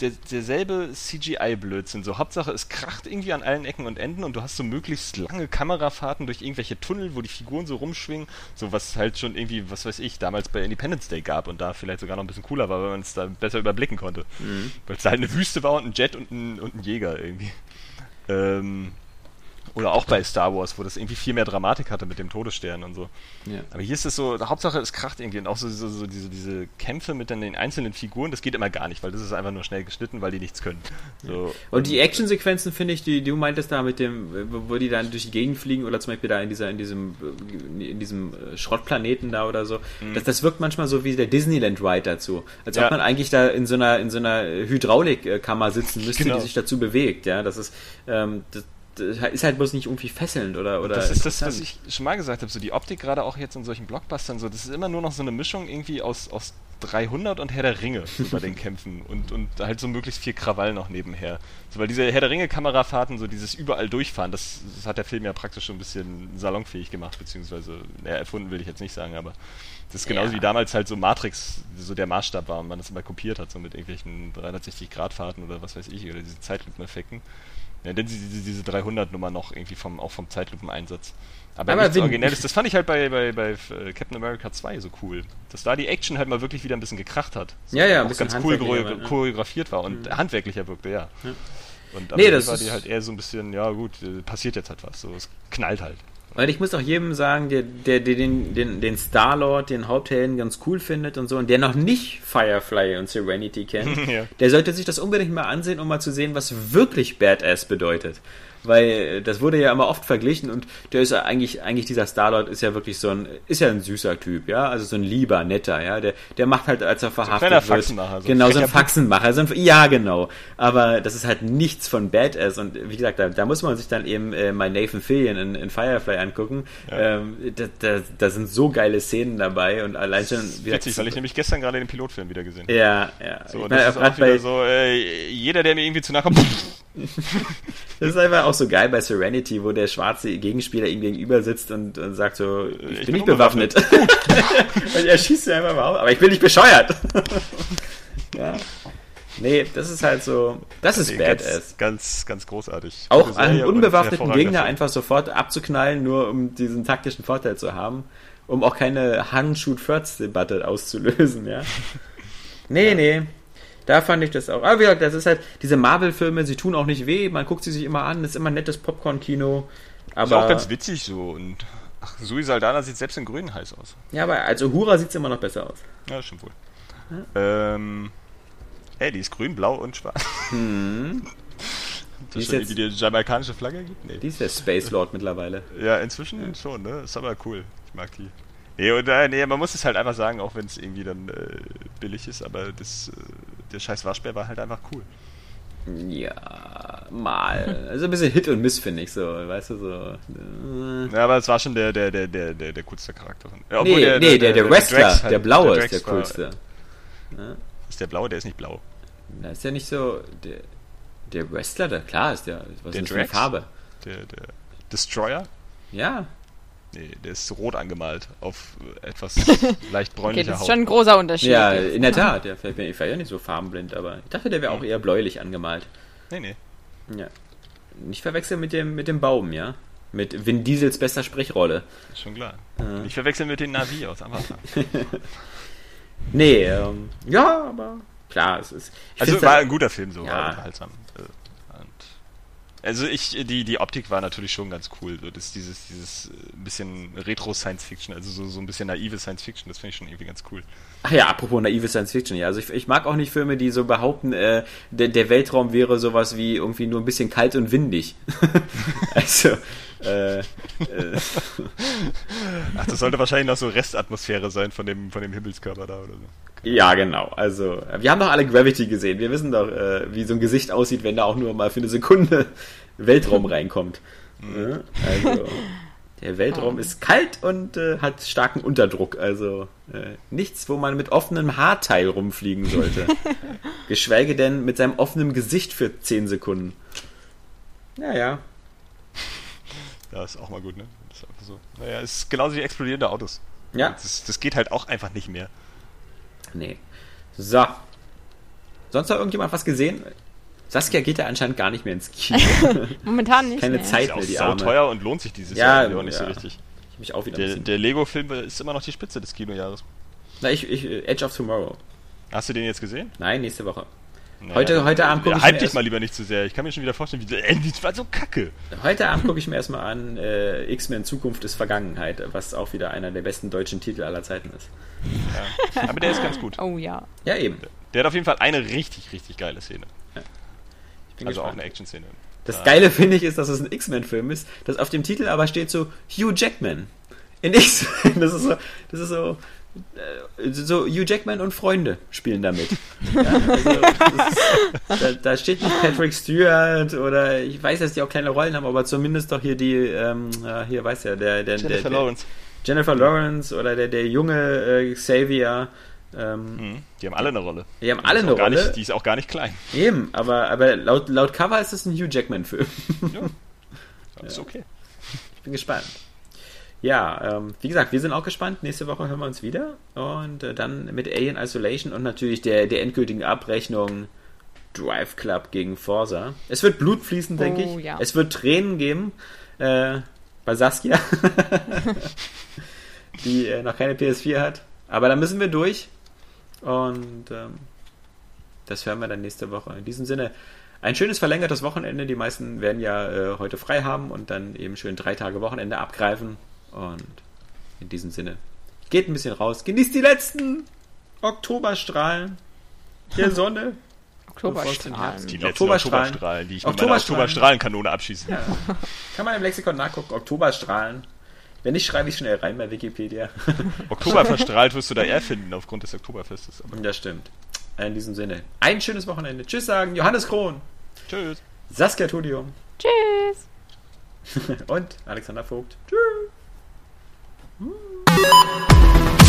der, derselbe CGI-Blödsinn. So, Hauptsache, es kracht irgendwie an allen Ecken und Enden und du hast so möglichst lange Kamerafahrten durch irgendwelche Tunnel, wo die Figuren so rumschwingen. So was halt schon irgendwie, was weiß ich, damals bei Independence Day gab und da vielleicht sogar noch ein bisschen cooler war, weil man es da besser überblicken konnte. Mhm. Weil es da halt eine Wüste war und ein Jet und ein, und ein Jäger irgendwie. Ähm, oder auch bei Star Wars, wo das irgendwie viel mehr Dramatik hatte mit dem Todesstern und so. Ja. Aber hier ist es so, Hauptsache es kracht irgendwie und auch so, so, so diese, diese Kämpfe mit den einzelnen Figuren, das geht immer gar nicht, weil das ist einfach nur schnell geschnitten, weil die nichts können. So, Und die Actionsequenzen finde ich, die die du meintest da mit dem, wo die dann durch die Gegend fliegen oder zum Beispiel da in dieser, in diesem, in diesem Schrottplaneten da oder so, das, das wirkt manchmal so wie der Disneyland Ride dazu. Als ob Ja. man eigentlich da in so einer, in so einer Hydraulikkammer sitzen müsste, Genau. die sich dazu bewegt, ja. Das ist, ähm, das ist halt bloß nicht irgendwie fesselnd oder, oder. das ist das, was ich schon mal gesagt habe, so die Optik gerade auch jetzt in solchen Blockbustern, so, das ist immer nur noch so eine Mischung irgendwie aus, aus 300 und Herr der Ringe so bei den Kämpfen und, und halt so möglichst viel Krawall noch nebenher. So, weil diese Herr der Ringe Kamerafahrten, so dieses überall durchfahren, das, das hat der Film ja praktisch schon ein bisschen salonfähig gemacht, beziehungsweise, naja, erfunden will ich jetzt nicht sagen, aber das ist genauso Ja. wie damals halt so Matrix so der Maßstab war und man das immer kopiert hat, so mit irgendwelchen 360-Grad-Fahrten oder was weiß ich, oder diese Zeitlupeneffekten. Ja, denn diese, diese, diese 300-Nummer noch irgendwie vom, auch vom Zeitlupeneinsatz. Aber, Aber nichts Originelles, das fand ich halt bei, bei, bei äh, Captain America 2 so cool. Dass da die Action halt mal wirklich wieder ein bisschen gekracht hat. So, Ja, ja, ein auch bisschen ganz cool choreo war, ja. choreografiert war und handwerklicher wirkte, ja. Ja. Und Nee, nee, das war die halt eher so ein bisschen, ja gut, äh, passiert jetzt halt was, so, es knallt halt. Weil ich muss auch jedem sagen, der, der, der den, den, den Star-Lord, den Haupthelden ganz cool findet und so, und der noch nicht Firefly und Serenity kennt, Ja. der sollte sich das unbedingt mal ansehen, um mal zu sehen, was wirklich Badass bedeutet. Weil äh, das wurde ja immer oft verglichen und der ist ja eigentlich, eigentlich dieser Star-Lord ist ja wirklich so ein, ist ja ein süßer Typ, ja, also so ein lieber, netter, ja, der, der macht halt, als er verhaftet kleiner wird. Faxenmacher, so ein genau, so ein. Faxenmacher, so ein, ja, genau. Aber das ist halt nichts von Badass und wie gesagt, da, da muss man sich dann eben äh, mal Nathan Fillion in, in Firefly angucken. Ja. Ähm, da, da, da sind so geile Szenen dabei und allein schon, wie Witzig, weil ich nämlich gestern gerade den Pilotfilm wieder gesehen habe. ja, ja. So, ich und das ist auch wieder so, äh, jeder, der mir irgendwie zu nahe kommt, das ist einfach auch so geil bei Serenity, wo der schwarze Gegenspieler ihm gegenüber sitzt und, und sagt so, ich, bin bin nicht bewaffnet. und er schießt ja einfach mal auf, aber ich bin nicht bescheuert. ja. Nee, das ist halt so, das ist Nee, Badass. ganz, ganz, ganz großartig. Auch einen unbewaffneten Gegner einfach sofort abzuknallen, nur um diesen taktischen Vorteil zu haben, um auch keine Hand-Shoot-First-Debatte auszulösen, ja. Nee, nee. Da fand ich das auch. Aber wie gesagt, das ist halt, diese Marvel-Filme, sie tun auch nicht weh, man guckt sie sich immer an, das ist immer ein nettes Popcorn-Kino. Ist Aber, auch ganz witzig so und ach, Sui Saldana sieht selbst in grün heiß aus. ja, aber als Uhura sieht es immer noch besser aus. Ja, stimmt wohl. Ähm, ey, die ist grün, blau und schwarz. Hm. Die ist jetzt- die jamaikanische Flagge gibt? Nee. Die ist der Space Lord mittlerweile. Ja, inzwischen schon, ne? Ist aber cool. Ich mag die. Nee, und, äh, nee, man muss es halt einfach sagen, auch wenn es irgendwie dann äh, billig ist, aber das, äh, der scheiß Waschbär war halt einfach cool. Ja, mal. Also ein bisschen Hit und Miss, finde ich so. Weißt du, so. Ja, aber es war schon der, der, der, der, der, der coolste Charakter. Ja, Nee, obwohl nee, der, der, Wrestler, Drax der halt- blaue der ist der Drax war- coolste. Ist der blaue? Der ist nicht blau. Da ist ja nicht so. Der, der Wrestler, da klar ist der. Was Der ist Drax? Farbe? Der, der Destroyer? Ja. Nee, der ist rot angemalt auf äh, etwas leicht Okay, bräunlicher das ist Haut. schon ein großer Unterschied. Ja, in der Tat. Der fällt mir, ich war ja nicht so farbenblind, aber ich dachte, der wäre auch eher bläulich angemalt. Nee, nee. Ja. Nicht verwechseln mit dem, mit dem Baum, ja? Mit Vin Diesels bester Sprechrolle. Ist schon klar. Ja. Ich verwechseln mit den Navi aus Avatar. Nee, ähm, ja, aber klar, es ist. Also find's war halt- ein guter Film, so Ja. war unterhaltsam. Also ich, die, die Optik war natürlich schon ganz cool. So, das, dieses, dieses äh, bisschen Retro-Science-Fiction, also so, so ein bisschen naive Science-Fiction, das finde ich schon irgendwie ganz cool. Ach ja, apropos naive Science Fiction, ja. Also ich, ich mag auch nicht Filme, die so behaupten, äh, der, der Weltraum wäre sowas wie irgendwie nur ein bisschen kalt und windig. also, äh, äh, Ach, das sollte wahrscheinlich noch so Restatmosphäre sein von dem, von dem Himmelskörper da oder so. ja, genau. Also, wir haben doch alle Gravity gesehen. Wir wissen doch, äh, wie so ein Gesicht aussieht, wenn da auch nur mal für eine Sekunde Weltraum reinkommt. Ja, also, der Weltraum ist kalt und äh, hat starken Unterdruck. Also, äh, nichts, wo man mit offenem Haarteil rumfliegen sollte. Geschweige denn mit seinem offenen Gesicht für 10 Sekunden. Naja. Ja, ist auch mal gut, ne? Das ist einfach so. Naja, ist genauso wie explodierende Autos. Ja. Das, das geht halt auch einfach nicht mehr. Nee. So. Sonst noch irgendjemand was gesehen? Saskia geht ja anscheinend gar nicht mehr ins Kino. Momentan nicht. Keine nee. Zeit Ist ja auch mehr, die Arme. teuer und lohnt sich dieses Ja, Jahr auch nicht so ja. richtig. Ich hab mich auch wieder Der, der Lego-Film ist immer noch die Spitze des Kinojahres. Na, ich, ich, Edge of Tomorrow. Hast du den jetzt gesehen? Nein, nächste Woche. Naja, Heute- heute Abend guck ich Hype mir dich mal lieber nicht zu sehr. Ich kann mir schon wieder vorstellen, wie äh, das war so kacke. Heute Abend gucke ich mir erstmal an äh, X-Men Zukunft ist Vergangenheit, was auch wieder einer der besten deutschen Titel aller Zeiten ist. Ja. Aber der ist ganz gut. Oh ja. Ja, eben. Der hat auf jeden Fall eine richtig, richtig geile Szene. Ich bin Also auch gespannt. eine Action-Szene. Das Ja. Geile finde ich ist, dass es ein X-Men-Film ist, dass auf dem Titel aber steht so Hugh Jackman. In X-Men. Das ist so, das ist so, so Hugh Jackman und Freunde spielen damit. Ja, also, ist, da, da steht nicht Patrick Stewart oder ich weiß, dass die auch kleine Rollen haben, aber zumindest doch hier die, ähm, ja, hier weiß ja, der, der, der, Jennifer der Lawrence. Jennifer Lawrence oder der, der junge äh, Xavier. Ähm, Mhm. Die haben alle eine Rolle. Die haben alle ist eine auch gar Rolle. Nicht, die ist auch gar nicht klein. Eben, aber, aber laut, laut Cover ist es ein Hugh Jackman-Film. Ja. Ist okay. Ich bin gespannt. Ja, ähm, wie gesagt, wir sind auch gespannt. Nächste Woche hören wir uns wieder. Und äh, dann mit Alien Isolation und natürlich der, der endgültigen Abrechnung Drive Club gegen Forza. Es wird Blut fließen, denke Oh, ich. ja. Es wird Tränen geben. Äh, bei Saskia, die äh, noch keine PS4 hat. Aber da müssen wir durch. Und ähm, das hören wir dann nächste Woche. In diesem Sinne, ein schönes verlängertes Wochenende. Die meisten werden ja äh, heute frei haben und dann eben schön drei Tage Wochenende abgreifen. Und in diesem Sinne, geht ein bisschen raus, genießt die letzten Oktoberstrahlen der Sonne. Oktoberstrahlen. Die letzten Oktoberstrahlen. Oktoberstrahlen, die ich mit meiner Oktoberstrahlen. Oktoberstrahlenkanone abschieße. Ja. Kann man im Lexikon nachgucken, Oktoberstrahlen. Wenn nicht, schreibe ich schnell rein bei Wikipedia. Oktober verstrahlt wirst du da eher finden aufgrund des Oktoberfestes. Aber Das stimmt. In diesem Sinne, ein schönes Wochenende. Tschüss sagen, Johannes Krohn, tschüss. Saskia Tudium Tschüss. und Alexander Vogt. Tschüss. Hum.